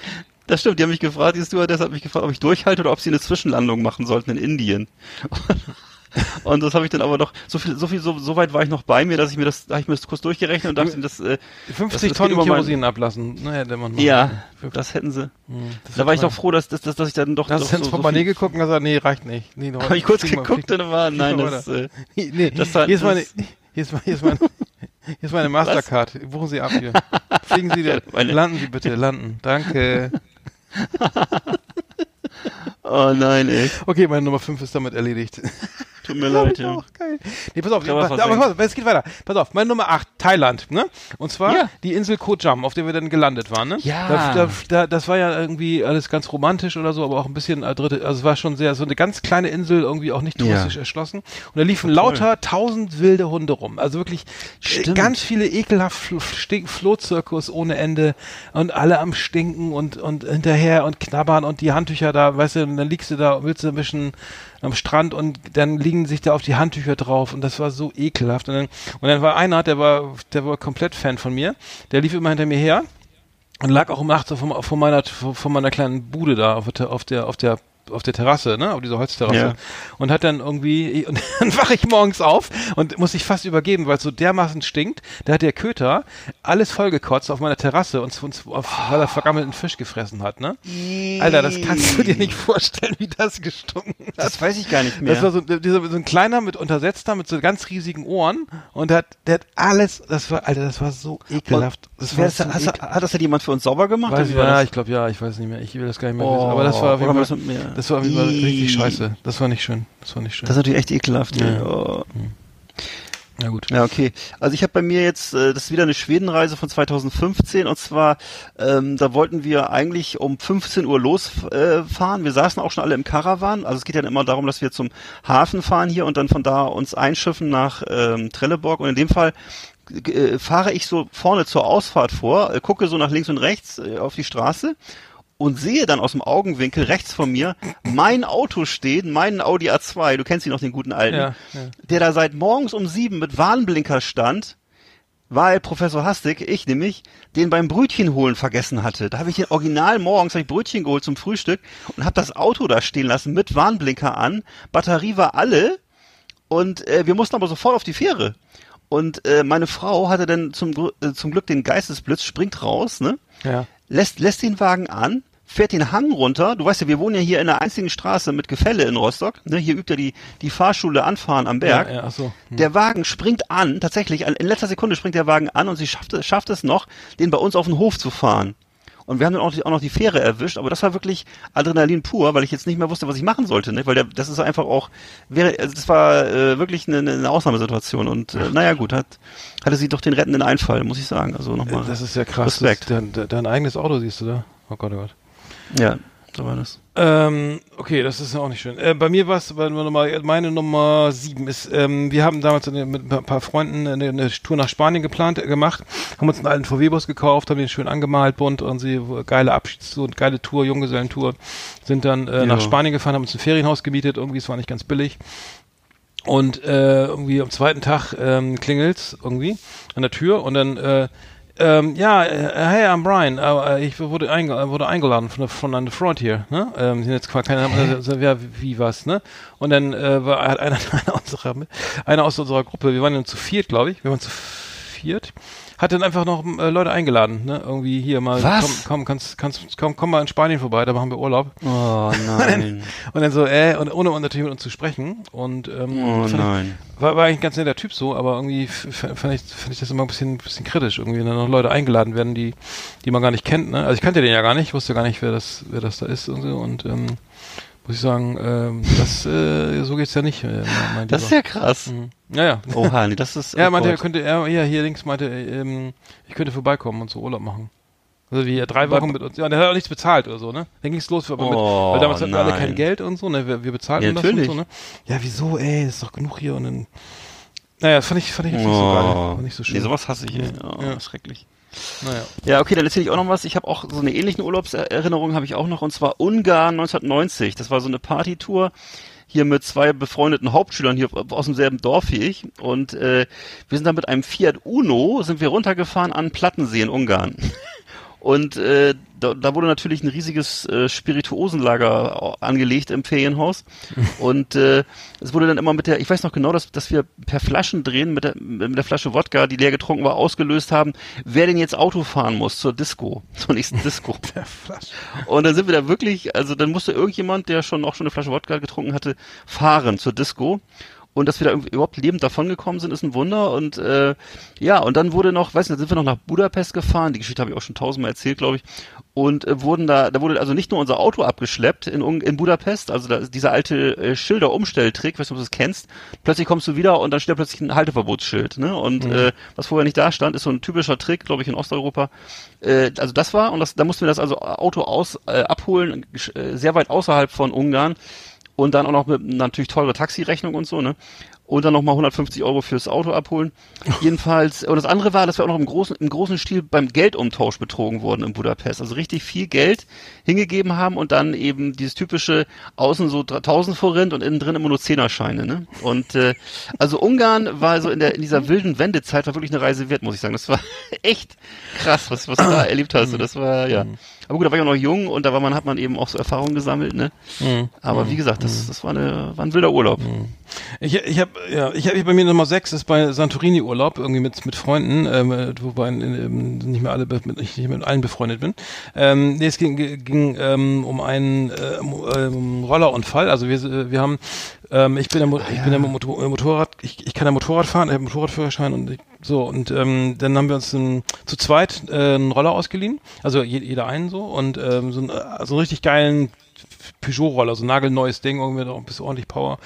das stimmt, die haben mich gefragt, die Stewardess hat mich gefragt, ob ich durchhalte oder ob sie eine Zwischenlandung machen sollten in Indien. Und das habe ich dann aber noch, so viel, so viel, so, so weit war ich noch bei mir, dass ich mir das, da habe ich mir das kurz durchgerechnet und dachte, das, äh, 50 das- das Tonnen über mein- Kerosin ablassen. Naja, der Mann. ja, das hätten sie. da war ich doch froh, dass, dass, dass, dass ich dann doch, Hast du ins so Portemonnaie geguckt und gesagt, nee, reicht nicht. Nee, habe ich kurz mal, geguckt flieg- und war, nein, mal das, äh, Nee, Das war- hier, ist meine, das- hier, ist, hier, ist meine, hier ist meine Mastercard. Buchen Sie ab hier. Fliegen Sie, meine- landen Sie bitte, landen. Danke. oh nein, ey. Okay, meine Nummer 5 ist damit erledigt. Tut mir leid, ja. Auch geil. Nee, pass auf, aber, pass auf, es geht weiter. Pass auf, meine Nummer 8, Thailand, ne? Und zwar Ja. die Insel Koh Jam, auf der wir dann gelandet waren, ne? Ja. Da, da, da, das war ja irgendwie alles ganz romantisch oder so, aber auch ein bisschen äh, dritte, also es war schon sehr, so eine ganz kleine Insel, irgendwie auch nicht touristisch Ja. erschlossen. Und da liefen lauter tausend wilde Hunde rum. Also wirklich äh, Stimmt. ganz viele ekelhaft Flohzirkus ohne Ende und alle am Stinken und, und hinterher und knabbern und die Handtücher da, weißt du, und dann liegst du da, willst du ein bisschen am Strand und dann liegen sich da auf die Handtücher drauf und das war so ekelhaft. Und dann, und dann war einer, der war, der war komplett Fan von mir, der lief immer hinter mir her und lag auch um Nacht so vor, meiner vor meiner kleinen Bude da auf der auf der auf der Terrasse, ne, auf dieser Holzterrasse Ja. und hat dann irgendwie und dann wache ich morgens auf und muss ich fast übergeben, weil es so dermaßen stinkt. Da hat der Köter alles vollgekotzt auf meiner Terrasse und, und auf, weil er vergammelten Fisch gefressen hat, ne? Alter, das kannst du dir nicht vorstellen, wie das gestunken hat. Das weiß ich gar nicht mehr. Das war so, dieser, so ein kleiner mit untersetzter, mit so ganz riesigen Ohren und der hat, der hat alles, das war, Alter, das war so ekelhaft. Das war ist, so hat, ekel- hat das denn jemand für uns sauber gemacht? Weiß ja, das? ich glaube ja, ich weiß nicht mehr, ich will das gar nicht mehr Oh, wissen. Aber das war auf jeden Fall? Das war Fall richtig scheiße. Das war nicht schön. Das war nicht schön. Das ist natürlich echt ekelhaft. Ja. Ja, oh. ja gut. ja okay. Also ich habe bei mir jetzt, äh, das ist wieder eine Schwedenreise von 2015 und zwar, ähm, da wollten wir eigentlich um 15 Uhr losfahren. Äh, wir saßen auch schon alle im Caravan. Also es geht ja immer darum, dass wir zum Hafen fahren hier und dann von da uns einschiffen nach ähm, Trelleborg. Und in dem Fall äh, fahre ich so vorne zur Ausfahrt vor, äh, gucke so nach links und rechts äh, auf die Straße und sehe dann aus dem Augenwinkel rechts von mir mein Auto stehen, meinen Audi A2, du kennst ihn noch, den guten alten, Ja, ja. der da seit morgens um sieben mit Warnblinker stand, weil Professor Hastig, ich nämlich, den beim Brötchen holen vergessen hatte. Da habe ich den Original morgens hab ich Brötchen geholt zum Frühstück und habe das Auto da stehen lassen mit Warnblinker an. Batterie war alle und äh, wir mussten aber sofort auf die Fähre. Und äh, meine Frau hatte dann zum, äh, zum Glück den Geistesblitz, springt raus, ne? Ja. lässt, lässt den Wagen an, fährt den Hang runter. Du weißt ja, wir wohnen ja hier in einer einzigen Straße mit Gefälle in Rostock. Ne? Hier übt ja die, die Fahrschule Anfahren am Berg. Ja, ja, ach so. Hm. Der Wagen springt an, tatsächlich, in letzter Sekunde springt der Wagen an und sie schafft, es- schafft es noch, den bei uns auf den Hof zu fahren. Und wir haben dann auch, auch noch die Fähre erwischt, aber das war wirklich Adrenalin pur, weil ich jetzt nicht mehr wusste, was ich machen sollte, ne? weil der, das ist einfach auch, wäre, also das war äh, wirklich eine, eine Ausnahmesituation und äh, naja gut, hat, hatte sie doch den rettenden Einfall, muss ich sagen. Also nochmal. Das ist ja krass. Respekt. Dein, dein eigenes Auto siehst du da. Oh Gott, oh Gott. Ja, so war das. Ähm, okay, das ist ja auch nicht schön. Äh, bei mir war es, meine Nummer sieben ist, ähm, wir haben damals mit ein paar Freunden eine, eine Tour nach Spanien geplant, äh, gemacht, haben uns einen alten VW-Bus gekauft, haben den schön angemalt, bunt und sie, geile Abschiedstour, geile Tour, Junggesellentour, sind dann äh, nach. Spanien gefahren, haben uns ein Ferienhaus gemietet, irgendwie, es war nicht ganz billig. Und äh, irgendwie am zweiten Tag ähm, klingelt's irgendwie an der Tür und dann äh, ähm, ja, äh, hey, I'm Brian. Äh, ich wurde, einge äh, wurde eingeladen von, der- von einer Freund hier. Ne? Ähm, sind jetzt quasi keine also, ja, wie was, ne? Und dann äh, war hat einer, einer unserer einer aus unserer Gruppe, wir waren dann zu viert, glaube ich. Wir waren zu viert. Hat dann einfach noch äh, Leute eingeladen, ne? Irgendwie hier mal Was? komm, komm, kannst, kannst, komm, komm mal in Spanien vorbei, da machen wir Urlaub. Oh nein. Und dann so, äh, und ohne natürlich mit uns zu sprechen. Und ähm, Oh nein. Ich, war, war eigentlich ein ganz netter Typ so, aber irgendwie fand ich, fand ich das immer ein bisschen, bisschen kritisch, irgendwie, wenn dann noch Leute eingeladen werden, die, die man gar nicht kennt. Ne? Also ich kannte den ja gar nicht, wusste gar nicht, wer das, wer das da ist und so. Und ähm, muss ich sagen, ähm, das, äh, so geht's ja nicht. Äh, Das ist ja krass. Mhm. Ja, ja. Oha, nee, das ist. Ja, oh meinte, er könnte, er, ja, hier links meinte, ähm, ich könnte vorbeikommen und so Urlaub machen. Also wie drei Wochen mit uns, ja, und er hat auch nichts bezahlt oder so, ne? Dann ging's los, aber mit, Oh, weil damals hatten wir alle kein Geld und so, ne? Wir, wir bezahlten Ja, das natürlich. und so, ne? Ja, wieso, ey, ist doch genug hier und dann. Naja, das fand ich, fand ich jetzt nicht so geil. Oh. Fand nicht so schön. Nee, sowas hasse ich. Oh, Ja. schrecklich. Naja. Ja, okay, dann erzähle ich auch noch was. Ich habe auch so eine ähnliche Urlaubserinnerung habe ich auch noch und zwar Ungarn 1990. Das war so eine Partytour hier mit zwei befreundeten Hauptschülern hier aus demselben Dorf wie ich und äh, wir sind dann mit einem Fiat Uno sind wir runtergefahren an Plattensee in Ungarn. Und äh, da, da wurde natürlich ein riesiges äh, Spirituosenlager angelegt im Ferienhaus. Und äh, es wurde dann immer mit der, ich weiß noch genau, dass, dass wir per Flaschen drehen mit der, mit der Flasche Wodka, die leer getrunken war, ausgelöst haben, wer denn jetzt Auto fahren muss zur Disco, zur nächsten Disco. Und dann sind wir da wirklich, also dann musste irgendjemand, der schon auch schon eine Flasche Wodka getrunken hatte, fahren zur Disco. Und dass wir da überhaupt lebend davongekommen sind, ist ein Wunder. Und äh, ja, und dann wurde noch, weiß nicht, sind wir noch nach Budapest gefahren. Die Geschichte habe ich auch schon tausendmal erzählt, glaube ich. und äh, wurden da, da wurde also nicht nur unser Auto abgeschleppt in, Ung- in Budapest, also da ist dieser alte äh, Schilder-Umstelltrick, weißt du, ob du das kennst, plötzlich kommst du wieder und dann steht da plötzlich ein Halteverbotsschild, ne? Und äh, was vorher nicht da stand, ist so ein typischer Trick, glaube ich, in Osteuropa. Äh, also das war, und das, da mussten wir das also Auto aus äh, abholen, äh, sehr weit außerhalb von Ungarn und dann auch noch mit natürlich teure Taxirechnung und so, ne? Und dann nochmal 150 Euro fürs Auto abholen. Jedenfalls, und das andere war, dass wir auch noch im großen, im großen Stil beim Geldumtausch betrogen wurden in Budapest. Also richtig viel Geld hingegeben haben und dann eben dieses typische außen so 1000 Forint und innen drin immer nur Zehnerscheine, ne? Und äh, also Ungarn war so in der in dieser wilden Wendezeit war wirklich eine Reise wert, muss ich sagen. Das war echt krass, was was du da erlebt hast. Das war ja. Aber gut, da war ich auch noch jung und da war man hat man eben auch so Erfahrungen gesammelt, ne? Aber wie gesagt, das das war eine war ein wilder Urlaub. Ich, ich habe ja, ich habe bei mir Nummer 6 ist bei Santorini Urlaub irgendwie mit mit Freunden, ähm, äh, wobei ähm, nicht mehr alle mit, ich nicht mit allen befreundet bin. Ähm, nee, es ging, ging ähm, um einen äh, um, ähm, Rollerunfall. Also wir äh, wir haben ähm, ich bin der, Mo ich bin der Motor Motorrad ich, ich kann der Motorrad fahren, ich habe Motorradführerschein und ich, so und ähm, dann haben wir uns ein, zu zweit äh, einen Roller ausgeliehen, also je, jeder einen so und ähm, so, einen, äh, so einen richtig geilen Peugeot-Roller, so ein nagelneues Ding, irgendwie noch ein bisschen ordentlich Power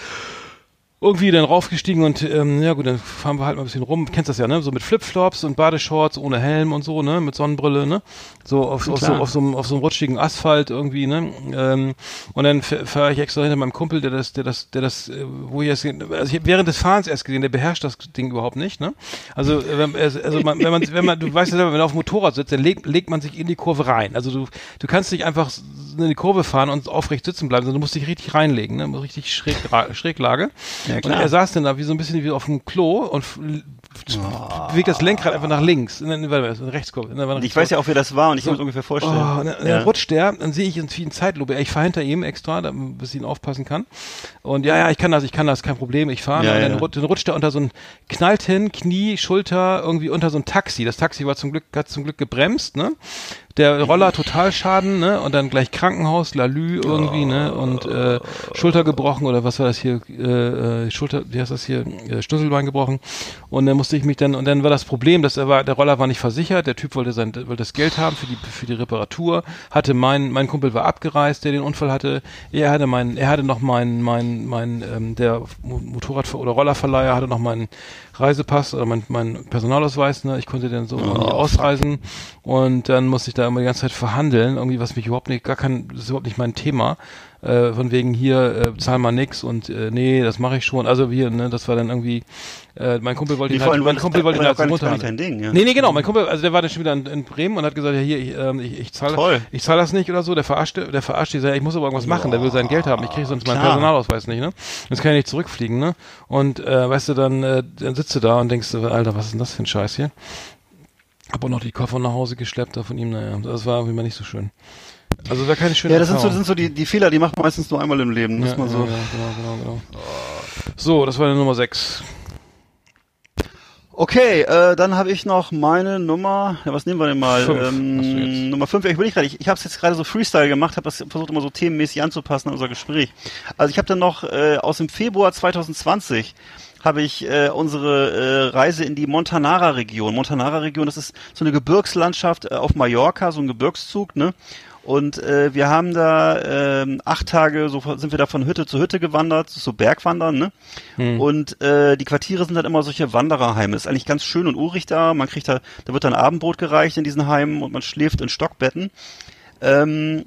irgendwie dann raufgestiegen und ähm, ja gut, dann fahren wir halt mal ein bisschen rum. Kennst das ja, ne? So mit Flipflops und Badeshorts ohne Helm und so, ne? Mit Sonnenbrille, ne? So auf, auf, so, auf, so, einem- auf so einem rutschigen Asphalt irgendwie, ne? Ähm, und dann fahre ich extra hinter meinem Kumpel, der das, der das, der das, äh, wo ich es, also ich hab während des Fahrens erst gesehen, der beherrscht das Ding überhaupt nicht, ne? Also, wenn, also also man, wenn man, wenn man, du weißt ja selber, wenn man auf dem Motorrad sitzt, dann legt, legt man sich in die Kurve rein. Also du, du kannst nicht einfach in die Kurve fahren und aufrecht sitzen bleiben, sondern du musst dich richtig reinlegen, ne? Richtig schräg, Schräglage. Ja, Und klar. er saß dann da wie so ein bisschen wie auf dem Klo und f- bewegt das Lenkrad einfach nach links, in, in, in, in Rechtskurve. In, in, Ich weiß ja auch, wer das war und ich kann mir das ungefähr vorstellen. Oh, und dann, ja. dann rutscht der, dann sehe ich irgendwie in Zeitlupe. Ich fahre hinter ihm extra, bis ich ihn aufpassen kann. Und ja, ja, ich kann das, ich kann das, kein Problem, ich fahre. Ja, und dann, ja. rut- dann rutscht er unter so ein, knallt hin, Knie, Schulter, irgendwie unter so ein Taxi. Das Taxi war zum Glück, hat zum Glück gebremst, ne? Der Roller total Schaden, ne? Und dann gleich Krankenhaus, Lalü irgendwie, ne? Und äh, Schulter gebrochen oder was war das hier? Äh, äh, Schulter, wie heißt das hier? Äh, Schlüsselbein gebrochen. Und dann musste ich mich dann, und dann war das Problem, dass er war, der Roller war nicht versichert, der Typ wollte sein, wollte das Geld haben für die, für die Reparatur, hatte mein, mein Kumpel war abgereist, der den Unfall hatte. Er hatte mein, er hatte noch mein, mein, mein, ähm, der Mo- Motorrad- oder Rollerverleiher hatte noch meinen Reisepass oder mein, mein Personalausweis, ne? Ich konnte dann so irgendwie ausreisen und dann musste ich da immer die ganze Zeit verhandeln, irgendwie was mich überhaupt nicht, gar kein, das ist überhaupt nicht mein Thema. Äh, von wegen hier, äh, zahl mal nix und äh, nee, das mache ich schon. Also hier, ne, das war dann irgendwie, äh, mein Kumpel wollte ihn halt, mein Kumpel wollte ihn halt zum Ding, ja. Nee, nee, genau, mein Kumpel, also der war dann schon wieder in, in Bremen und hat gesagt, ja hier, ich, ähm, ich, ich zahle Toll. ich zahle das nicht oder so, der verarscht, der verarscht die, sagt, ich muss aber irgendwas machen, der will sein Geld haben, ich kriege sonst meinen. Personalausweis nicht, ne? Jetzt kann ich nicht zurückfliegen, ne? Und äh, weißt du, dann, äh, dann sitzt du da und denkst, du, Alter, was ist denn das für ein Scheiß hier? Hab auch noch die Koffer nach Hause geschleppt da von ihm, naja, das war irgendwie mal nicht so schön. Also war keine schöne Ja, das sind so, das sind so die, die Fehler, die macht man meistens nur einmal im Leben. Ja, mal so. ja, genau, genau, genau. So, das war die Nummer 6. Okay, äh, dann habe ich noch meine Nummer. Ja, was nehmen wir denn mal? Fünf Ähm. Nummer 5. Ja, ich nicht gerade. Ich, ich habe es jetzt gerade so Freestyle gemacht, habe das versucht immer so themenmäßig anzupassen an unser Gespräch. Also ich habe dann noch äh, aus dem Februar 2020 habe ich äh, unsere äh, Reise in die Montanara-Region. Montanara-Region, das ist so eine Gebirgslandschaft äh, auf Mallorca, so ein Gebirgszug, ne? Und äh, wir haben da ähm, acht Tage, so sind wir da von Hütte zu Hütte gewandert, so Bergwandern, ne? Und äh, die Quartiere sind dann immer solche Wandererheime. Ist eigentlich ganz schön und urig da. Man kriegt da, da wird dann Abendbrot gereicht in diesen Heimen und man schläft in Stockbetten. Ähm,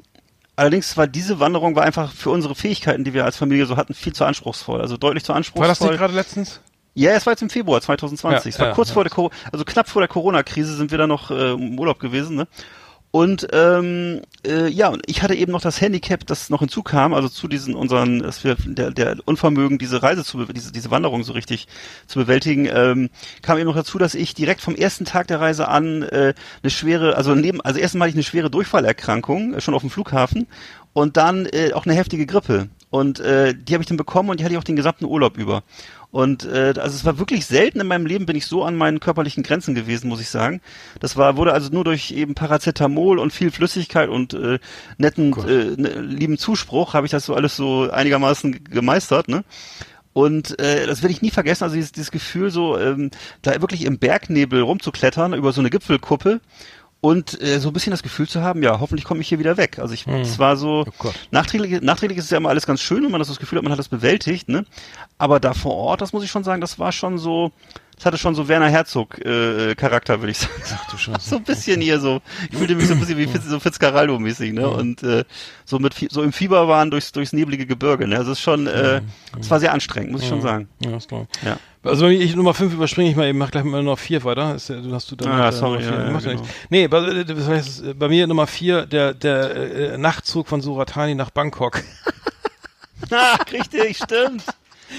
allerdings war diese Wanderung war einfach für unsere Fähigkeiten, die wir als Familie so hatten, viel zu anspruchsvoll. Also deutlich zu anspruchsvoll. War das nicht gerade letztens? Ja, es war jetzt im Februar 2020. Ja, es war ja, kurz ja. vor der, also knapp vor der Corona-Krise sind wir da noch äh, im Urlaub gewesen, ne? Und ähm, äh, ja, ich hatte eben noch das Handicap, das noch hinzukam, also zu diesen unseren, dass wir der, der Unvermögen, diese Reise zu diese, diese Wanderung so richtig zu bewältigen, ähm, kam eben noch dazu, dass ich direkt vom ersten Tag der Reise an äh, eine schwere, also neben, also erstmal hatte ich eine schwere Durchfallerkrankung äh, schon auf dem Flughafen und dann äh, auch eine heftige Grippe. Und äh, die habe ich dann bekommen und die hatte ich auch den gesamten Urlaub über. Und äh, also es war wirklich selten in meinem Leben bin ich so an meinen körperlichen Grenzen gewesen, muss ich sagen. Das war wurde also nur durch eben Paracetamol und viel Flüssigkeit und äh, netten äh, ne, lieben Zuspruch habe ich das so alles so einigermaßen gemeistert, ne? Und äh, das werde ich nie vergessen, also dieses, dieses Gefühl so, ähm, da wirklich im Bergnebel rumzuklettern über so eine Gipfelkuppe und äh, so ein bisschen das Gefühl zu haben, ja, hoffentlich komme ich hier wieder weg. Also ich, Hm. es war so, Oh nachträglich, nachträglich ist es ja immer alles ganz schön, wenn man das, das Gefühl hat, man hat das bewältigt, ne? Aber da vor Ort, das muss ich schon sagen, das war schon so, das hatte schon so Werner Herzog äh, Charakter, würde ich sagen. Ach du Scheiße. So ein bisschen hier so, ich fühlte mich so ein bisschen wie Fitz, so Fitzcarraldo-mäßig, ne? Und äh, so mit so im Fieber waren durchs durchs neblige Gebirge, ne? Also es ist schon, äh, es war sehr anstrengend, muss ich schon sagen. Ja, glaub ich. Ja. Also wenn ich Nummer 5 überspringe ich mal eben, mach gleich mal noch 4 weiter. Ist, ja- du hast du dann Ah, äh, sorry, Nummer vier. ja, ja, genau. Nee, bei, äh, das heißt, äh, bei mir Nummer 4, der, der äh, Nachtzug von Suratani nach Bangkok. Ah, richtig, stimmt.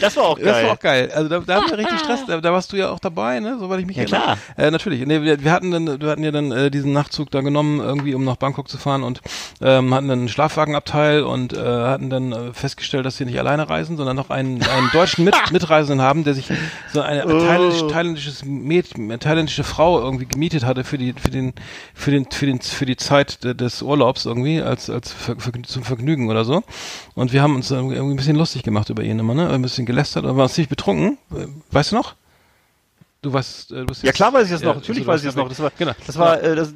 Das war auch geil. Das war auch geil. Also da, da hatten wir richtig Stress. Da, da warst du ja auch dabei, ne? Soweit ich mich Ja, erinnere. klar. Äh, natürlich. Nee, wir, wir hatten dann, wir hatten ja dann äh, diesen Nachtzug da genommen, irgendwie um nach Bangkok zu fahren und ähm, hatten dann einen Schlafwagenabteil und äh, hatten dann äh, festgestellt, dass wir nicht alleine reisen, sondern noch einen, einen deutschen Mit Mitreisenden haben, der sich so eine Oh. thailändisch, thailändisches Mäd, eine thailändische Frau irgendwie gemietet hatte für die für den für den für den für die Zeit de- des Urlaubs irgendwie als als Ver, Ver, zum Vergnügen oder so. Und wir haben uns irgendwie ein bisschen lustig gemacht über ihn immer, ne? Ein bisschen gelästert und waren ziemlich betrunken. Äh, Weißt du noch? Du weißt, äh, du bist Ja klar weiß ich das Ja, noch, natürlich also, weiß ich das noch. Das war, genau. das war, äh, das,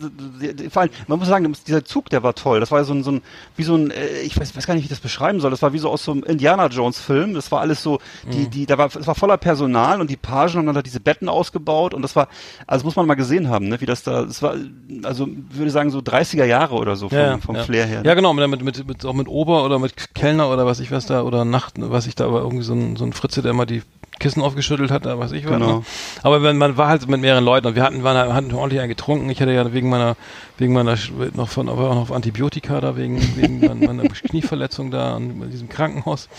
vor allem, man muss sagen, dieser Zug, der war toll. Das war so ein, so ein wie so ein, äh, ich weiß, weiß gar nicht, wie ich das beschreiben soll. Das war wie so aus so einem Indiana Jones Film. Das war alles so, Mhm. die, die, da war, es war voller Personal und die Pagen haben dann da diese Betten ausgebaut und das war, also muss man mal gesehen haben, ne, wie das da, das war, also würde sagen so 30er Jahre oder so vom, ja, ja, vom ja. Flair her. ne? Ja, genau, mit, mit, mit, auch mit Ober oder mit Kellner oder was ich was da, oder Nacht, was ich da, aber irgendwie so ein, so ein Fritze, der immer die Kissen aufgeschüttelt hat, da weiß ich was. Genau. Ne? Aber wenn, man war halt mit mehreren Leuten und wir hatten, waren, hatten ordentlich einen getrunken. Ich hatte ja wegen meiner, wegen meiner, noch von, aber auch noch auf Antibiotika da, wegen, wegen meiner, Knieverletzung da und in diesem Krankenhaus.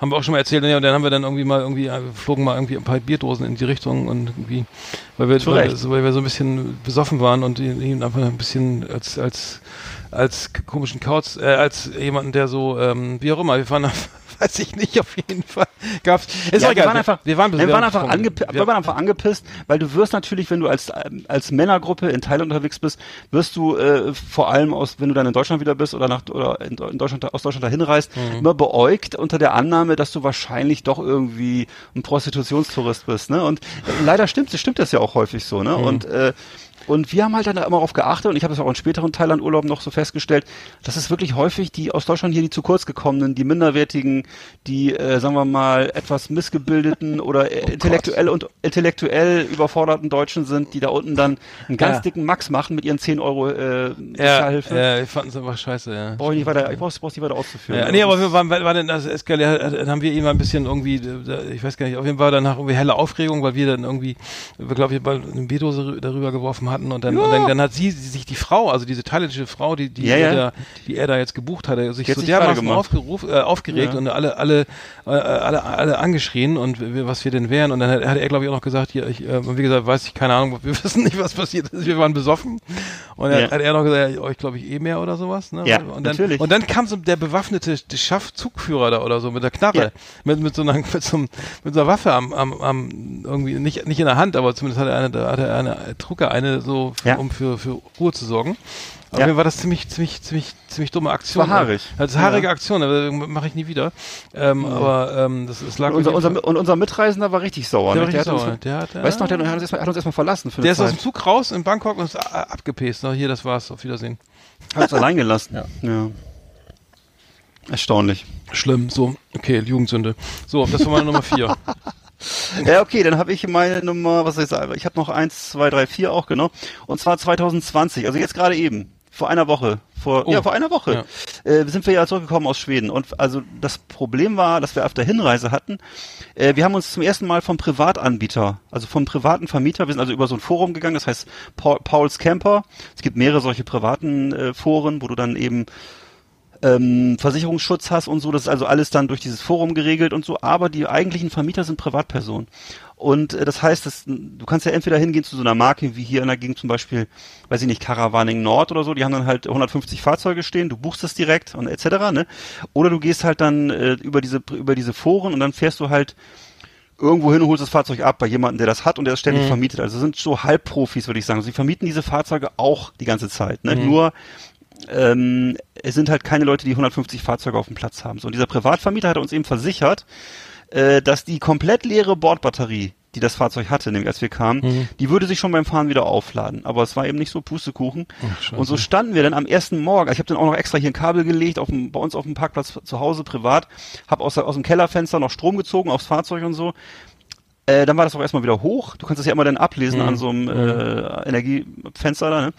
Haben wir auch schon mal erzählt. Ja, und dann haben wir dann irgendwie mal irgendwie, äh, flogen mal irgendwie ein paar Bierdosen in die Richtung und irgendwie, weil wir, weil, weil wir so ein bisschen besoffen waren und ihn, einfach ein bisschen als, als, als komischen Kauz, äh, als jemanden, der so, ähm, wie auch immer, wir waren, weiß ich nicht, auf jeden Fall. Gab's, ist ja, egal. wir waren einfach, wir waren, wir waren einfach, betrunken. angepi Wir- waren einfach angepisst, weil du wirst natürlich, wenn du als ähm, als Männergruppe in Thailand unterwegs bist, wirst du äh, vor allem aus, wenn du dann in Deutschland wieder bist oder nach oder in, Deu- in Deutschland aus Deutschland dahin reist, Mhm. immer beäugt unter der Annahme, dass du wahrscheinlich doch irgendwie ein Prostitutionstourist bist, ne? Und äh, leider stimmt, stimmt das ja auch häufig so, Mhm. ne? Und äh, und wir haben halt dann da immer darauf geachtet und ich habe das auch in späteren Thailand-Urlauben noch so festgestellt, dass es wirklich häufig die aus Deutschland hier die zu kurz gekommenen, die minderwertigen, die, äh, sagen wir mal, etwas missgebildeten oder äh, intellektuell und intellektuell überforderten Deutschen sind, die da unten dann einen ganz Ja. dicken Max machen mit ihren 10 Euro äh, ja, Sozialhilfe. ja, wir fanden es einfach scheiße, ja. Brauche ich nicht weiter, ich brauch's, brauch's nicht weiter auszuführen. Ja, nee, aber wir waren, war denn eskaliert, dann haben wir mal ein bisschen irgendwie, ich weiß gar nicht, auf jeden Fall danach irgendwie helle Aufregung, weil wir dann irgendwie, glaube ich, eine Bierdose rü- darüber geworfen hatten und dann, und dann, dann hat sie, sie sich die Frau, also diese thailändische Frau, die, die, Ja, er, ja. da, die er da jetzt gebucht hatte, sich so dermaßen aufgerufen, äh, aufgeregt Ja. und alle, alle, äh, alle, alle angeschrien und was wir denn wären und dann hat, hat er, glaube ich, auch noch gesagt, hier, ich, äh, wie gesagt, weiß ich keine Ahnung, wir wissen nicht, was passiert ist, wir waren besoffen und dann Ja. hat er noch gesagt, ja, euch glaube ich eh mehr oder sowas, ne? Ja, und dann, natürlich. Und dann kam so der bewaffnete Schaffzugführer da oder so mit der Knarre, Ja. mit, mit so einer mit so, einem- mit so einer Waffe am, am, am irgendwie nicht nicht in der Hand, aber zumindest hat er eine, da hat er eine trug er eine so, für, Ja. um für für Ruhe zu sorgen. Auf Ja. Fall war das ziemlich ziemlich ziemlich ziemlich dumme Aktion. war haarig. Das ist eine haarige Ja. Aktion, aber mache ich nie wieder. Ähm, Aber ähm, das, das lag und unser, unser, und unser Mitreisender war richtig sauer. der war ne? richtig hat uns- sauer. Der hat, Weißt du noch, der hat uns erstmal, hat uns erstmal verlassen der ist aus dem Zug raus in Bangkok und ist a- abgepäst. Na, hier, das war's. Auf Wiedersehen. Hat uns allein gelassen. Ja. Erstaunlich. Schlimm. So, okay, Jugendsünde. So, das war meine Nummer vier. Ja, okay, dann habe ich meine Nummer, was soll ich sagen? Ich habe noch eins, zwei, drei, vier auch, genau. Und zwar 2020, also jetzt gerade eben, vor einer Woche. Vor, Oh. ja, vor einer Woche äh, sind wir ja zurückgekommen aus Schweden. Und also das Problem war, dass wir auf der Hinreise hatten, äh, wir haben uns zum ersten Mal vom Privatanbieter, also vom privaten Vermieter, wir sind also über so ein Forum gegangen, das heißt Paul, Paul's Camper. Es gibt mehrere solche privaten äh, Foren, wo du dann eben ähm, Versicherungsschutz hast und so. Das ist also alles dann durch dieses Forum geregelt und so. Aber die eigentlichen Vermieter sind Privatpersonen. Und äh, das heißt, dass, du kannst ja entweder hingehen zu so einer Marke wie hier in der Gegend zum Beispiel, weiß ich nicht, Caravaning Nord oder so. Die haben dann halt 150 Fahrzeuge stehen. Du buchst es direkt und etc. Ne? Oder du gehst halt dann äh, über diese über diese Foren und dann fährst du halt irgendwo hin und holst das Fahrzeug ab bei jemandem, der das hat und der das ständig vermietet. Also sind so Halbprofis, würde ich sagen. Sie vermieten diese Fahrzeuge auch die ganze Zeit. Ne? Nur ähm, es sind halt keine Leute, die 150 Fahrzeuge auf dem Platz haben. So, und dieser Privatvermieter hat uns eben versichert, äh, dass die komplett leere Bordbatterie die das Fahrzeug hatte, nämlich als wir kamen, Mhm. die würde sich schon beim Fahren wieder aufladen. Aber es war eben nicht so Pustekuchen. scheiße. und so standen wir dann am ersten Morgen. Also ich habe dann auch noch extra hier ein Kabel gelegt, auf dem, bei uns auf dem Parkplatz zu Hause privat, habe aus, aus dem Kellerfenster noch Strom gezogen aufs Fahrzeug und so. Äh, dann war das auch erstmal wieder hoch. Du kannst das ja immer dann ablesen Mhm. an so einem äh, Energiefenster da. Ne?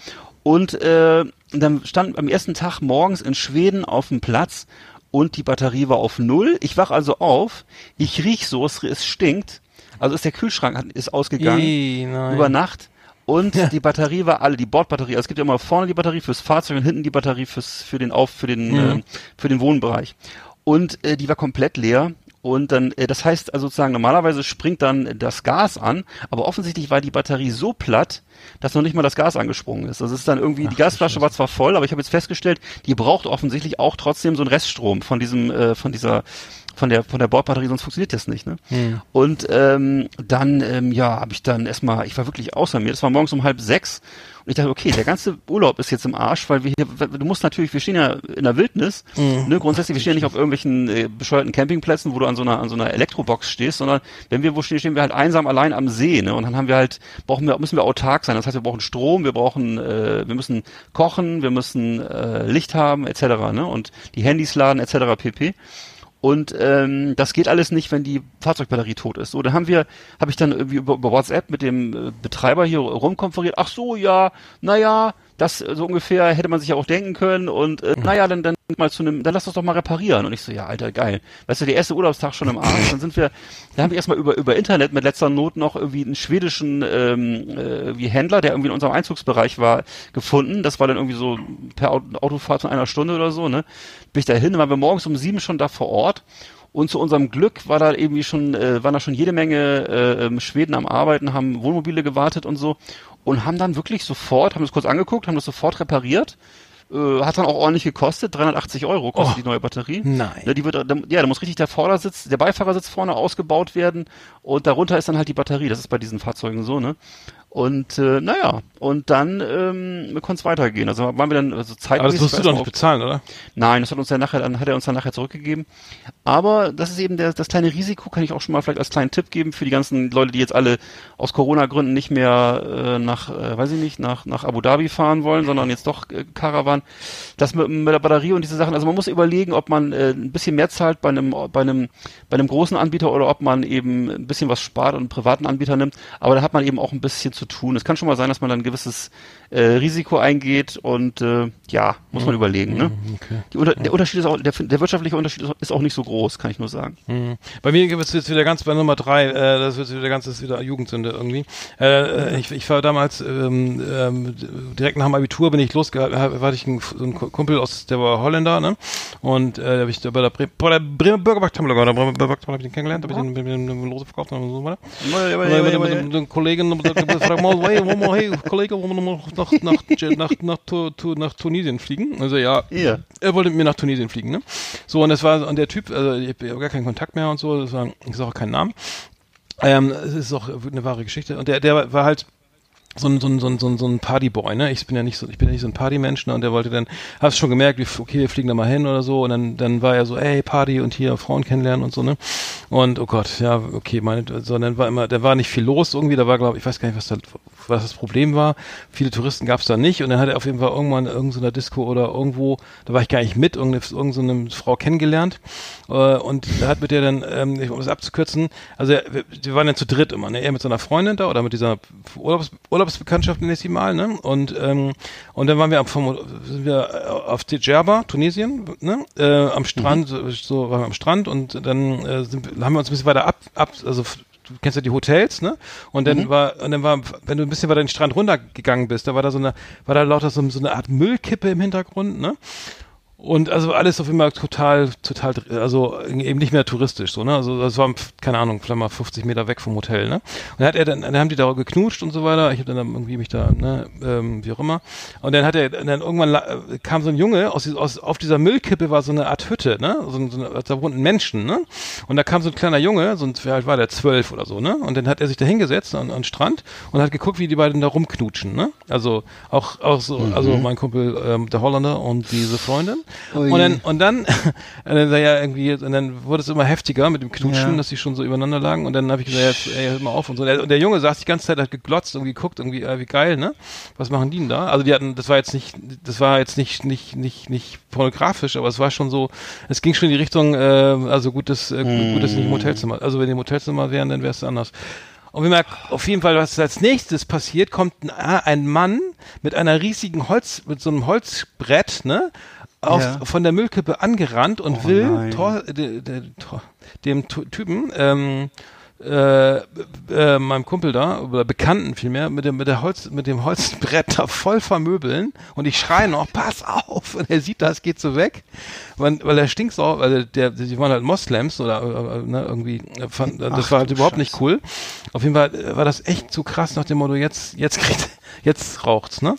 Und äh, dann stand am ersten Tag morgens in Schweden auf dem Platz und die Batterie war auf null. Ich wach also auf, ich riech so, es, stinkt. Also ist der Kühlschrank hat- ist ausgegangen nein. über Nacht. Und die Batterie war alle, die Bordbatterie. Also es gibt ja immer vorne die Batterie fürs Fahrzeug und hinten die Batterie fürs, für den Auf, für den, Mhm. äh, für den Wohnbereich. Und äh, die war komplett leer. Und dann, äh, das heißt also sozusagen, normalerweise springt dann das Gas an, aber offensichtlich war die Batterie so platt, dass noch nicht mal das Gas angesprungen ist. Also es ist dann irgendwie, die Gasflasche war zwar voll, aber ich habe jetzt festgestellt, die braucht offensichtlich auch trotzdem so einen Reststrom von diesem, äh, von dieser, von der, von der Bordbatterie, sonst funktioniert das nicht. Ne? Und ähm, dann, ähm, ja, habe ich dann erstmal, ich war wirklich außer mir. Das war morgens um halb sechs. Und ich dachte, okay, der ganze Urlaub ist jetzt im Arsch, weil wir hier, du musst natürlich, wir stehen ja in der Wildnis, ne, grundsätzlich, wir stehen ja nicht auf irgendwelchen äh, bescheuerten Campingplätzen, wo du an so einer, an so einer Elektrobox stehst, sondern wenn wir wo stehen, stehen wir halt einsam allein am See, ne, und dann haben wir halt, brauchen wir, müssen wir autark sein. Das heißt, wir brauchen Strom, wir brauchen, äh, wir müssen kochen, wir müssen äh, Licht haben, etc., ne, und die Handys laden, etc., pp. Und ähm, das geht alles nicht, wenn die Fahrzeugbatterie tot ist. So, dann haben wir, habe ich dann irgendwie über, über WhatsApp mit dem äh, Betreiber hier rumkonferiert. Ach so, ja, naja, das äh, so ungefähr hätte man sich ja auch denken können. Und äh, naja, dann dann mal zu einem, dann lass das doch mal reparieren. Und ich so, ja, Alter, geil. Weißt du, der erste Urlaubstag schon im Arsch. Dann sind wir, dann haben wir erstmal über über Internet mit letzter Not noch irgendwie einen schwedischen ähm, äh, wie Händler, der irgendwie in unserem Einzugsbereich war, gefunden. Das war dann irgendwie so per Au- Autofahrt von einer Stunde oder so, ne? Bin ich dahin, dann waren wir morgens um sieben schon da vor Ort. Und zu unserem Glück war da irgendwie schon, äh, waren da schon jede Menge äh, ähm, Schweden am Arbeiten, haben Wohnmobile gewartet und so und haben dann wirklich sofort, haben das kurz angeguckt, haben das sofort repariert. Äh, hat dann auch ordentlich gekostet, 380 Euro kostet Oh. die neue Batterie. Nein. Ja, die wird, da- ja, da muss richtig der Vordersitz, der Beifahrersitz vorne ausgebaut werden und darunter ist dann halt die Batterie. Das ist bei diesen Fahrzeugen so, ne? Und äh, naja, und dann ähm, konnte es weitergehen. Also waren wir dann also zeitlich. Aber das musst du doch nicht bezahlen, oder? Nein, das hat uns dann nachher, dann hat er uns dann nachher zurückgegeben. Aber das ist eben der, das kleine Risiko, kann ich auch schon mal vielleicht als kleinen Tipp geben für die ganzen Leute, die jetzt alle aus Corona-Gründen nicht mehr äh, nach, äh, weiß ich nicht, nach, nach Abu Dhabi fahren wollen, sondern jetzt doch äh, Caravan. Das mit, mit der Batterie und diese Sachen, also man muss überlegen, ob man äh, ein bisschen mehr zahlt bei einem, bei einem, bei einem großen Anbieter oder ob man eben ein bisschen was spart und einen privaten Anbieter nimmt. Aber da hat man eben auch ein bisschen zu tun. Es kann schon mal sein, dass man dann ein gewisses äh, Risiko eingeht und äh, ja, muss man überlegen. Ne? Okay. Die Der Unterschied ist auch, der, der wirtschaftliche Unterschied ist auch- nicht so groß, kann ich nur sagen. Mhm. Bei mir gibt es jetzt wieder ganz bei Nummer drei, äh, das wird wieder ganz, das ist wieder Jugendsünde irgendwie. Äh, äh, ich, ich war damals ähm, ähm, direkt nach dem Abitur bin ich losgegangen, hab- hatte ich einen, so einen Kumpel aus, der war Holländer, ne? Und äh, da habe ich bei der, Bre bei der Bremer Bürgermarkt-Hamburger, der Bremer Bürgermarkt habe ich den kennengelernt, habe ich den, den, den, den Lose verkauft und so weiter. Mit, den Kollegen frag mal, hey, wollen wir, hey, Kollege, wollen wir noch nach, nach, nach, nach, Tu- Tu- nach Tunesien fliegen? Also ja, Ja. er wollte mit mir nach Tunesien fliegen, ne? So, und das war, und der Typ, also ich habe gar keinen Kontakt mehr und so, das war, ich sage auch keinen Namen. Ähm, es ist auch eine wahre Geschichte. Und der, der war halt so ein, so ein, so ein, so ein, so ein Partyboy, ne? Ich bin ja nicht so, ich bin ja nicht so ein Partymensch, ne? Und der wollte dann, hast schon gemerkt, okay, wir fliegen da mal hin oder so. Und dann, dann war er so, ey, Party und hier Frauen kennenlernen und so, ne? Und oh Gott, ja, okay, meine, so, dann war immer, da war nicht viel los irgendwie, da war, glaube ich, weiß gar nicht, was da, was das Problem war. Viele Touristen gab es da nicht. Und dann hat er auf jeden Fall irgendwann in irgendeiner Disco oder irgendwo, da war ich gar nicht mit, irgendeine, irgendeine Frau kennengelernt. Äh, und da hat mit der dann, ähm, um es abzukürzen, also wir, wir waren dann zu dritt immer, ne? Er mit seiner Freundin da oder mit dieser Urlaubs, Urlaubsbekanntschaft nenne ich sie mal, ne? Und, ähm, und dann waren wir am vom, sind wir äh, auf Djerba, Tunesien, ne? Äh, am Strand, so, so waren wir am Strand und dann äh, sind, haben wir uns ein bisschen weiter ab, ab also du kennst ja die Hotels, ne? Und dann war, und dann war, wenn du ein bisschen weiter den Strand runtergegangen bist, da war da so eine, war da lauter so, so eine Art Müllkippe im Hintergrund, ne? Und also alles auf einmal total, total, also eben nicht mehr touristisch, so, ne? Also das war, keine Ahnung, vielleicht mal 50 Meter weg vom Hotel, ne? Und dann hat er dann, dann haben die da geknutscht und so weiter. Ich habe dann irgendwie mich da, ne, ähm, wie auch immer. Und dann hat er, dann irgendwann äh, kam so ein Junge aus, aus auf dieser Müllkippe war so eine Art Hütte, ne? So, so eine, da wohnten Menschen, ne? Und da kam so ein kleiner Junge, so ein, wie alt war der, zwölf oder so, ne? Und dann hat er sich da hingesetzt an, an den Strand und hat geguckt, wie die beiden da rumknutschen, ne? Also auch, auch so, also mein Kumpel, ähm, der Holländer und diese Freundin. Ui. Und dann, und dann, und dann, ja irgendwie, und dann wurde es immer heftiger mit dem Knutschen, Ja. dass die schon so übereinander lagen. Und dann habe ich gesagt, jetzt, ey, hör mal auf und so. Und der, und der Junge saß die ganze Zeit, hat geglotzt und geguckt, irgendwie, äh, wie geil, ne? Was machen die denn da? Also die hatten, das war jetzt nicht, das war jetzt nicht, nicht, nicht, nicht pornografisch, aber es war schon so, es ging schon in die Richtung, äh, also gut, dass, äh, gut, dass sie nicht im Hotelzimmer, also wenn die im Hotelzimmer wären, dann wäre es anders. Und wir merken auf jeden Fall, was als nächstes passiert, kommt ein, ein Mann mit einer riesigen Holz, mit so einem Holzbrett, ne? Auf, Ja. von der Müllkippe angerannt und Oh will. Tor, de, de, Tor, dem Typen, ähm, äh, äh, meinem Kumpel da, oder Bekannten vielmehr, mit dem, mit der Holz, mit dem Holzbrett da voll vermöbeln und ich schreie noch, pass auf! Und er sieht das, geht so weg, weil, weil er stinkt so, weil der, die waren halt Moslems oder, ne, irgendwie, äh, fand, das Ach war halt überhaupt nicht Scheiße. cool. Auf jeden Fall äh, war das echt zu krass nach dem Motto, jetzt, jetzt kriegt, jetzt raucht's, ne?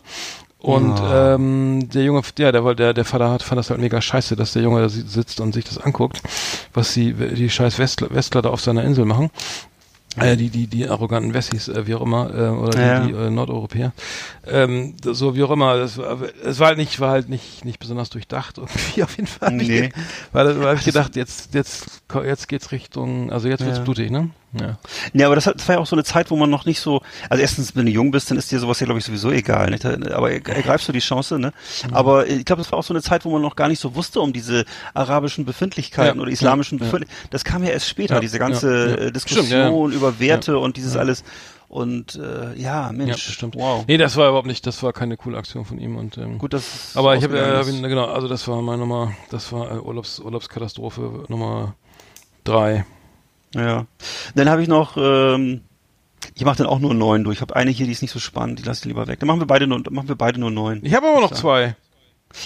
Und ähm, der Junge, ja, der, der, der Vater hat, fand das halt mega scheiße, dass der Junge da si- sitzt und sich das anguckt, was die, die scheiß Westler, Westler da auf seiner Insel machen. Äh, die, die, die arroganten Wessis, äh, wie auch immer, äh, oder Ja. die, die äh, Nordeuropäer. Ähm, so wie auch immer, das war, es war halt nicht, war halt nicht, nicht besonders durchdacht irgendwie auf jeden Fall. ich Nee. ge- Weil, habe ich gedacht, jetzt, jetzt, jetzt geht's Richtung, also jetzt wird's Ja. blutig, ne? Ja. Ja, aber das, hat- das war ja auch so eine Zeit, wo man noch nicht so, also erstens, wenn du jung bist, dann ist dir sowas ja, glaube ich, sowieso egal, nicht? aber er- ergreifst du die Chance, ne? Mhm. Aber ich glaube, das war auch so eine Zeit, wo man noch gar nicht so wusste um diese arabischen Befindlichkeiten Ja, oder islamischen ja, ja. Befindlichkeiten. Das kam ja erst später, Ja, diese ganze ja, ja. äh, Diskussion Stimmt, ja, über Werte und dieses alles. Und äh, ja, Ja, Mensch, das stimmt. wow. Nee, das war überhaupt nicht, das war keine coole Aktion von ihm und ähm, Gut, dass es Aber ich habe, äh, hab ihn, genau, also das war meine Nummer, das war äh, Urlaubs, Urlaubskatastrophe Nummer drei. Ja. Dann habe ich noch, ähm, ich mache dann auch nur neun durch. Ich habe eine hier, die ist nicht so spannend, die lasse ich lieber weg. Dann machen wir beide nur, machen wir beide nur neun. Ich habe aber noch zwei.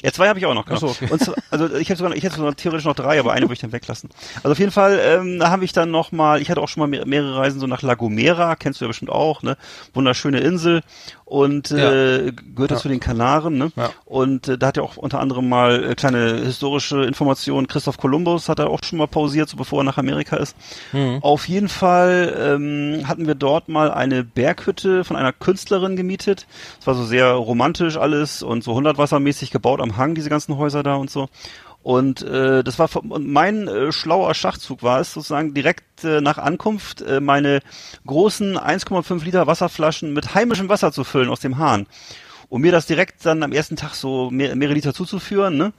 Ja, zwei habe ich auch noch. Genau. So, okay. Zwar, also ich hätte sogar, ich hätte sogar theoretisch noch drei, aber eine würde ich dann weglassen. Also auf jeden Fall ähm, da habe ich dann noch mal, ich hatte auch schon mal mehr, mehrere Reisen so nach La Gomera, kennst du ja bestimmt auch, ne? Wunderschöne Insel und äh, gehört ja. Zu den Kanaren, ne? Ja. Und äh, da hat ja auch unter anderem mal äh, kleine historische Informationen. Christoph Kolumbus hat er auch schon mal pausiert, so bevor er nach Amerika ist. Mhm. Auf jeden Fall ähm, hatten wir dort mal eine Berghütte von einer Künstlerin gemietet. Es war so sehr romantisch alles und so hundertwassermäßig gebaut am Hang, diese ganzen Häuser da und so. Und äh, das war und mein äh, schlauer Schachzug war es sozusagen direkt äh, nach Ankunft äh, meine großen 1,5 Liter Wasserflaschen mit heimischem Wasser zu füllen aus dem Hahn. Und mir das direkt dann am ersten Tag so mehr, mehrere Liter zuzuführen, ne?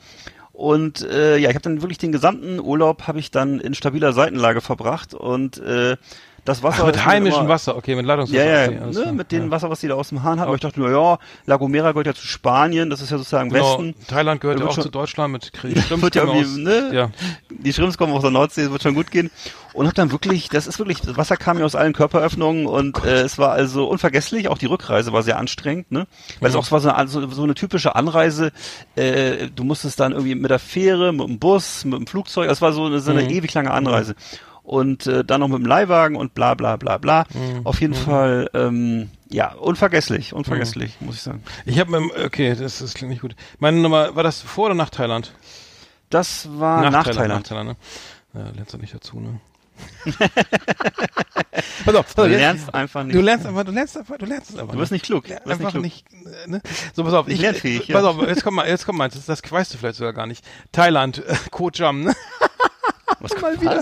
Und äh, ja, ich habe dann wirklich den gesamten Urlaub habe ich dann in stabiler Seitenlage verbracht und äh, das Wasser Ach, mit heimischem Wasser, okay, mit Leitungswasser. Ja, ja, ne, mit dem ja. Wasser, was die da aus dem Hahn hatten. Aber ich dachte nur, ja, La Gomera gehört ja zu Spanien, das ist ja sozusagen Genau, Westen. Thailand gehört ja auch schon- zu Deutschland mit Krieg. Stimmt, wird ja aus- ne? Ja. Die Schrimps kommen aus der Nordsee, es wird schon gut gehen. Und hab dann wirklich, das ist wirklich, das Wasser kam ja aus allen Körperöffnungen und äh, es war also unvergesslich. Auch die Rückreise war sehr anstrengend, ne? Weil es Mhm. auch es war so eine, so, so eine typische Anreise. Äh, du musstest dann irgendwie mit der Fähre, mit dem Bus, mit dem Flugzeug. Es war so eine, so eine Mhm. ewig lange Anreise. Und äh, dann noch mit dem Leihwagen und bla bla bla bla. Mhm. Auf jeden Fall, ähm, ja, unvergesslich, unvergesslich, muss ich sagen. Ich habe okay, das, das klingt nicht gut. Meine Nummer, war das vor oder nach Thailand? Das war nach, Thailand. Nach Thailand, ne? Ja, lernst du nicht dazu, ne? pass auf, pass Du auf, lernst einfach nicht. Du lernst einfach, du lernst einfach, du lernst es einfach. Du wirst nicht klug. Wirst einfach nicht klug. nicht, ne? So, pass auf, ich, Lernfähig, pass ja. auf, jetzt kommt mal, jetzt kommt meins, das, das weißt du vielleicht sogar gar nicht. Thailand, äh, Koh Cham, ne? Was, mal wieder.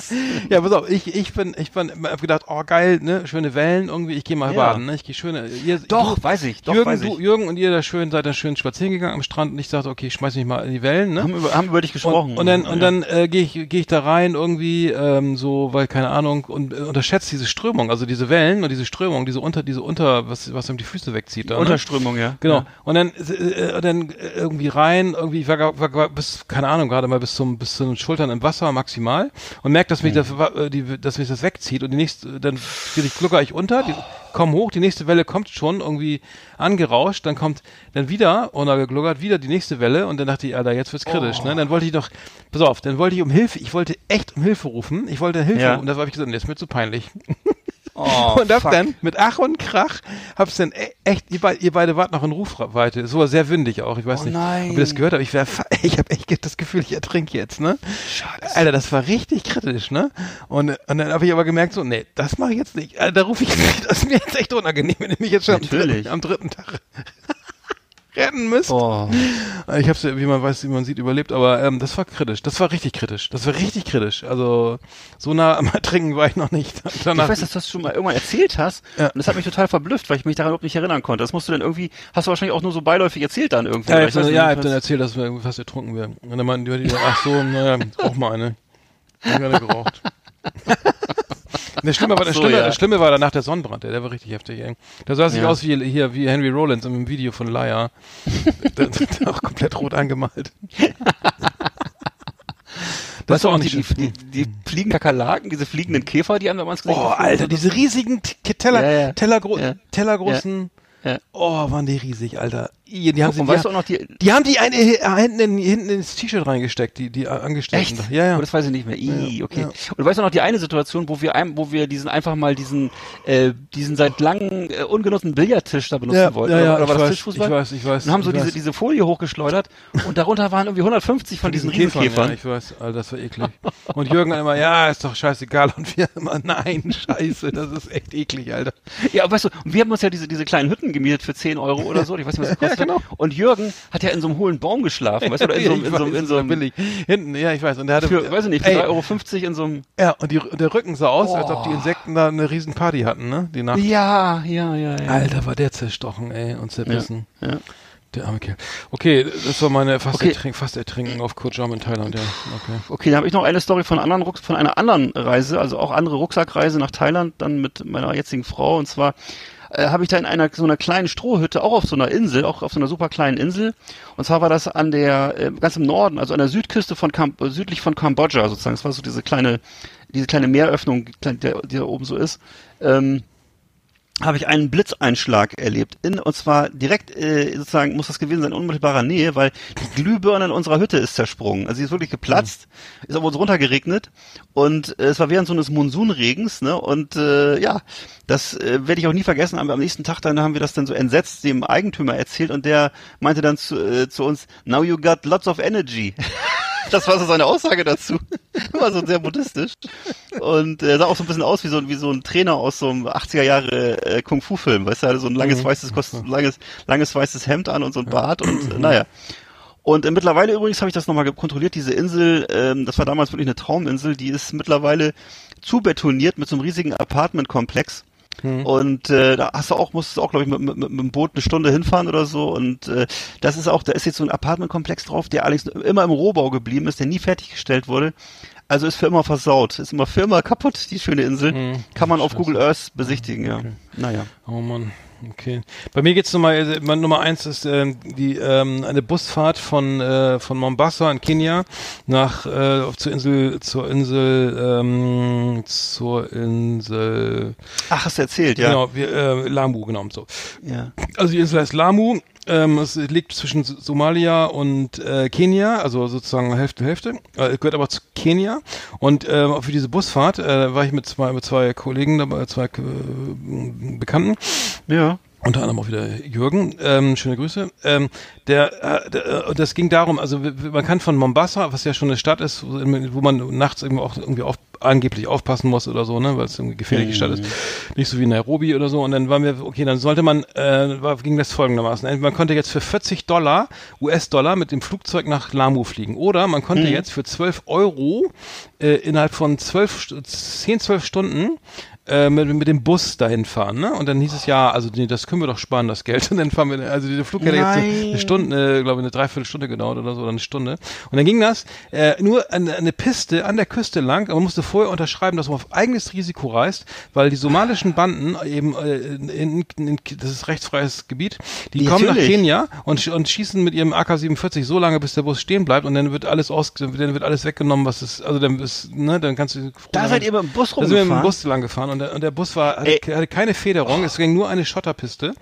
Ja, pass auf, ich, ich bin, ich bin, hab gedacht, oh geil, ne, schöne Wellen irgendwie, ich gehe mal Ja. baden, ne, ich gehe schöne, ihr, Doch, du, weiß ich, doch, Jürgen, weiß du, ich. Jürgen und ihr da schön, seid da schön spazieren gegangen am Strand und ich dachte, okay, ich schmeiß mich mal in die Wellen, ne? Haben über, haben über dich gesprochen. Und, und dann, und Ja. dann äh, gehe ich, geh ich da rein irgendwie, ähm, so, weil, keine Ahnung, und äh, unterschätzt diese Strömung, also diese Wellen und diese Strömung, diese unter, diese unter, was, was einem die Füße wegzieht. Da, ne? Unterströmung, ja. Genau. Ja. Und dann, äh, dann äh, irgendwie rein, irgendwie, ich war, war, war bis, keine Ahnung, gerade mal bis zum, bis zu den Schultern im Wasser maximal und merkt, dass mich das, äh, die, dass mich das wegzieht und die nächste, dann ich, glucker ich unter, die, komm hoch, die nächste Welle kommt schon irgendwie angerauscht, dann kommt dann wieder, untergegluckert, wieder die nächste Welle und dann dachte ich, Alter, jetzt wird's kritisch, ne? Dann wollte ich doch, pass auf, dann wollte ich um Hilfe, ich wollte echt um Hilfe rufen, ich wollte Hilfe Ja. rufen, das habe ich gesagt, nee, das ist mir zu peinlich. Oh, und hab fuck. dann mit Ach und Krach hab's dann e- echt, ihr, beid, ihr beide wart noch in Rufweite. Es war sehr windig auch, ich weiß Oh nicht, nein. ob ihr das gehört habt. Ich, wär, ich habe echt das Gefühl, ich ertrinke jetzt, ne? Scheiße. Alter, das war richtig kritisch, ne? Und, und dann habe ich aber gemerkt, so, nee, das mache ich jetzt nicht. Alter, da rufe ich nicht. Das ist mir jetzt echt unangenehm, wenn ich mich jetzt schon am Natürlich. dritten, am dritten Tag. Retten müsst. Oh. Ich habe ja, wie man weiß, wie man sieht, überlebt, aber ähm, das war kritisch. Das war richtig kritisch. Das war richtig kritisch. Also so nah am Ertrinken war ich noch nicht. Danach, Ich weiß, dass du das schon mal irgendwann erzählt hast. Ja. Und das hat mich total verblüfft, weil ich mich daran überhaupt nicht erinnern konnte. Das musst du dann irgendwie, hast du wahrscheinlich auch nur so beiläufig erzählt dann irgendwie. ja, ich weiß ja, ich hab dann erzählt, dass wir irgendwie fast ertrunken wären. Und dann meinten die, ach so, naja, rauch mal eine. Ich hab eine geraucht. Das Schlimme, war, das, so, Schlimme, ja. das Schlimme war danach der Sonnenbrand, der, der war richtig heftig. Ey. Da sah ich Ja. aus wie hier wie Henry Rollins im Video von Laia. der, der auch komplett rot angemalt. Weißt du auch nicht die, die, die, die fliegenden Kakerlaken, diese fliegenden Käfer, die haben da mal ins Gesicht Oh, Alter, diese riesigen Teller, Ja, ja. Tellergro Ja. tellergroßen. Ja. Oh, waren die riesig, Alter. Die, die haben, sie, die, weißt du auch noch die, die haben die eine, hinten, in, hinten ins T-Shirt reingesteckt, die, die Angestellten. Echt? da. Ja, ja. Oh, das weiß ich nicht mehr. Ih, okay. ja. Und du weißt auch noch die eine Situation, wo wir ein, wo wir diesen einfach mal diesen äh, diesen seit langem äh, ungenutzten Billardtisch da benutzen ja, wollten. ja, ja, oder ich war das weiß, Tischfußball? ich weiß, ich weiß. und haben so diese weiß. diese Folie hochgeschleudert und darunter waren irgendwie 150 von diesen Käfern, Riesenkäfern. Ja, ich weiß, Alter, das war eklig. Und Jürgen immer, ja, ist doch scheißegal. Und wir immer, nein, scheiße, das ist echt eklig, Alter. Ja, weißt du, und wir haben uns ja diese, diese kleinen Hütten gemietet für 10 Euro oder so. Ich weiß nicht, was das Ja, kostet. Genau. Und Jürgen hat ja in so einem hohlen Baum geschlafen, weißt du, oder in so, einem- in so, einem- in so einem, billig. Hinten, ja, ich weiß. Und der hatte, für, weiß ich nicht, für ey, 3,50 Euro in so einem, Ja, und, die, der Rücken sah aus, als ob die Oh. Insekten da eine riesen Party hatten, ne? Die Nacht. ja, ja, ja, ja. Alter, war der zerstochen, ey, und zerbissen. Ja. Der arme Kerl. Okay, das war meine fast, Okay. ertrink, fast Ertrinken auf Koh in Thailand, ja. Okay. Okay, dann habe ich noch eine Story von, anderen von einer anderen Reise, also auch andere Rucksackreise nach Thailand, dann mit meiner jetzigen Frau. Und zwar äh, habe ich da in einer so einer kleinen Strohhütte, auch auf so einer Insel, auch auf so einer super kleinen Insel. Und zwar war das an der, äh, ganz im Norden, also an der Südküste von Kam äh, südlich von Kambodscha sozusagen. Das war so diese kleine, diese kleine Meeröffnung, die, die da oben so ist. Ähm, habe ich einen Blitzeinschlag erlebt. In, und zwar direkt, äh, sozusagen, muss das gewesen sein, in unmittelbarer Nähe, weil die Glühbirne in unserer Hütte ist zersprungen. Also sie ist wirklich geplatzt, ist aber uns runtergeregnet und äh, es war während so eines Monsunregens, ne? Und äh, ja, das äh, werde ich auch nie vergessen. Aber am nächsten Tag dann haben wir das dann so entsetzt dem Eigentümer erzählt und der meinte dann zu, äh, zu uns, now you got lots of energy. Das war so seine Aussage dazu. War so sehr buddhistisch. Und äh, sah auch so ein bisschen aus wie so, wie so ein Trainer aus so einem 80er Jahre äh, Kung-Fu-Film. Weißt du, er hatte so ein langes weißes, Kost langes, langes weißes Hemd an und so ein Bart und äh, naja. Und äh, mittlerweile übrigens habe ich das nochmal kontrolliert, diese Insel, ähm, das war damals wirklich eine Trauminsel, die ist mittlerweile zubetoniert mit so einem riesigen Apartmentkomplex. Und äh, da hast du auch, musstest du auch, glaube ich, mit, mit, mit dem Boot eine Stunde hinfahren oder so. Und äh, das ist auch, da ist jetzt so ein Apartmentkomplex drauf, der allerdings immer im Rohbau geblieben ist, der nie fertiggestellt wurde. Also ist für immer versaut, ist immer für immer kaputt, die schöne Insel. Hm. Kann man auf Google Earth besichtigen, ja. Naja. Oh Mann, okay. Bei mir geht's Nummer, äh, mein Nummer eins ist ähm, die ähm, eine Busfahrt von äh, von Mombasa in Kenia nach äh, auf zur Insel zur Insel ähm, zur Insel Ach, hast du erzählt, ja. genau wir, äh, Lamu genau so. ja. Also die Insel heißt Lamu. Ähm, es liegt zwischen Somalia und äh, Kenia, also sozusagen Hälfte Hälfte. Äh, gehört aber zu Kenia. Und ähm, für diese Busfahrt äh, war ich mit zwei mit zwei Kollegen dabei, zwei äh, Bekannten Ja. Unter anderem auch wieder Jürgen, ähm, schöne Grüße. Ähm, der, äh, der, äh, das ging darum, also man kann von Mombasa, was ja schon eine Stadt ist, wo, man nachts irgendwie auch irgendwie auf, angeblich aufpassen muss oder so, ne, weil es eine gefährliche Stadt ist, nicht so wie Nairobi oder so. Und dann waren wir, okay, dann sollte man, äh, war, ging das folgendermaßen: Man konnte jetzt für 40 Dollar US-Dollar mit dem Flugzeug nach Lamu fliegen, oder man konnte jetzt für 12 Euro äh, innerhalb von 12, St- 10, 12 Stunden äh, mit, mit dem Bus dahin fahren, ne? Und dann hieß es ja, also nee, das können wir doch sparen, das Geld. Und dann fahren wir, also dieser Flug hätte jetzt eine, eine Stunde, äh, glaube ich, eine Dreiviertelstunde gedauert oder so, oder eine Stunde. Und dann ging das äh, nur eine, eine Piste an der Küste lang. Aber man musste vorher unterschreiben, dass man auf eigenes Risiko reist, weil die somalischen Banden eben, äh, in, in, in, das ist rechtsfreies Gebiet, die kommen nach Natürlich. Kenia und, und schießen mit ihrem AK-47 so lange, bis der Bus stehen bleibt und dann wird alles aus, dann wird alles weggenommen, was ist, also dann ist, ne, dann kannst du Da seid ihr mit dem Bus da sind wir mit dem rumgefahren? Bus lang gefahren und der, und der Bus war, hatte, hatte keine Federung, es ging nur eine Schotterpiste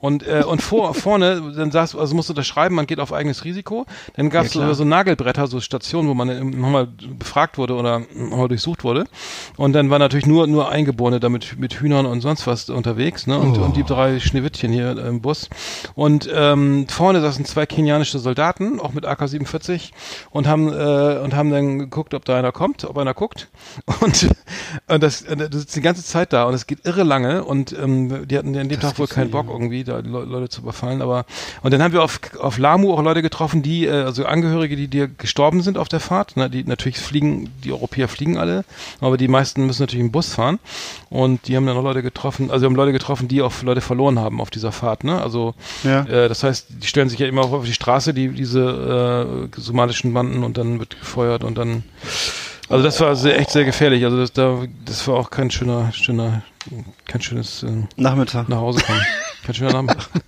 und, äh, und vor, vorne, dann saß, also musst du unterschreiben, man geht auf eigenes Risiko, dann gab es Ja, so, so Nagelbretter, so Stationen, wo man äh, nochmal befragt wurde oder nochmal durchsucht wurde. Und dann war natürlich nur, nur Eingeborene damit mit Hühnern und sonst was unterwegs, ne? Und, und die drei Schneewittchen hier im Bus. Und ähm, vorne saßen zwei kenianische Soldaten, auch mit AK-47, und haben äh, und haben dann geguckt, ob da einer kommt, ob einer guckt. Und, und das, das die ganze Zeit da und es geht irre lange und ähm, die hatten an dem Tag wohl keinen Bock irgendwie, da Le Leute zu überfallen. Aber und dann haben wir auf, auf Lamu auch Leute getroffen, die, äh, also Angehörige, die dir gestorben sind auf der Fahrt. Ne? Die natürlich fliegen, die Europäer fliegen alle, aber die meisten müssen natürlich im Bus fahren. Und die haben dann auch Leute getroffen, also wir haben Leute getroffen, die auch Leute verloren haben auf dieser Fahrt. Ne? Also Ja. äh, das heißt, die stellen sich ja immer auf die Straße, die diese äh, somalischen Banden und dann wird gefeuert und dann also das war sehr, echt sehr gefährlich. Also das, da, das war auch kein schöner, schöner, kein schönes äh, Nachmittag. nach Hause kommen. kein schöner Nachmittag.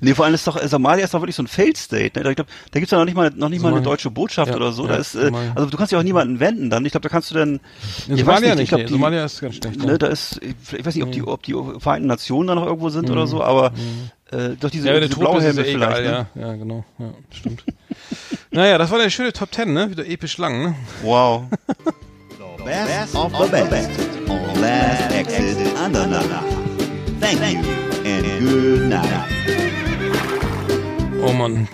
Nee, vor allem ist doch, äh, Somalia ist doch wirklich so ein Failed State. Ne? Ich glaube, da gibt's ja noch nicht mal, noch nicht mal eine deutsche Botschaft Ja, oder so. ja, da ist, äh, Somalia. also du kannst ja auch niemanden wenden dann. Ich glaube, da kannst du dann, In ich weiß Somalia nicht, nicht, ich glaub, nee. die- Somalia ist ganz schlecht. ne, da ist, ich weiß nicht, ob die, ob die Vereinten Nationen da noch irgendwo sind oder so, aber äh, doch diese, Mhm. ja, diese Blauhelme ja vielleicht. egal, Ne? ja. Ja, genau. Ja, stimmt. Naja, das war eine schöne Top Ten, ne? Wieder episch lang, ne? Wow. Best of the best on Last Exit Andernach. Thank you and good night. Oh Mann.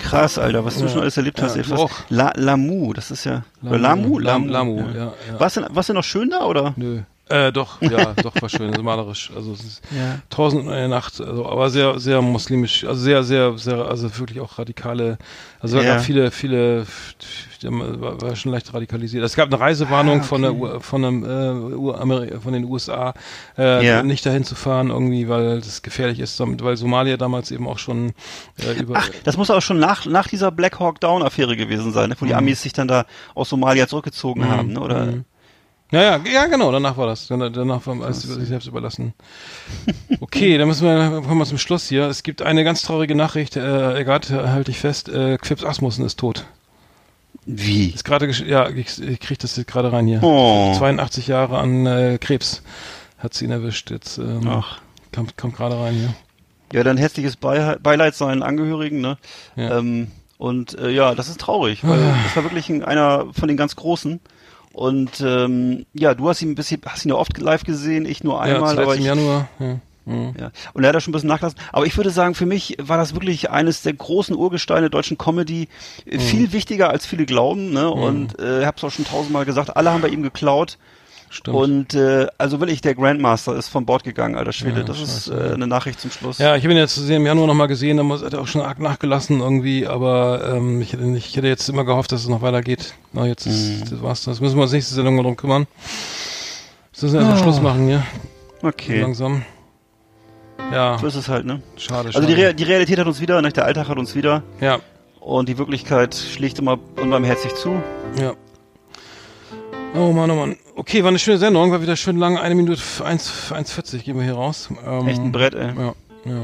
Krass, Alter, was du Ja. schon alles erlebt hast. Ja, ey, auch. La, Lamu, das ist ja. Lamu? Lamu? Lam- Lamu, ja. ja, Warst du, warst du noch schön da oder? Nö. Äh, doch, ja, doch, war schön, so malerisch. Also es ist Ja. tausend und eine Nacht, also, aber sehr, sehr muslimisch, also sehr, sehr, sehr, also wirklich auch radikale, also Ja. gab viele, viele, war, war schon leicht radikalisiert. Es gab eine Reisewarnung Ah, von der, okay. Von einem, äh, Ur- von den USA, äh, Ja. nicht dahin zu fahren irgendwie, weil das gefährlich ist, weil Somalia damals eben auch schon äh, über, Ach, das muss auch schon nach, nach dieser Black Hawk Down Affäre gewesen sein, ne? wo die Amis sich dann da aus Somalia zurückgezogen haben, ne? oder? Mhm. Ja, ja, ja, genau, danach war das. Danach, war über sich selbst überlassen. Okay, dann müssen wir, kommen wir zum Schluss hier. Es gibt eine ganz traurige Nachricht, äh, Egat, halte ich fest, äh, Quips Asmussen ist tot. Wie? Ist gerade, ja, ich, ich krieg das jetzt gerade rein hier. Oh. 82 Jahre an äh, Krebs hat sie ihn erwischt. Jetzt ähm, Ach. kommt, kommt gerade rein hier. Ja, dann herzliches Beileid, Beileid seinen Angehörigen, ne? Ja. Ähm, und äh, ja, das ist traurig, weil Ah. das war wirklich ein, einer von den ganz Großen. Und ähm, ja, du hast ihn ein bisschen, hast ihn ja oft live gesehen, ich nur ja, einmal, zuletzt aber im ich, Januar. Ja. Mhm. Ja. Und er hat da schon ein bisschen nachgelassen. Aber ich würde sagen, für mich war das wirklich eines der großen Urgesteine der deutschen Comedy. Mhm. Viel wichtiger, als viele glauben. Ne? Und äh, ich habe es auch schon tausendmal gesagt, alle haben bei ihm geklaut. Stimmt. Und äh, also wirklich, der Grandmaster ist von Bord gegangen, alter Schwede. Ja, das ist scheiße. äh, eine Nachricht zum Schluss. Ja, ich habe ihn jetzt im Januar nochmal gesehen, da hat er auch schon arg nachgelassen irgendwie, aber ähm, ich, hätte nicht, ich hätte jetzt immer gehofft, dass es noch weitergeht. Na, jetzt ist, das war's. Das müssen wir uns nächste Sendung mal drum kümmern. Das müssen wir einfach Ah. Schluss machen hier, Okay. langsam. Ja, So ist es halt, ne? schade, Also schade. die, Re die Realität hat uns wieder, ne? der Alltag hat uns wieder. ja, Und die Wirklichkeit schlägt immer unbarmherzig zu. ja. Oh Mann, oh Mann. Okay, war eine schöne Sendung, war wieder schön lang, eine Minute 1 1,40 gehen wir hier raus. Ähm, Echt ein Brett, ey. Ja, ja.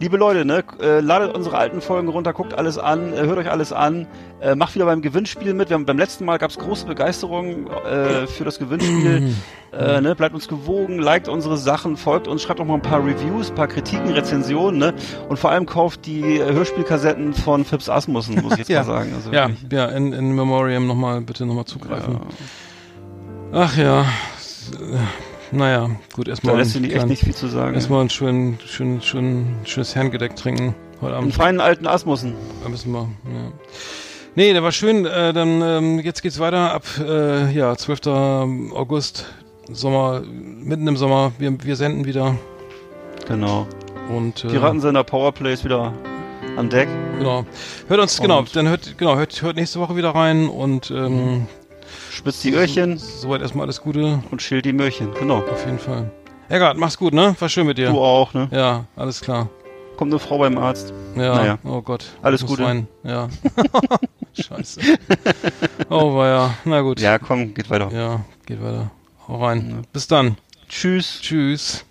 Liebe Leute, ne, äh, ladet unsere alten Folgen runter, guckt alles an, äh, hört euch alles an, äh, macht wieder beim Gewinnspiel mit. Wir haben, beim letzten Mal gab es große Begeisterung äh, für das Gewinnspiel. ne, bleibt uns gewogen, liked unsere Sachen, folgt uns, schreibt auch mal ein paar Reviews, ein paar Kritiken, Rezensionen, ne? Und vor allem kauft die Hörspielkassetten von Phipps Asmussen, muss ich jetzt Ja. mal sagen. Also Ja, wirklich. ja, in, in Memoriam nochmal, bitte nochmal zugreifen. Ach ja, naja, gut, Da erstmal lässt sich einen nicht- echt nicht viel zu sagen. erstmal ein schön, schön, schön, schönes Herrengedeck trinken heute Einen Abend. feinen alten Asmussen. Da müssen wir, ja. Nee, der war schön. Äh, dann ähm, jetzt geht's weiter ab äh, ja 12. August, Sommer, mitten im Sommer. Wir, wir senden wieder Genau. und äh, Piratensender Powerplay ist wieder an Deck. genau. Hört uns genau, Und- dann hört genau hört, hört nächste Woche wieder rein und ähm, Spitzt die Öhrchen soweit erstmal alles Gute und schilt die Möhrchen. Genau. auf jeden Fall. Eggert, mach's gut, ne? War schön mit dir. Du auch, ne? Ja, alles klar. Kommt eine Frau beim Arzt. Ja, Naja. oh Gott. Alles Gute. Rein. Ja. Scheiße. Oh, war ja. Na gut. Ja, komm, geht weiter. Ja, geht weiter. Hau rein. Bis dann. Tschüss. Tschüss.